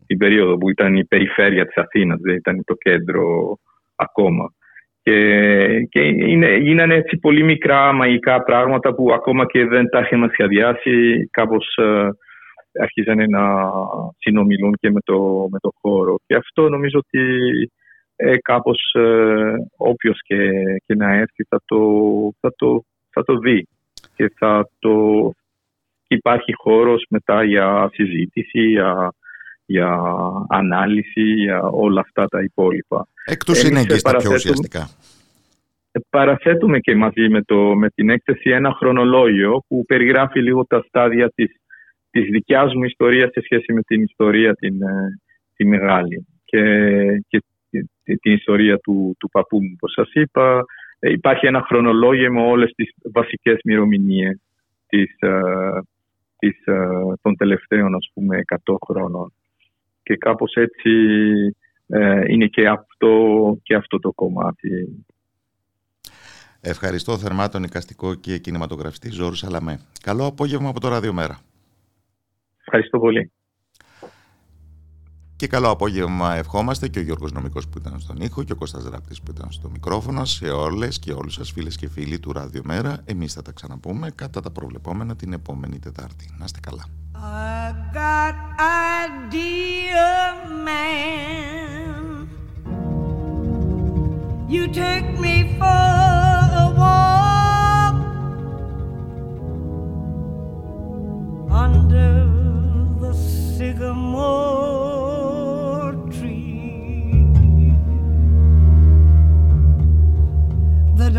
την περίοδο που ήταν η περιφέρεια της Αθήνας, δεν ήταν το κέντρο ακόμα. Και, και είναι, γίνανε έτσι πολύ μικρά μαγικά πράγματα που ακόμα και δεν τα είχαμε σχεδιάσει κάπως ε, αρχίζανε να συνομιλούν και με το, με το χώρο. Και αυτό νομίζω ότι ε, κάπως ε, όποιος και, να έρθει θα το, θα, το, θα το δει και θα το, και υπάρχει χώρος μετά για συζήτηση, για, για ανάλυση, για όλα αυτά τα υπόλοιπα. Εκ του συνεγγύς τα πιο ουσιαστικά. Παραθέτουμε και μαζί με, το, με την έκθεση ένα χρονολόγιο που περιγράφει λίγο τα στάδια της, της δικιάς μου ιστορίας σε σχέση με την ιστορία την, ε, τη μεγάλη και, και την ιστορία του, του παππού μου, όπως σας είπα. Ε, υπάρχει ένα χρονολόγιο με όλες τις βασικές μυρομηνίες της, ε, της, των τελευταίων ας πούμε 100 χρόνων. Και κάπως έτσι είναι και αυτό, και αυτό το κομμάτι Ευχαριστώ θερμά τον οικαστικό και κινηματογραφιστή Ζόρου Σαλαμέ. Καλό απόγευμα από το Ραδιομέρα. Ευχαριστώ πολύ. Και καλό απόγευμα ευχόμαστε και ο Γιώργος Νομικός που ήταν στον ήχο και ο Κώστας Ράπτης που ήταν στο μικρόφωνο σε όλες και όλους σας φίλες και φίλοι του Ραδιομέρα. Εμείς θα τα ξαναπούμε κατά τα προβλεπόμενα την επόμενη Τετάρτη. Να είστε καλά. You take me for under the sycamore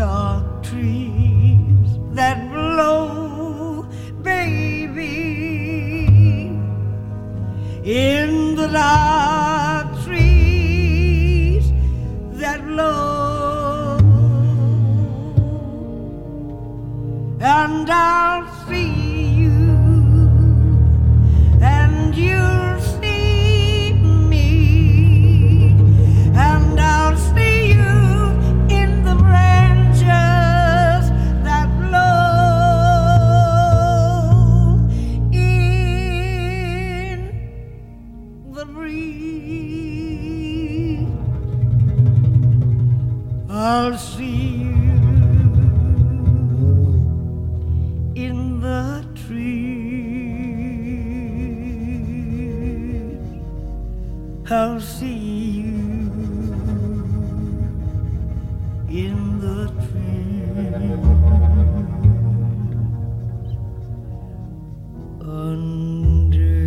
dark trees that blow, baby, in the dark trees that blow, and I'll see. I'll see you in the trees. I'll see you in the trees. Under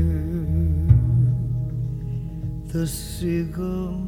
the sycamore